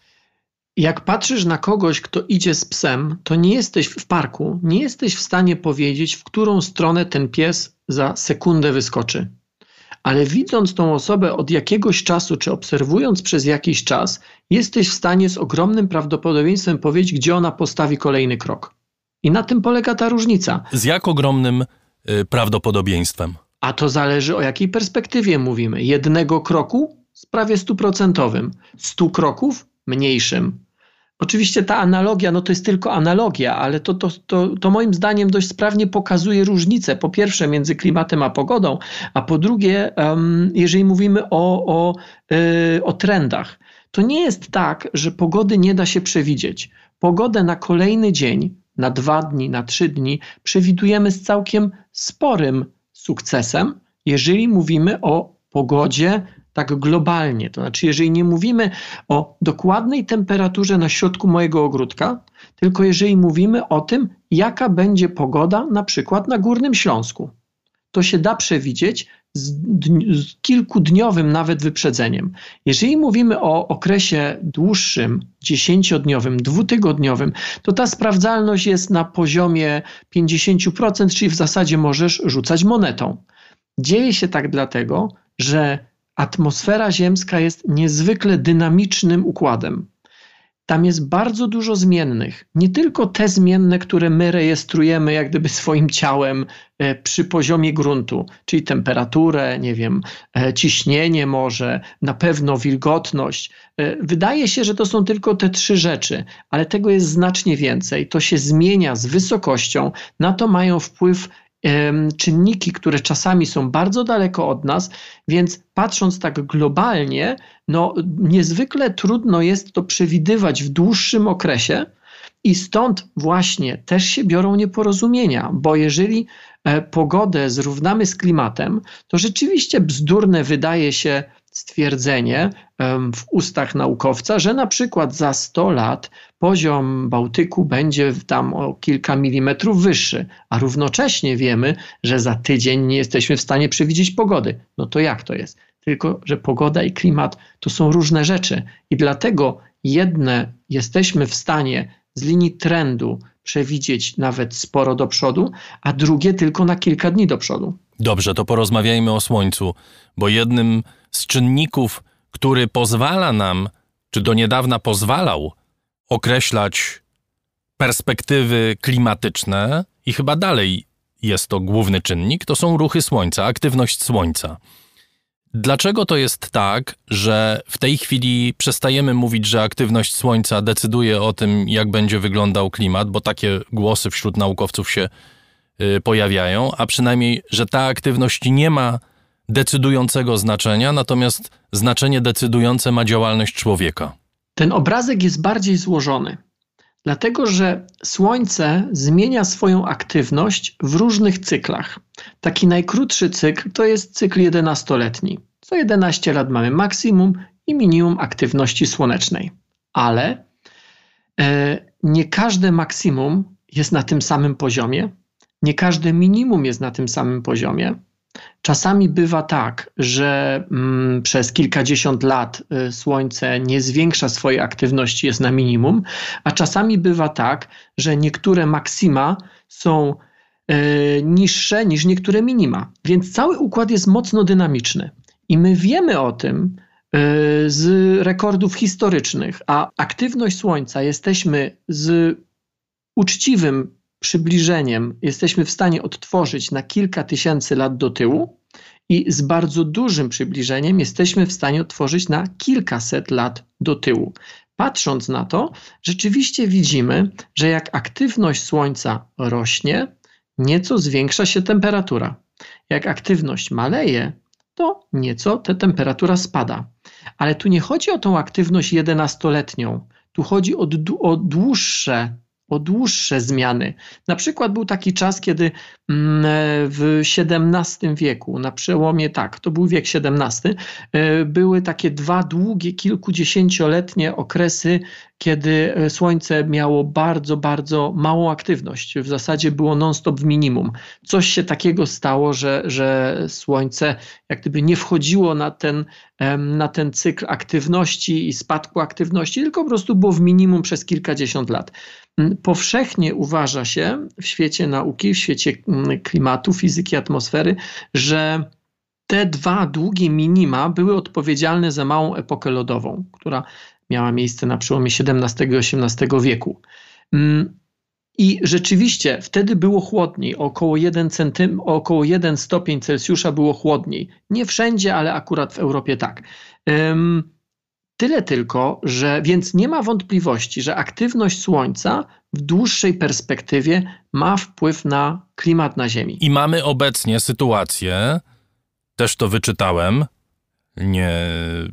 [SPEAKER 10] Jak patrzysz na kogoś, kto idzie z psem, to nie jesteś w parku, nie jesteś w stanie powiedzieć, w którą stronę ten pies za sekundę wyskoczy. Ale widząc tą osobę od jakiegoś czasu, czy obserwując przez jakiś czas, jesteś w stanie z ogromnym prawdopodobieństwem powiedzieć, gdzie ona postawi kolejny krok. I na tym polega ta różnica.
[SPEAKER 1] Z jak ogromnym y, prawdopodobieństwem?
[SPEAKER 10] A to zależy o jakiej perspektywie mówimy. Jednego kroku z prawie stuprocentowym, 100 kroków mniejszym. Oczywiście ta analogia, no to jest tylko analogia, ale to, to, to, to moim zdaniem dość sprawnie pokazuje różnicę. Po pierwsze między klimatem a pogodą, a po drugie, um, jeżeli mówimy o, o, yy, o trendach, to nie jest tak, że pogody nie da się przewidzieć. Pogodę na kolejny dzień, na dwa dni, na trzy dni przewidujemy z całkiem sporym sukcesem, jeżeli mówimy o pogodzie tak globalnie. To znaczy, jeżeli nie mówimy o dokładnej temperaturze na środku mojego ogródka, tylko jeżeli mówimy o tym, jaka będzie pogoda na przykład na Górnym Śląsku. To się da przewidzieć z, z kilkudniowym nawet wyprzedzeniem. Jeżeli mówimy o okresie dłuższym, dziesięciodniowym, dwutygodniowym, to ta sprawdzalność jest na poziomie 50%, czyli w zasadzie możesz rzucać monetą. Dzieje się tak dlatego, że atmosfera ziemska jest niezwykle dynamicznym układem. Tam jest bardzo dużo zmiennych. Nie tylko te zmienne, które my rejestrujemy jak gdyby swoim ciałem e, przy poziomie gruntu, czyli temperaturę, nie wiem, e, ciśnienie może, na pewno wilgotność. E, wydaje się, że to są tylko te trzy rzeczy, ale tego jest znacznie więcej. To się zmienia z wysokością, na to mają wpływ czynniki, które czasami są bardzo daleko od nas, więc patrząc tak globalnie, no niezwykle trudno jest to przewidywać w dłuższym okresie. I stąd właśnie też się biorą nieporozumienia, bo jeżeli e, pogodę zrównamy z klimatem, to rzeczywiście bzdurne wydaje się stwierdzenie w ustach naukowca, że na przykład za 100 lat poziom Bałtyku będzie tam o kilka milimetrów wyższy, a równocześnie wiemy, że za tydzień nie jesteśmy w stanie przewidzieć pogody. No to jak to jest? Tylko, że pogoda i klimat to są różne rzeczy i dlatego jedne jesteśmy w stanie z linii trendu przewidzieć nawet sporo do przodu, a drugie tylko na kilka dni do przodu.
[SPEAKER 1] Dobrze, to porozmawiajmy o Słońcu, bo jednym z czynników, który pozwala nam, czy do niedawna pozwalał, określać perspektywy klimatyczne i chyba dalej jest to główny czynnik, to są ruchy Słońca, aktywność Słońca. Dlaczego to jest tak, że w tej chwili przestajemy mówić, że aktywność Słońca decyduje o tym, jak będzie wyglądał klimat, bo takie głosy wśród naukowców się y, pojawiają, a przynajmniej, że ta aktywność nie ma decydującego znaczenia, natomiast znaczenie decydujące ma działalność człowieka.
[SPEAKER 10] Ten obrazek jest bardziej złożony, dlatego że Słońce zmienia swoją aktywność w różnych cyklach. Taki najkrótszy cykl to jest cykl 11-letni. Co 11 lat mamy maksimum i minimum aktywności słonecznej. Ale e, nie każde maksimum jest na tym samym poziomie, nie każde minimum jest na tym samym poziomie. Czasami bywa tak, że mm, przez kilkadziesiąt lat y, Słońce nie zwiększa swojej aktywności, jest na minimum, a czasami bywa tak, że niektóre maksima są y, niższe niż niektóre minima. Więc cały układ jest mocno dynamiczny. I my wiemy o tym y, z rekordów historycznych, a aktywność Słońca jesteśmy z uczciwym przybliżeniem jesteśmy w stanie odtworzyć na kilka tysięcy lat do tyłu i z bardzo dużym przybliżeniem jesteśmy w stanie odtworzyć na kilkaset lat do tyłu. Patrząc na to, rzeczywiście widzimy, że jak aktywność Słońca rośnie, nieco zwiększa się temperatura. Jak aktywność maleje, to nieco ta temperatura spada. Ale tu nie chodzi o tą aktywność 11-letnią, tu chodzi o, o dłuższe o dłuższe zmiany. Na przykład był taki czas, kiedy w XVII wieku, na przełomie, tak, to był wiek XVII, e, były takie dwa długie, kilkudziesięcioletnie okresy, kiedy e, Słońce miało bardzo, bardzo małą aktywność. W zasadzie było non-stop w minimum. Coś się takiego stało, że, że Słońce jak gdyby nie wchodziło na ten, na ten cykl aktywności i spadku aktywności, tylko po prostu było w minimum przez kilkadziesiąt lat. Mm, powszechnie uważa się w świecie nauki, w świecie mm, klimatu, fizyki, atmosfery, że te dwa długie minima były odpowiedzialne za małą epokę lodową, która miała miejsce na przełomie XVII i XVIII wieku. Mm, I rzeczywiście wtedy było chłodniej, około 1, centym, około 1 stopień Celsjusza było chłodniej. Nie wszędzie, ale akurat w Europie tak. Tyle tylko, że więc nie ma wątpliwości, że aktywność Słońca w dłuższej perspektywie ma wpływ na klimat na Ziemi.
[SPEAKER 1] I mamy obecnie sytuację, też to wyczytałem, nie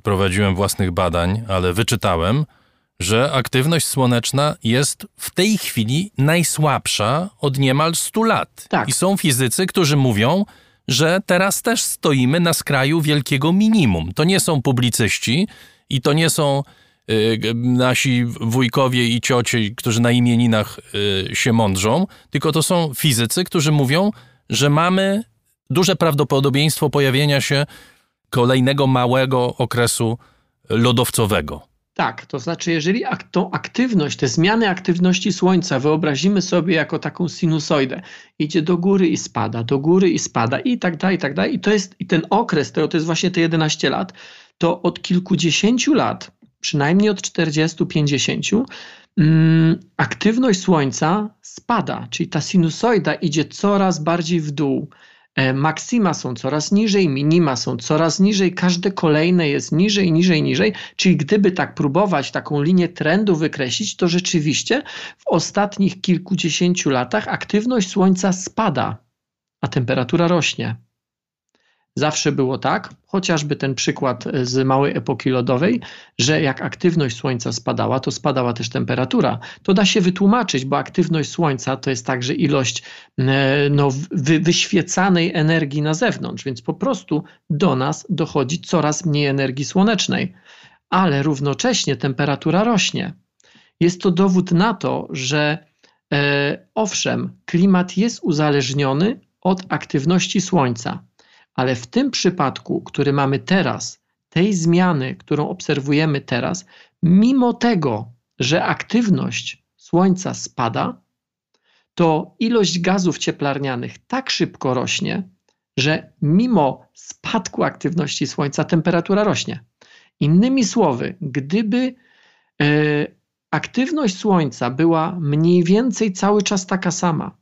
[SPEAKER 1] prowadziłem własnych badań, ale wyczytałem, że aktywność słoneczna jest w tej chwili najsłabsza od niemal 100 lat.
[SPEAKER 10] Tak.
[SPEAKER 1] I są fizycy, którzy mówią, że teraz też stoimy na skraju wielkiego minimum. To nie są publicyści i to nie są nasi wujkowie i ciocie, którzy na imieninach y, się mądrzą, tylko to są fizycy, którzy mówią, że mamy duże prawdopodobieństwo pojawienia się kolejnego małego okresu lodowcowego.
[SPEAKER 10] Tak, to znaczy, jeżeli ak tą aktywność, te zmiany aktywności Słońca wyobrazimy sobie jako taką sinusoidę, idzie do góry i spada, do góry i spada i tak dalej, i tak dalej, i to jest i ten okres, to, to jest właśnie te 11 lat, to od kilkudziesięciu lat, przynajmniej od 40-50, mm, aktywność Słońca spada, czyli ta sinusoida idzie coraz bardziej w dół. E, maksima są coraz niżej, minima są coraz niżej, każde kolejne jest niżej, niżej, niżej. Czyli gdyby tak próbować taką linię trendu wykreślić, to rzeczywiście w ostatnich kilkudziesięciu latach aktywność Słońca spada, a temperatura rośnie. Zawsze było tak, chociażby ten przykład z małej epoki lodowej, że jak aktywność Słońca spadała, to spadała też temperatura. To da się wytłumaczyć, bo aktywność Słońca to jest także ilość e, no, wy, wyświecanej energii na zewnątrz, więc po prostu do nas dochodzi coraz mniej energii słonecznej, ale równocześnie temperatura rośnie. Jest to dowód na to, że e, owszem, klimat jest uzależniony od aktywności Słońca ale w tym przypadku, który mamy teraz, tej zmiany, którą obserwujemy teraz, mimo tego, że aktywność Słońca spada, to ilość gazów cieplarnianych tak szybko rośnie, że mimo spadku aktywności Słońca temperatura rośnie. Innymi słowy, gdyby e, aktywność Słońca była mniej więcej cały czas taka sama,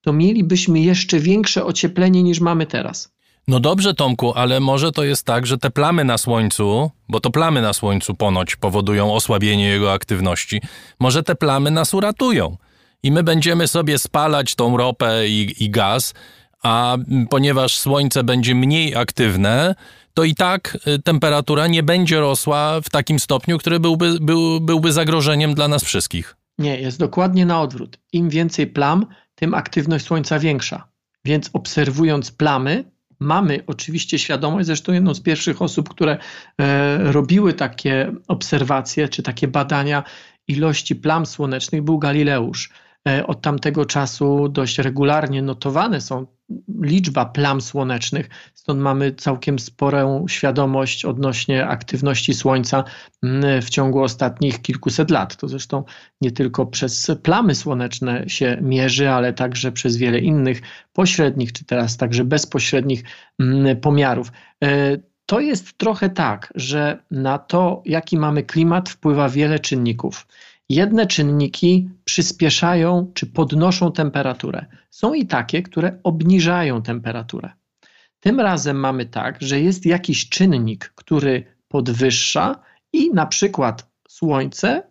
[SPEAKER 10] to mielibyśmy jeszcze większe ocieplenie niż mamy teraz.
[SPEAKER 1] No dobrze, Tomku, ale może to jest tak, że te plamy na Słońcu, bo to plamy na Słońcu ponoć powodują osłabienie jego aktywności, może te plamy nas uratują. I my będziemy sobie spalać tą ropę i, i gaz, a ponieważ Słońce będzie mniej aktywne, to i tak y, temperatura nie będzie rosła w takim stopniu, który byłby, był, byłby zagrożeniem dla nas wszystkich.
[SPEAKER 10] Nie, jest dokładnie na odwrót. Im więcej plam, tym aktywność Słońca większa. Więc obserwując plamy, mamy oczywiście świadomość, zresztą jedną z pierwszych osób, które e, robiły takie obserwacje czy takie badania ilości plam słonecznych był Galileusz. E, od tamtego czasu dość regularnie notowane są liczba plam słonecznych, stąd mamy całkiem sporą świadomość odnośnie aktywności Słońca mm, w ciągu ostatnich kilkuset lat. To zresztą nie tylko przez plamy słoneczne się mierzy, ale także przez wiele innych pośrednich, czy teraz także bezpośrednich mm, pomiarów. E, to jest trochę tak, że na to, jaki mamy klimat, wpływa wiele czynników. Jedne czynniki przyspieszają czy podnoszą temperaturę. Są i takie, które obniżają temperaturę. Tym razem mamy tak, że jest jakiś czynnik, który podwyższa i na przykład słońce,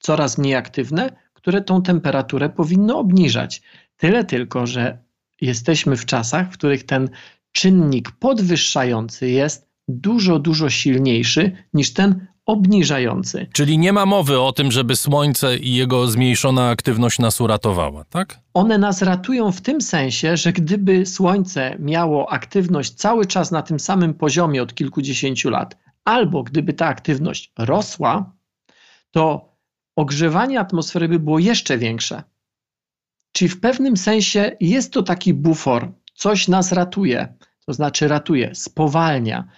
[SPEAKER 10] coraz mniej aktywne, które tą temperaturę powinno obniżać. Tyle tylko, że jesteśmy w czasach, w których ten czynnik podwyższający jest dużo, dużo silniejszy niż ten obniżający.
[SPEAKER 1] Czyli nie ma mowy o tym, żeby Słońce i jego zmniejszona aktywność nas uratowała, tak?
[SPEAKER 10] One nas ratują w tym sensie, że gdyby Słońce miało aktywność cały czas na tym samym poziomie od kilkudziesięciu lat, albo gdyby ta aktywność rosła, to ogrzewanie atmosfery by było jeszcze większe. Czyli w pewnym sensie jest to taki bufor, coś nas ratuje, to znaczy ratuje, spowalnia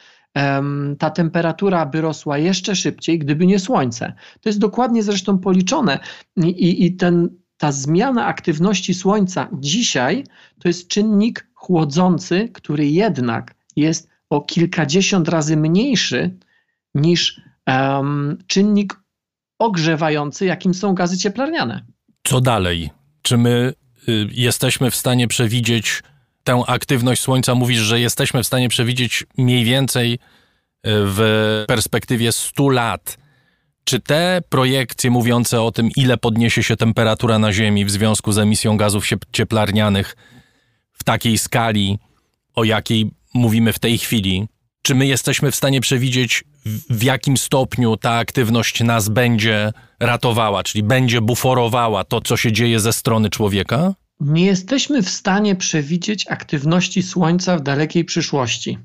[SPEAKER 10] ta temperatura by rosła jeszcze szybciej, gdyby nie słońce. To jest dokładnie zresztą policzone i, i ten, ta zmiana aktywności słońca dzisiaj to jest czynnik chłodzący, który jednak jest o kilkadziesiąt razy mniejszy niż um, czynnik ogrzewający, jakim są gazy cieplarniane.
[SPEAKER 1] Co dalej? Czy my y, jesteśmy w stanie przewidzieć tę aktywność Słońca? Mówisz, że jesteśmy w stanie przewidzieć mniej więcej y, w perspektywie 100 lat. Czy te projekcje mówiące o tym, ile podniesie się temperatura na Ziemi w związku z emisją gazów ciep- cieplarnianych w takiej skali, o jakiej mówimy w tej chwili, czy my jesteśmy w stanie przewidzieć, w jakim stopniu ta aktywność nas będzie ratowała, czyli będzie buforowała to, co się dzieje ze strony człowieka?
[SPEAKER 10] Nie jesteśmy w stanie przewidzieć aktywności Słońca w dalekiej przyszłości.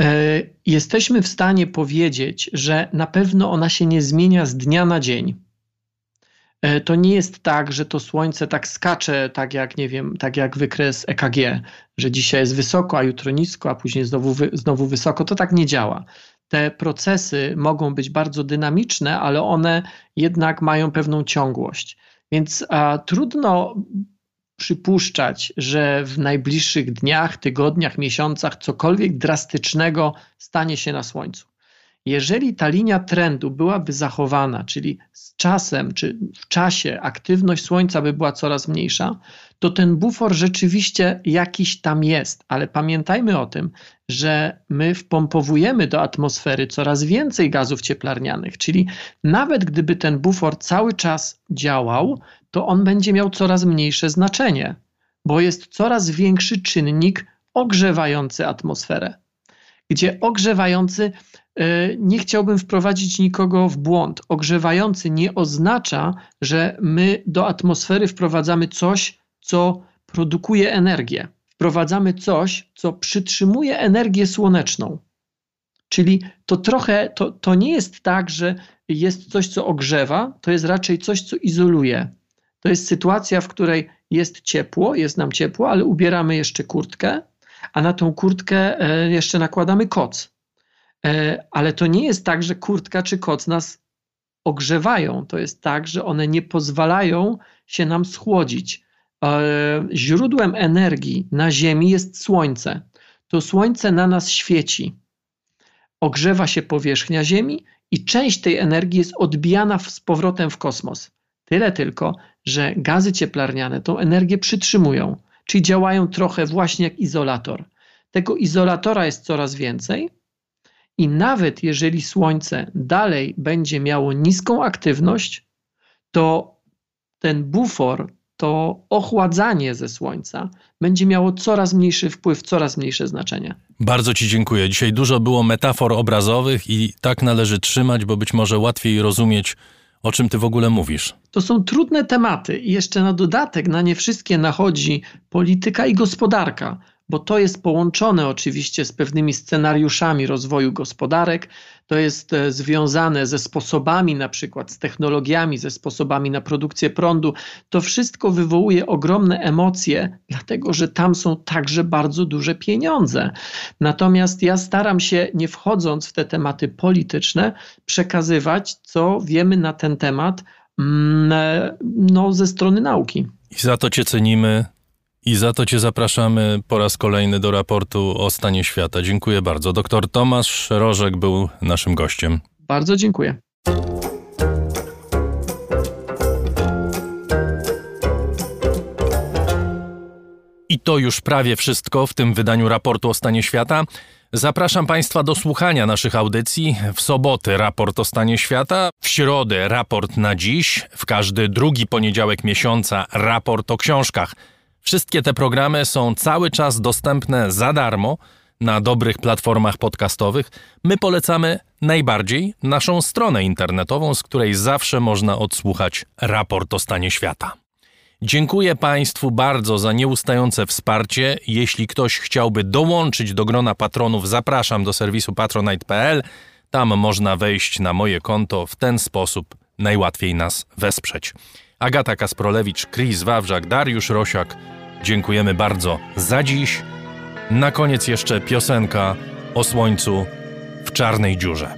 [SPEAKER 10] E, Jesteśmy w stanie powiedzieć, że na pewno ona się nie zmienia z dnia na dzień. E, To nie jest tak, że to Słońce tak skacze, tak jak, nie wiem, tak jak wykres EKG, że dzisiaj jest wysoko, a jutro nisko, a później znowu, znowu wysoko. To tak nie działa. Te procesy mogą być bardzo dynamiczne, ale one jednak mają pewną ciągłość. Więc a, trudno przypuszczać, że w najbliższych dniach, tygodniach, miesiącach cokolwiek drastycznego stanie się na Słońcu. Jeżeli ta linia trendu byłaby zachowana, czyli z czasem czy w czasie aktywność Słońca by była coraz mniejsza, to ten bufor rzeczywiście jakiś tam jest, ale pamiętajmy o tym, że my wpompowujemy do atmosfery coraz więcej gazów cieplarnianych, czyli nawet gdyby ten bufor cały czas działał, to on będzie miał coraz mniejsze znaczenie, bo jest coraz większy czynnik ogrzewający atmosferę. Gdzie ogrzewający, nie chciałbym wprowadzić nikogo w błąd. Ogrzewający nie oznacza, że my do atmosfery wprowadzamy coś, co produkuje energię. Wprowadzamy coś, co przytrzymuje energię słoneczną. Czyli to trochę, to, to nie jest tak, że jest coś, co ogrzewa, to jest raczej coś, co izoluje. To jest sytuacja, w której jest ciepło, jest nam ciepło, ale ubieramy jeszcze kurtkę, a na tą kurtkę e, jeszcze nakładamy koc. E, Ale to nie jest tak, że kurtka czy koc nas ogrzewają. To jest tak, że one nie pozwalają się nam schłodzić. E, Źródłem energii na Ziemi jest Słońce. To Słońce na nas świeci. Ogrzewa się powierzchnia Ziemi i część tej energii jest odbijana z powrotem w kosmos. Tyle tylko, że gazy cieplarniane tą energię przytrzymują, czyli działają trochę właśnie jak izolator. Tego izolatora jest coraz więcej, i nawet jeżeli Słońce dalej będzie miało niską aktywność, to ten bufor, to ochładzanie ze Słońca będzie miało coraz mniejszy wpływ, coraz mniejsze znaczenie.
[SPEAKER 1] Bardzo Ci dziękuję. Dzisiaj dużo było metafor obrazowych i tak należy trzymać, bo być może łatwiej rozumieć, o czym Ty w ogóle mówisz.
[SPEAKER 10] To są trudne tematy i jeszcze na dodatek na nie wszystkie nachodzi polityka i gospodarka, bo to jest połączone oczywiście z pewnymi scenariuszami rozwoju gospodarek, to jest e, związane ze sposobami, na przykład z technologiami, ze sposobami na produkcję prądu. To wszystko wywołuje ogromne emocje, dlatego że tam są także bardzo duże pieniądze. Natomiast ja staram się, nie wchodząc w te tematy polityczne, przekazywać, co wiemy na ten temat mm, e, no, ze strony nauki.
[SPEAKER 1] I za to Cię cenimy i za to Cię zapraszamy po raz kolejny do raportu o stanie świata. Dziękuję bardzo. Doktor Tomasz Rożek był naszym gościem.
[SPEAKER 10] Bardzo dziękuję.
[SPEAKER 1] I to już prawie wszystko w tym wydaniu raportu o stanie świata. Zapraszam Państwa do słuchania naszych audycji. W sobotę raport o stanie świata, w środę raport na dziś, w każdy drugi poniedziałek miesiąca raport o książkach. Wszystkie te programy są cały czas dostępne za darmo na dobrych platformach podcastowych. My polecamy najbardziej naszą stronę internetową, z której zawsze można odsłuchać raport o stanie świata. Dziękuję Państwu bardzo za nieustające wsparcie. Jeśli ktoś chciałby dołączyć do grona patronów, zapraszam do serwisu patronite.pl. Tam można wejść na moje konto. W ten sposób najłatwiej nas wesprzeć. Agata Kasprolewicz, Chris Wawrzak, Dariusz Rosiak. Dziękujemy bardzo za dziś. Na koniec jeszcze piosenka o słońcu w czarnej dziurze.